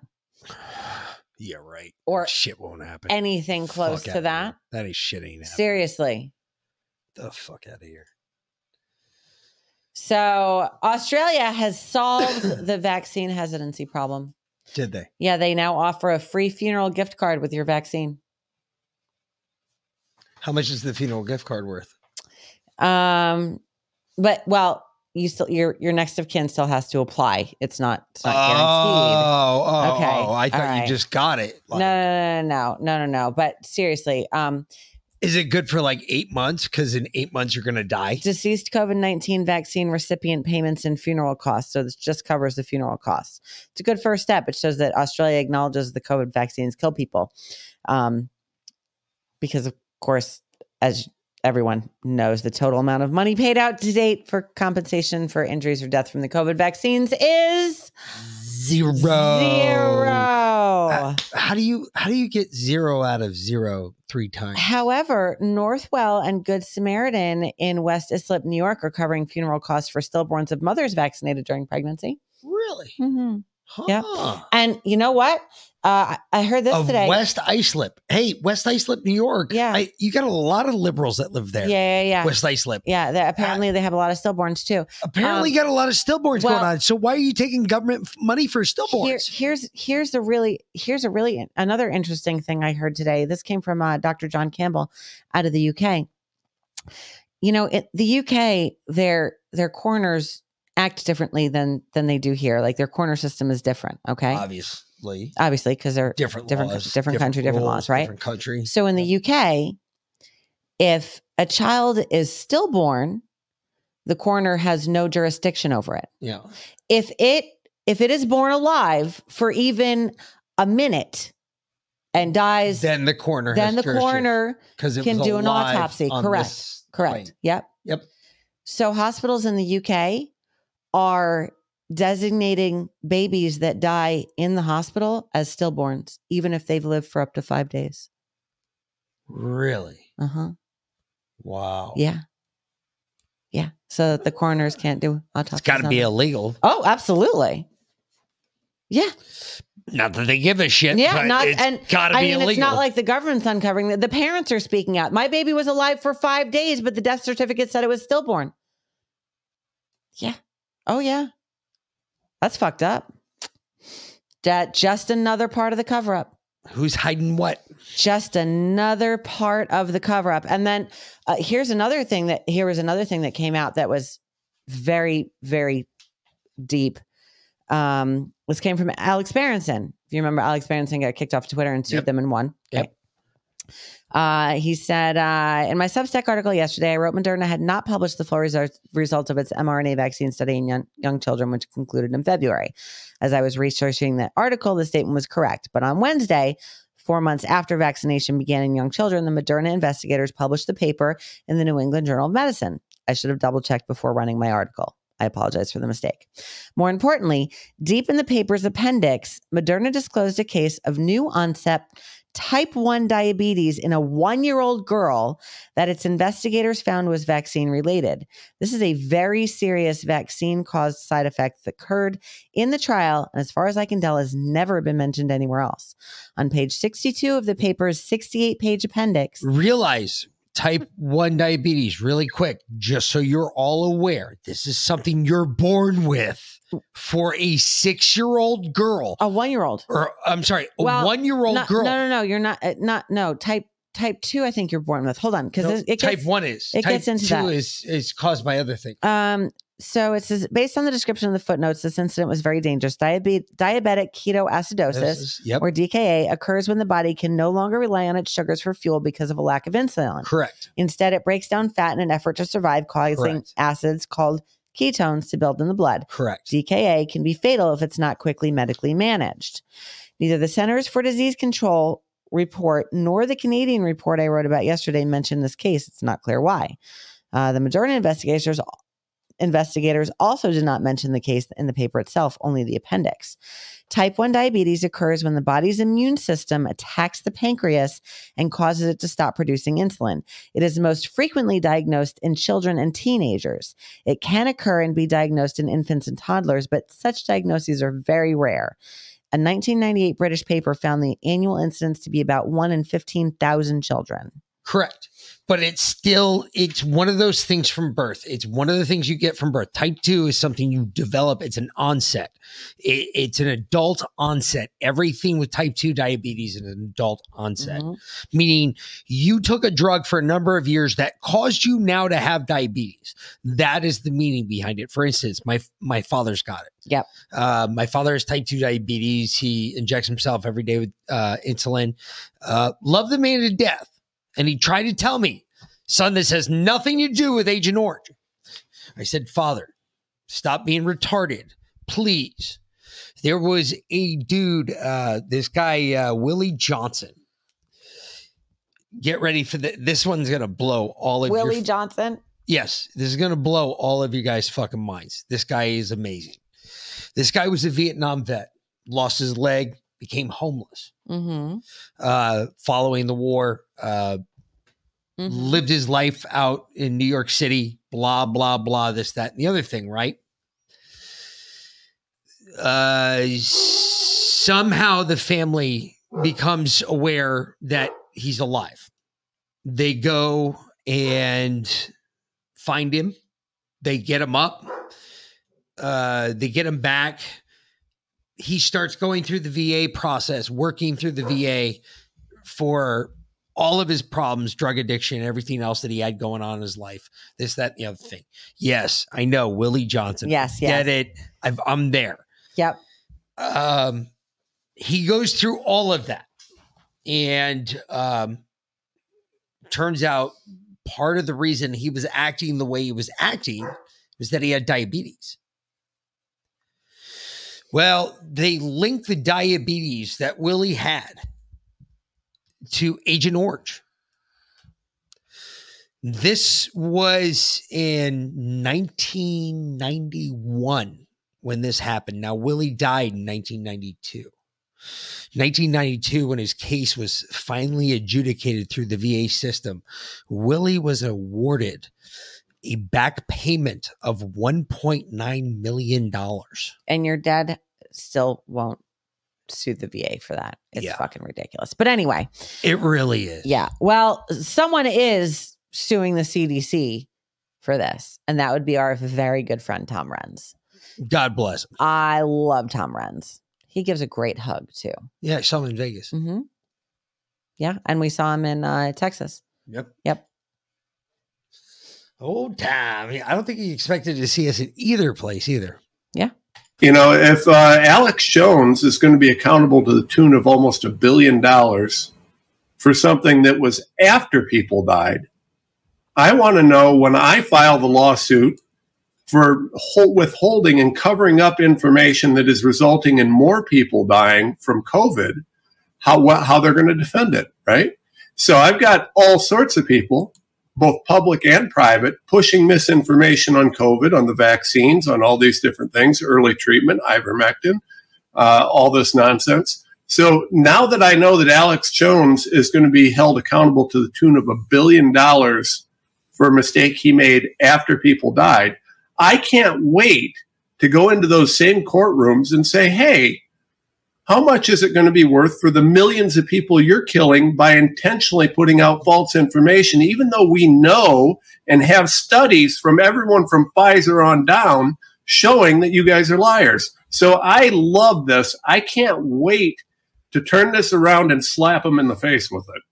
Yeah, right. or shit won't happen. anything close to that. That ain't shit ain't happening. Seriously. The fuck out of here. So Australia has solved the vaccine hesitancy problem. Did they? Yeah, they now offer a free funeral gift card with your vaccine. How much is the funeral gift card worth? Um, but well, you still your your next of kin still has to apply. It's not it's not guaranteed. Oh, oh, Okay, oh, I thought you just got it. no, no, no, no, no, no, no. But seriously, um, Is it good for like eight months? Because in eight months you're gonna die. deceased COVID nineteen vaccine recipient payments and funeral costs. So this just covers the funeral costs. It's a good first step. It shows that Australia acknowledges the COVID vaccines kill people, um, because of course, as everyone knows, the total amount of money paid out to date for compensation for injuries or death from the COVID vaccines is Zero. Zero. Uh, how do you how do you get zero out of zero three times? However, Northwell and Good Samaritan in West Islip, New York, are covering funeral costs for stillborns of mothers vaccinated during pregnancy. Really? Mm-hmm. Yeah. And you know what? Uh, I- heard this Of today. West Islip. Hey, West Islip, New York. Yeah. I, you got a lot of liberals that live there. Yeah, yeah, yeah. West Islip. Yeah, they- apparently they have a lot of stillborns too. Apparently, Um, you got a lot of stillborns well- going on. So why are you taking government money for stillborns? Here, here's here's a really here's a really another interesting thing I heard today. This came from uh, Dr. John Campbell out of the UK. You know, it, the UK their their coroners act differently than than they do here. Like their corner system is different. Okay, Obviously. obviously because they're Different different laws, different, country, different rules, laws, right? Different country. So in the UK, if a child is stillborn, the coroner has no jurisdiction over it. Yeah. If it if it is born alive for even a minute and dies, Then the coroner then has the coroner can do an autopsy. Correct. Correct. plane. Yep. Yep. So hospitals in the UK are designating babies that die in the hospital as stillborns, even if they've lived for up to five days. Really? Uh huh. Wow. Yeah. Yeah. So that the coroners can't do autopsies. It's got to be illegal. Oh, absolutely. Yeah. Not that they give a shit. Yeah, not it's and got to I be mean, illegal. it's not like the government's uncovering it. The parents are speaking out. My baby was alive for five days, but the death certificate said it was stillborn. Yeah. Oh yeah. That's fucked up. That just another part of the cover up. Who's hiding what? Just another part of the cover up. And then uh, here's another thing that here was another thing that came out that was very very deep. Um, this came from Alex Berenson. If you remember, Alex Berenson got kicked off Twitter and sued Yep. them and won. Yep. Uh, he said uh, in my Substack article yesterday, I wrote Moderna had not published the full result, result of its mRNA vaccine study in young, young children, which concluded in February. As I was researching that article, the statement was correct. But on Wednesday, four months after vaccination began in young children, the Moderna investigators published the paper in the New England Journal of Medicine. I should have double checked before running my article. I apologize for the mistake. More importantly, deep in the paper's appendix, Moderna disclosed a case of new onset type 1 diabetes in a one year old girl that its investigators found was vaccine related. This is a very serious vaccine caused side effect that occurred in the trial, and as far as I can tell, has never been mentioned anywhere else. On page 62 of the paper's 68 page appendix, Realize type 1 diabetes really quick, just so you're all aware. This is something you're born with for a six year old girl. A one year old. Or, I'm sorry, a Well, one year old girl. No, no, no. You're not. uh, Not no type type two. I think you're born with. Hold on, because No, it, it type gets, one is. it type gets into two that. is is caused by other things. Um. So it says based on the description of the footnotes, this incident was very dangerous. Diabe- diabetic ketoacidosis, is- yep. or DKA, occurs when the body can no longer rely on its sugars for fuel because of a lack of insulin. Correct. Instead, it breaks down fat in an effort to survive, causing Correct. acids called ketones to build in the blood. Correct. DKA can be fatal if it's not quickly medically managed. Neither the Centers for Disease Control report nor the Canadian report I wrote about yesterday mentioned this case. It's not clear why. Uh, the Moderna investigators investigators also did not mention the case in the paper itself, only the appendix. Type 1 diabetes occurs when the body's immune system attacks the pancreas and causes it to stop producing insulin. It is most frequently diagnosed in children and teenagers. It can occur and be diagnosed in infants and toddlers, but such diagnoses are very rare. A 1998 British paper found the annual incidence to be about 1 in 15,000 children. Correct. But it's still it's one of those things from birth. It's one of the things you get from birth. Type 2 is something you develop. It's an onset. It, it's an adult onset. Everything with type 2 diabetes is an adult onset. Meaning you took a drug for a number of years that caused you now to have diabetes. That is the meaning behind it. For instance, my my father's got it. Yep. Uh, my father has type 2 diabetes. He injects himself every day with uh, insulin. Uh, love the man to death. And he tried to tell me, son, this has nothing to do with Agent Orange. I said, Father, stop being retarded, please. There was a dude, uh, this guy, uh, Willie Johnson. Get ready for the, this one's going to blow all of Willie your Johnson. Yes, this is going to blow all of you guys' fucking minds. This guy is amazing. This guy was a Vietnam vet, lost his leg, became homeless Mm-hmm. uh, following the war, uh, lived his life out in New York City, blah, blah, blah, this, that, and the other thing, right? Uh, somehow the family becomes aware that he's alive. They go and find him, they get him up, uh, they get him back he starts going through the VA process, working through the VA for all of his problems, drug addiction, everything else that he had going on in his life. This, that, and the other thing. Yes, I know Willie Johnson. Yes, Get it. I've, I'm there. Yep. Um, he goes through all of that. And um, turns out part of the reason he was acting the way he was acting was that he had diabetes. Well, they linked the diabetes that Willie had to Agent Orange. This was in 1991 when this happened. Now, Willie died in 1992. 1992, when his case was finally adjudicated through the VA system, Willie was awarded a back payment of $1.9 million. And your dad still won't sue the VA for that. It's Yeah. fucking ridiculous. But anyway, It really is. yeah. Well, someone is suing the CDC for this, and that would be our very good friend Tom Renz. God bless him. I love Tom Renz. He gives a great hug too. Yeah, I saw him in Vegas. Mm-hmm. Yeah, and we saw him in uh, Texas. Yep. Yep. Old time. I don't think he expected to see us in either place either. Yeah. You know, if uh, Alex Jones is going to be accountable to the tune of almost a billion dollars for something that was after people died, I want to know when I file the lawsuit for withholding and covering up information that is resulting in more people dying from COVID, how how they're going to defend it, right? So I've got all sorts of people both public and private, pushing misinformation on COVID, on the vaccines, on all these different things, early treatment, ivermectin, uh, all this nonsense. So now that I know that Alex Jones is going to be held accountable to the tune of a billion dollars for a mistake he made after people died, I can't wait to go into those same courtrooms and say, hey, how much is it going to be worth for the millions of people you're killing by intentionally putting out false information, even though we know and have studies from everyone from Pfizer on down showing that you guys are liars? So I love this. I can't wait to turn this around and slap them in the face with it.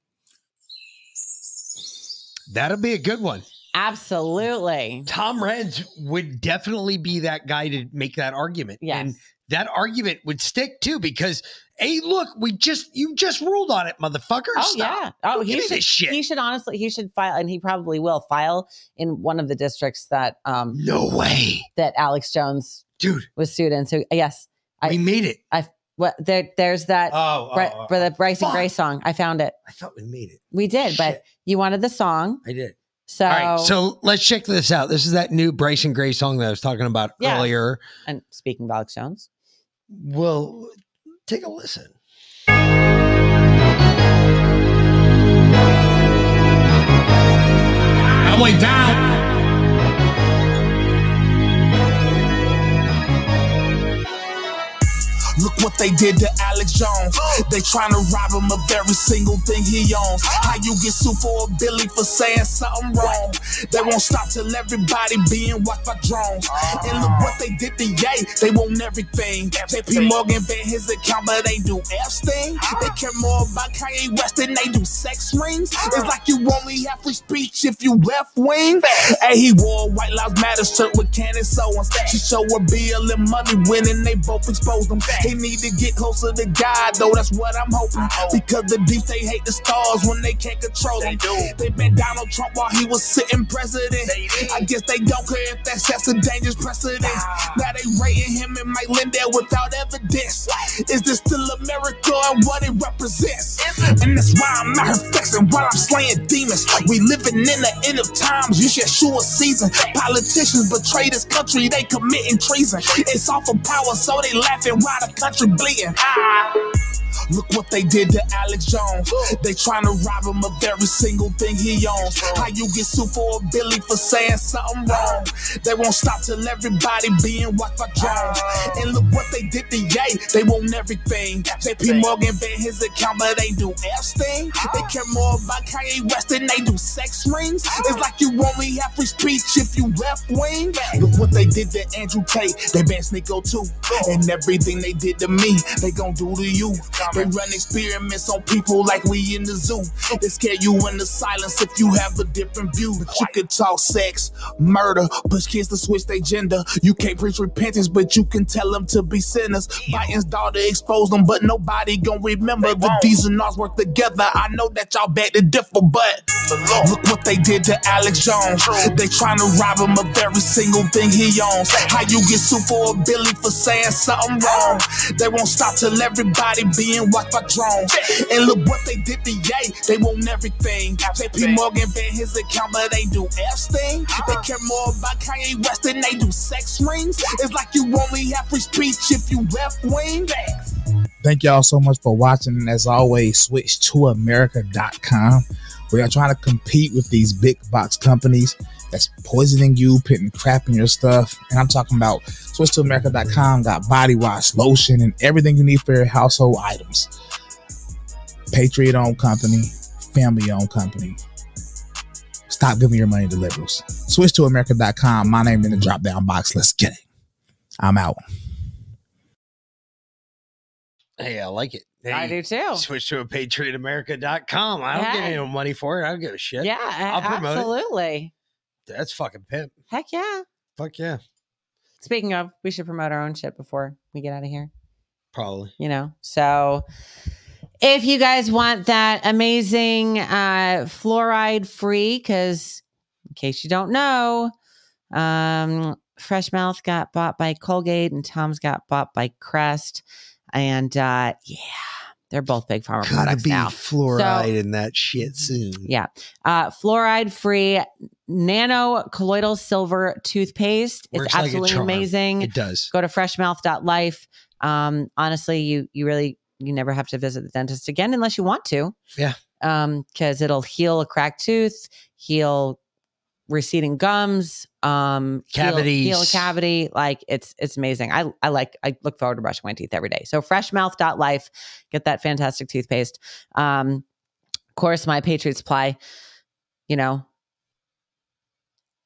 That'll be a good one. Absolutely. Tom Renz would definitely be that guy to make that argument. Yes. And that argument would stick too because hey, look, we just you just ruled on it, motherfucker. Oh Stop. yeah. Oh, Don't he should. shit. He should honestly. He should file, and he probably will file in one of the districts that. um No way. That Alex Jones, dude, was sued in. So yes, I we made it. I what there. There's that. Oh, oh, oh, for the Bryson. Gray song. I found it. I thought we made it. We did, but you wanted the song. I did. So All right, so let's check this out. This is that new Bryson Gray song that I was talking about Yes. earlier. And speaking of Alex Jones, Well, take a listen. Cowboy down. Look what they did to Alex Jones. They trying to rob him of every single thing he owns. How you get sued for a Billy for saying something wrong? They won't stop till everybody being watched by drones. And look what they did to Ye. They want everything. JP Morgan banned his account, but they do Epstein. They care more about Kanye West than they do sex rings. It's like you only have free speech if you left wing. Hey, he wore a White Lives Matter shirt with Candace Owens. She show her and money winning, they both exposed him. He need to get closer to God, though. That's what I'm hoping. Because the deep they hate the stars when they can't control them. They met Donald Trump while he was sitting president. I guess they don't care if that sets a dangerous precedent. Now they rating him and Mike Lindell without evidence. Is this still America and what it represents? And that's why I'm out here flexing while I'm slaying demons. We living in the end of times. You should sure season. Politicians betray this country. They committing treason. It's all for power, so they laughing while the country bleeding. Ah. Look what they did to Alex Jones. They trying to rob him of every single thing he owns. How you get sued for a Billy for saying something wrong? They won't stop till everybody being watched by drones. And look what they did to Ye. They want everything. JP Morgan banned his account, but they do Epstein. They care more about Kanye West than they do sex rings. It's like you only have free speech if you left wing. Look what they did to Andrew Tate. They banned Sneako too. And everything they did to me, they gon' do to you. They run experiments on people like we in the zoo. They scare you into silence if you have a different view. But you can talk sex, murder, push kids to switch their gender. You can't preach repentance, but you can tell them to be sinners. Biden's daughter exposed them, but nobody gon' remember the D's and R's work together. I know that y'all beg to differ, but look what they did to Alex Jones. They trying to rob him of every single thing he owns. How you get sued for a Billy for saying something wrong? They won't stop till everybody being watched by drones. And look what they did to Ye. They want everything. JP Morgan banned his account, but they do Epstein. Uh-huh. They care more about Kanye West than they do sex rings. It's like you only have free speech if you left wing. Thank y'all so much for watching. And as always, switch to America.com. We are trying to compete with these big box companies that's poisoning you, putting crap in your stuff. And I'm talking about switch to America.com, got body wash, lotion, and everything you need for your household items. Patriot owned company, family owned company. Stop giving your money to liberals. Switch to America.com. My name in the drop down box. Let's get it. I'm out. Hey, I like it. Hey, I do too. Switch to a patriotamerica.com. I don't get any money for it. I don't give a shit. yeah, I'll promote absolutely. it. That's fucking pimp. Heck yeah. Fuck yeah. Speaking of, we should promote our own shit before we get out of here. Probably. you know so if you guys want that amazing uh fluoride free because in case you don't know um fresh mouth got bought by colgate and tom's got bought by crest and uh yeah they're both big pharma Gotta products be now. fluoride So- in that shit soon. yeah. Uh, fluoride free nano colloidal silver toothpaste. It's Works like absolutely charm. amazing. It does. Go to freshmouth.life. Um, honestly, you you really you never have to visit the dentist again unless you want to. Yeah. Um, because it'll heal a cracked tooth, heal receding gums, um, heal, a Cavities. cavity. Like it's it's amazing. I I like I look forward to brushing my teeth every day. So freshmouth.life, get that fantastic toothpaste. Um, of course, my Patriot Supply, you know,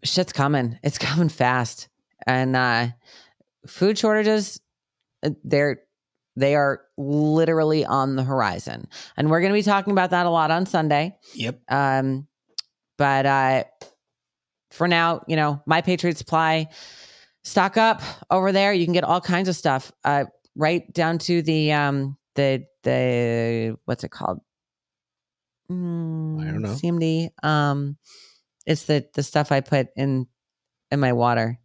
shit's coming. It's coming fast. And uh food shortages, uh, they're they are literally on the horizon. And we're going to be talking about that a lot on Sunday. Yep. Um, but uh, for now, you know, my Patriot Supply, stock up over there. You can get all kinds of stuff, uh, right down to the um, the the what's it called? I don't know. CMD. Um, it's the the stuff I put in in my water.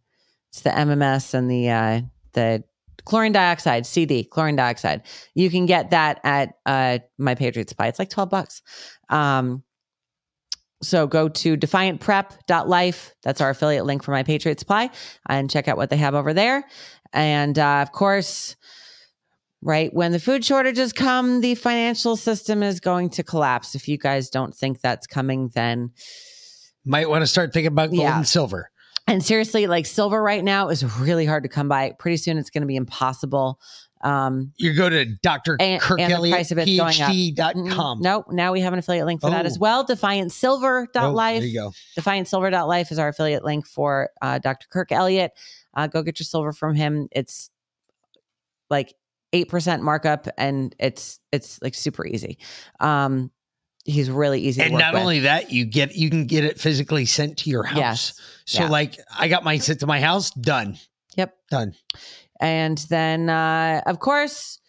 It's the MMS and the uh, the chlorine dioxide, CD, chlorine dioxide. You can get that at uh, my Patriot Supply. It's like 12 bucks. Um, so go to defiantprep.life. That's our affiliate link for my Patriot Supply and check out what they have over there. And uh, of course, right when the food shortages come, the financial system is going to collapse. If you guys don't think that's coming, then Might want to start thinking about gold Yeah. and silver. and seriously, like silver right now is really hard to come by. Pretty soon it's going to be impossible. Um, You go to Dr. and, Kirk and the Elliott, price of it's going up. Mm, Nope. Now we have an affiliate link for that as Oh. well. DefiantSilver.life. Oh, there you go. DefiantSilver.life is our affiliate link for uh, Dr. Kirk Elliott. Uh, go get your silver from him. It's like eight percent markup, and it's it's like super easy. Um, he's really easy. And to work not with. only that, you get you can get it physically sent to your house. Yes. So Yeah. like I got mine sent to my house, done. Yep. Done. And then, uh, of course,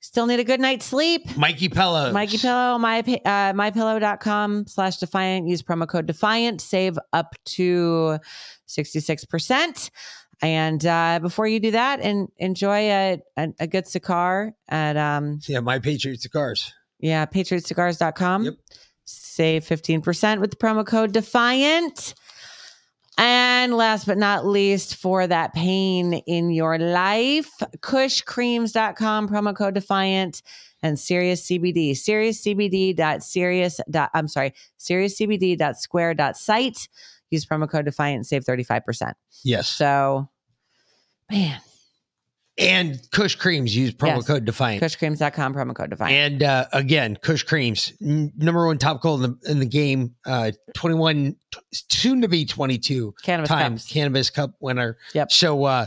still need a good night's sleep. Mikey Pello. Mikey Pillow, my uh, mypillow.com slash defiant. Use promo code defiant. Save up to 66%. And uh, before you do that, and enjoy a, a, a good cigar at um Yeah, my Patriot cigars. yeah, patriotcigars.com. Yep. Save 15% with the promo code defiant. And last but not least, for that pain in your life, kushcreams.com, promo code defiant, and Sirius CBD. Sirius CBD dot serious dot I'm sorry, Sirius CBD dot square dot site. Use promo code defiant and save 35%. Yes. So man. And Kush Creams use promo Yes. code Defiant. Kushcreams.com, promo code defiant. And uh, again, Kush Creams, n- number one topical in the in the game. Uh, Twenty one, soon to be twenty two. Cannabis time Cups. cannabis cup winner. Yep. So uh,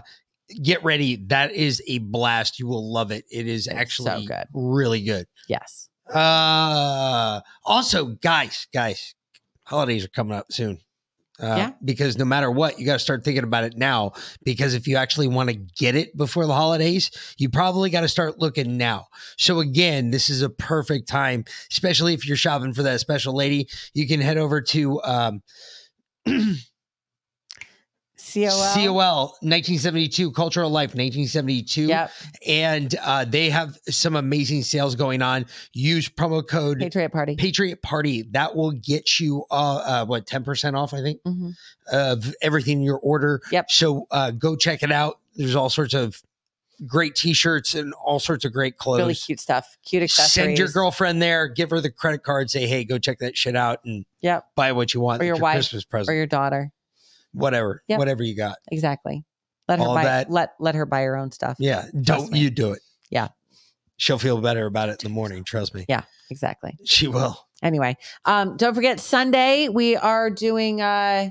get ready. That is a blast. You will love it. It is actually so good. really good. Yes. Uh, also, guys, guys, holidays are coming up soon. Uh, Yeah. Because no matter what, you got to start thinking about it now. Because if you actually want to get it before the holidays, you probably got to start looking now. So, again, this is a perfect time, especially if you're shopping for that special lady. You can head over to um, COL. COL 1972, Cultural Life 1972. Yep. And uh, they have some amazing sales going on. Use promo code Patriot Party. Patriot Party. That will get you, uh, uh what, 10% off, I think, Mhm. of everything in your order. Yep. So uh, go check it out. There's all sorts of great t shirts and all sorts of great clothes. Really cute stuff. Cute accessories. Send your girlfriend there, give her the credit card, say, hey, go check that shit out and buy what you want. for your It's wife. Christmas present. Or your daughter. Whatever. Yep. Whatever you got. Exactly. Let her All buy that- let let her buy her own stuff. Yeah. Don't you do it. Yeah. She'll feel better about it in the morning. Trust me. Yeah, exactly. She will. Anyway, um, don't forget Sunday we are doing uh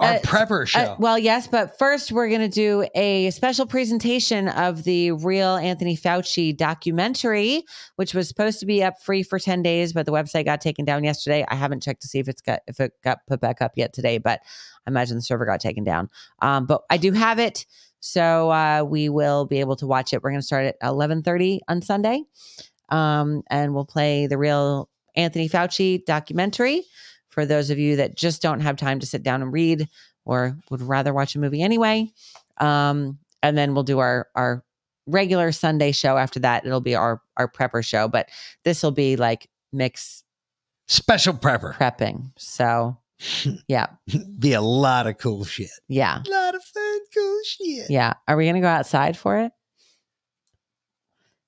Our Uh, prepper show. Uh, well, yes, but first we're going to do a special presentation of the real Anthony Fauci documentary, which was supposed to be up free for 10 days, but the website got taken down yesterday. I haven't checked to see if it's got if it got put back up yet today, but I imagine the server got taken down. Um, but I do have it. So uh, we will be able to watch it. We're going to start at 11:30 on Sunday. Um, and we'll play the real Anthony Fauci documentary for those of you that just don't have time to sit down and read or would rather watch a movie anyway. Um, and then we'll do our our regular Sunday show after that. It'll be our our prepper show, but this will be like mix special prepper prepping. So yeah, Be a lot of cool shit. yeah, A lot of fun, cool shit. yeah. Are we gonna go outside for it?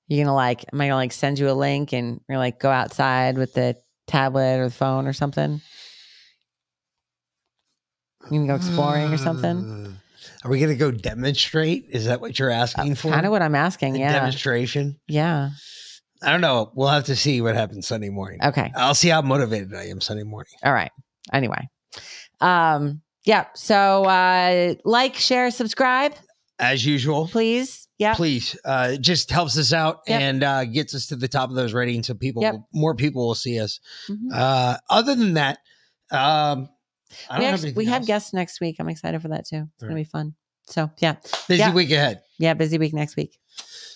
You gonna like? Am I gonna like send you a link and you're like go outside with the tablet or the phone or something? You can go exploring or something. Are we going to go demonstrate? Is that what you're asking for? Kind of what I'm asking. A Yeah, Demonstration? yeah. I don't know. We'll have to see what happens Sunday morning. Okay. I'll see how motivated I am Sunday morning. All right. Anyway, um, yeah. So uh, like, share, subscribe, As usual. please. Yeah. Please. Uh, it just helps us out Yep. and uh, gets us to the top of those ratings so people, Yep. more people will see us. Mhm. Uh, other than that, um, we don't have actually, we have guests next week. I'm excited for that too. It's gonna be fun. So yeah, Busy Yeah. week ahead. Yeah, busy week next week.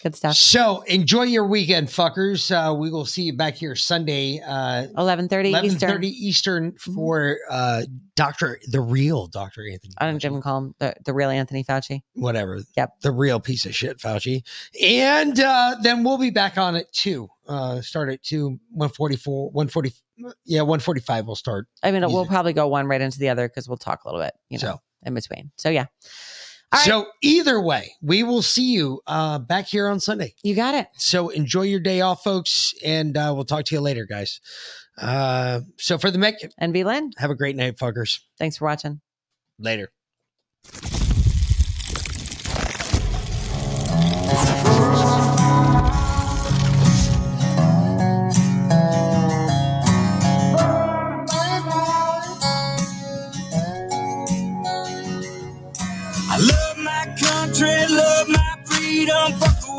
Good stuff. So enjoy your weekend, fuckers. Uh, we will see you back here Sunday, uh, Eleven thirty eleven Eastern. thirty Eastern for uh, Doctor, the real Doctor Anthony, I don't even call him the, the real Anthony Fauci. whatever. Yep. the real piece of shit, Fauci. And uh, then we'll be back on at two. Uh, start at two, one forty four, one forty. Yeah, one forty five. We'll start. I mean, we'll probably go one right into the other because we'll talk a little bit, you know, So. in between. So yeah, All right. So either way, we will see you uh, back here on Sunday. You got it. So enjoy your day off, folks, and uh, we'll talk to you later, guys. Uh, so for the Mick and B Lynn, have a great night, fuckers. Thanks for watching. Later.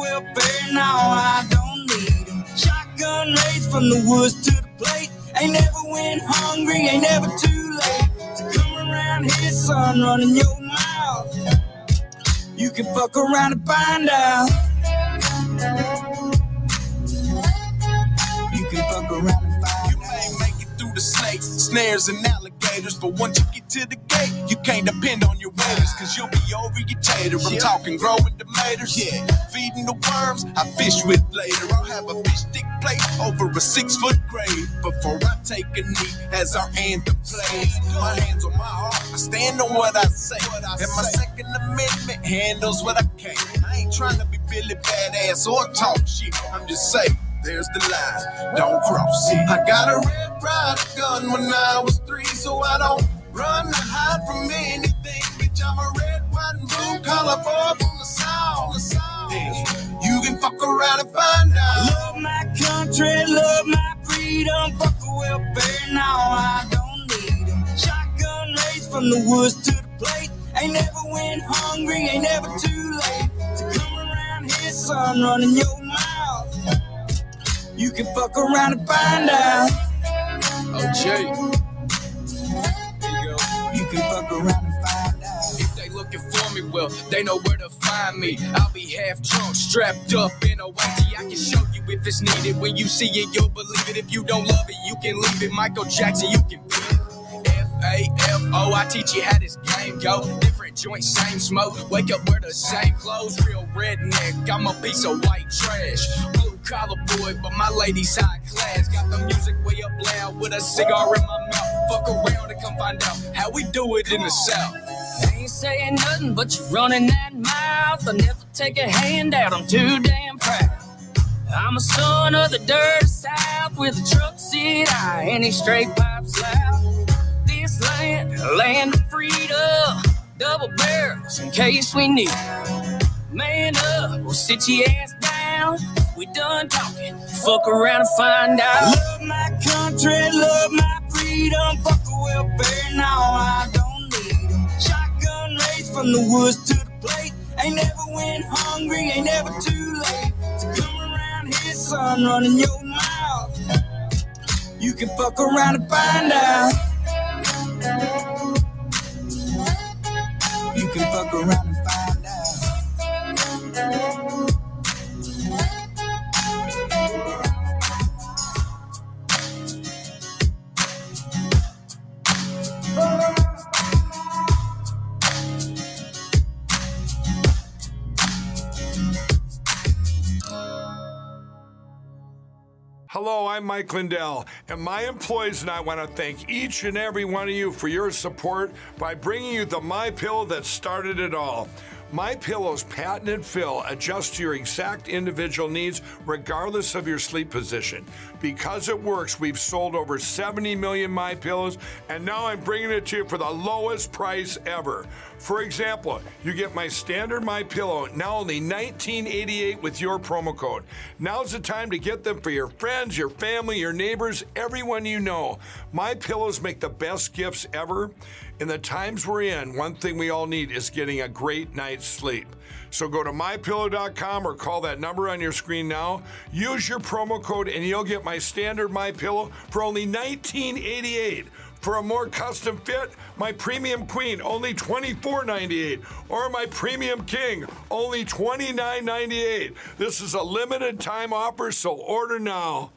Welfare, now I don't need 'em. Shotgun raised from the woods to the plate. Ain't never went hungry, ain't never too late. To come around here, son, running your mouth. You can fuck around and find out. You can fuck around and find out. You may make it through the snakes, snares, and alligators, but once you get to the gate, you can't depend on your waiters, cause you'll be over your tater. I'm talking growing tomatoes, yeah. Feeding the worms, I fish with later. I'll have a fish stick plate over a six foot grave before I take a knee as our anthem plays. My hands on my heart, I stand on what I say. And my Second Amendment handles what I can. I ain't trying to be Billy Badass or talk shit. I'm just saying. There's the line, don't cross it. I got a red rider gun when I was three, so I don't run or hide from anything. Bitch, I'm a red, white, and blue collar boy from the south. The. You can fuck around and find out. Love my country, love my freedom. Fuck the welfare, now I don't need 'em. Shotgun raised from the woods to the plate. Ain't never went hungry, ain't never too late. To come around here, son, running your mouth. You can fuck around and find out. Oh, Jay. You can fuck around and find out. If they looking for me, well, they know where to find me. I'll be half drunk, strapped up in a whitey. I can show you if it's needed. When you see it, you'll believe it. If you don't love it, you can leave it. Michael Jackson, you can be it. F-A-F-O, I teach you how this game go. Different joints, same smoke. Wake up, wear the same clothes. Real redneck, I'm a piece of white trash. Blue collar boy, but my lady's high class. Got the music way up loud with a cigar in my mouth. Fuck around and come find out how we do it in the South. Ain't saying nothing, but you're running that mouth. I never take a handout, I'm too damn proud. I'm a son of the dirty south with a truck seat high and these straight pipes loud. This land, land of freedom, double barrels in case we need. Man up, we'll sit your ass down. We done talking, fuck around and find out. Love my country, love my freedom, fuck the welfare, now I don't need need 'em. Shotgun raised from the woods to the plate. Ain't never went hungry, ain't never too late. To come around here, son, running your mouth. You can fuck around and find out. You can fuck around and find out. Hello, I'm Mike Lindell, and my employees and I want to thank each and every one of you for your support by bringing you the My Pillow that started it all. My Pillow's patented fill adjusts to your exact individual needs regardless of your sleep position. Because it works, we've sold over 70 million My Pillows and now I'm bringing it to you for the lowest price ever. For example, you get my standard My Pillow now only 1988 with your promo code. Now's the time to get them for your friends, your family, your neighbors, everyone you know. My Pillows make the best gifts ever. In the times we're in, one thing we all need is getting a great night's sleep. So go to mypillow.com or call that number on your screen now. Use your promo code and you'll get my standard My Pillow for only 1988. For a more custom fit, my premium queen only $24.98 or my premium king only $29.98. This is a limited time offer, so order now.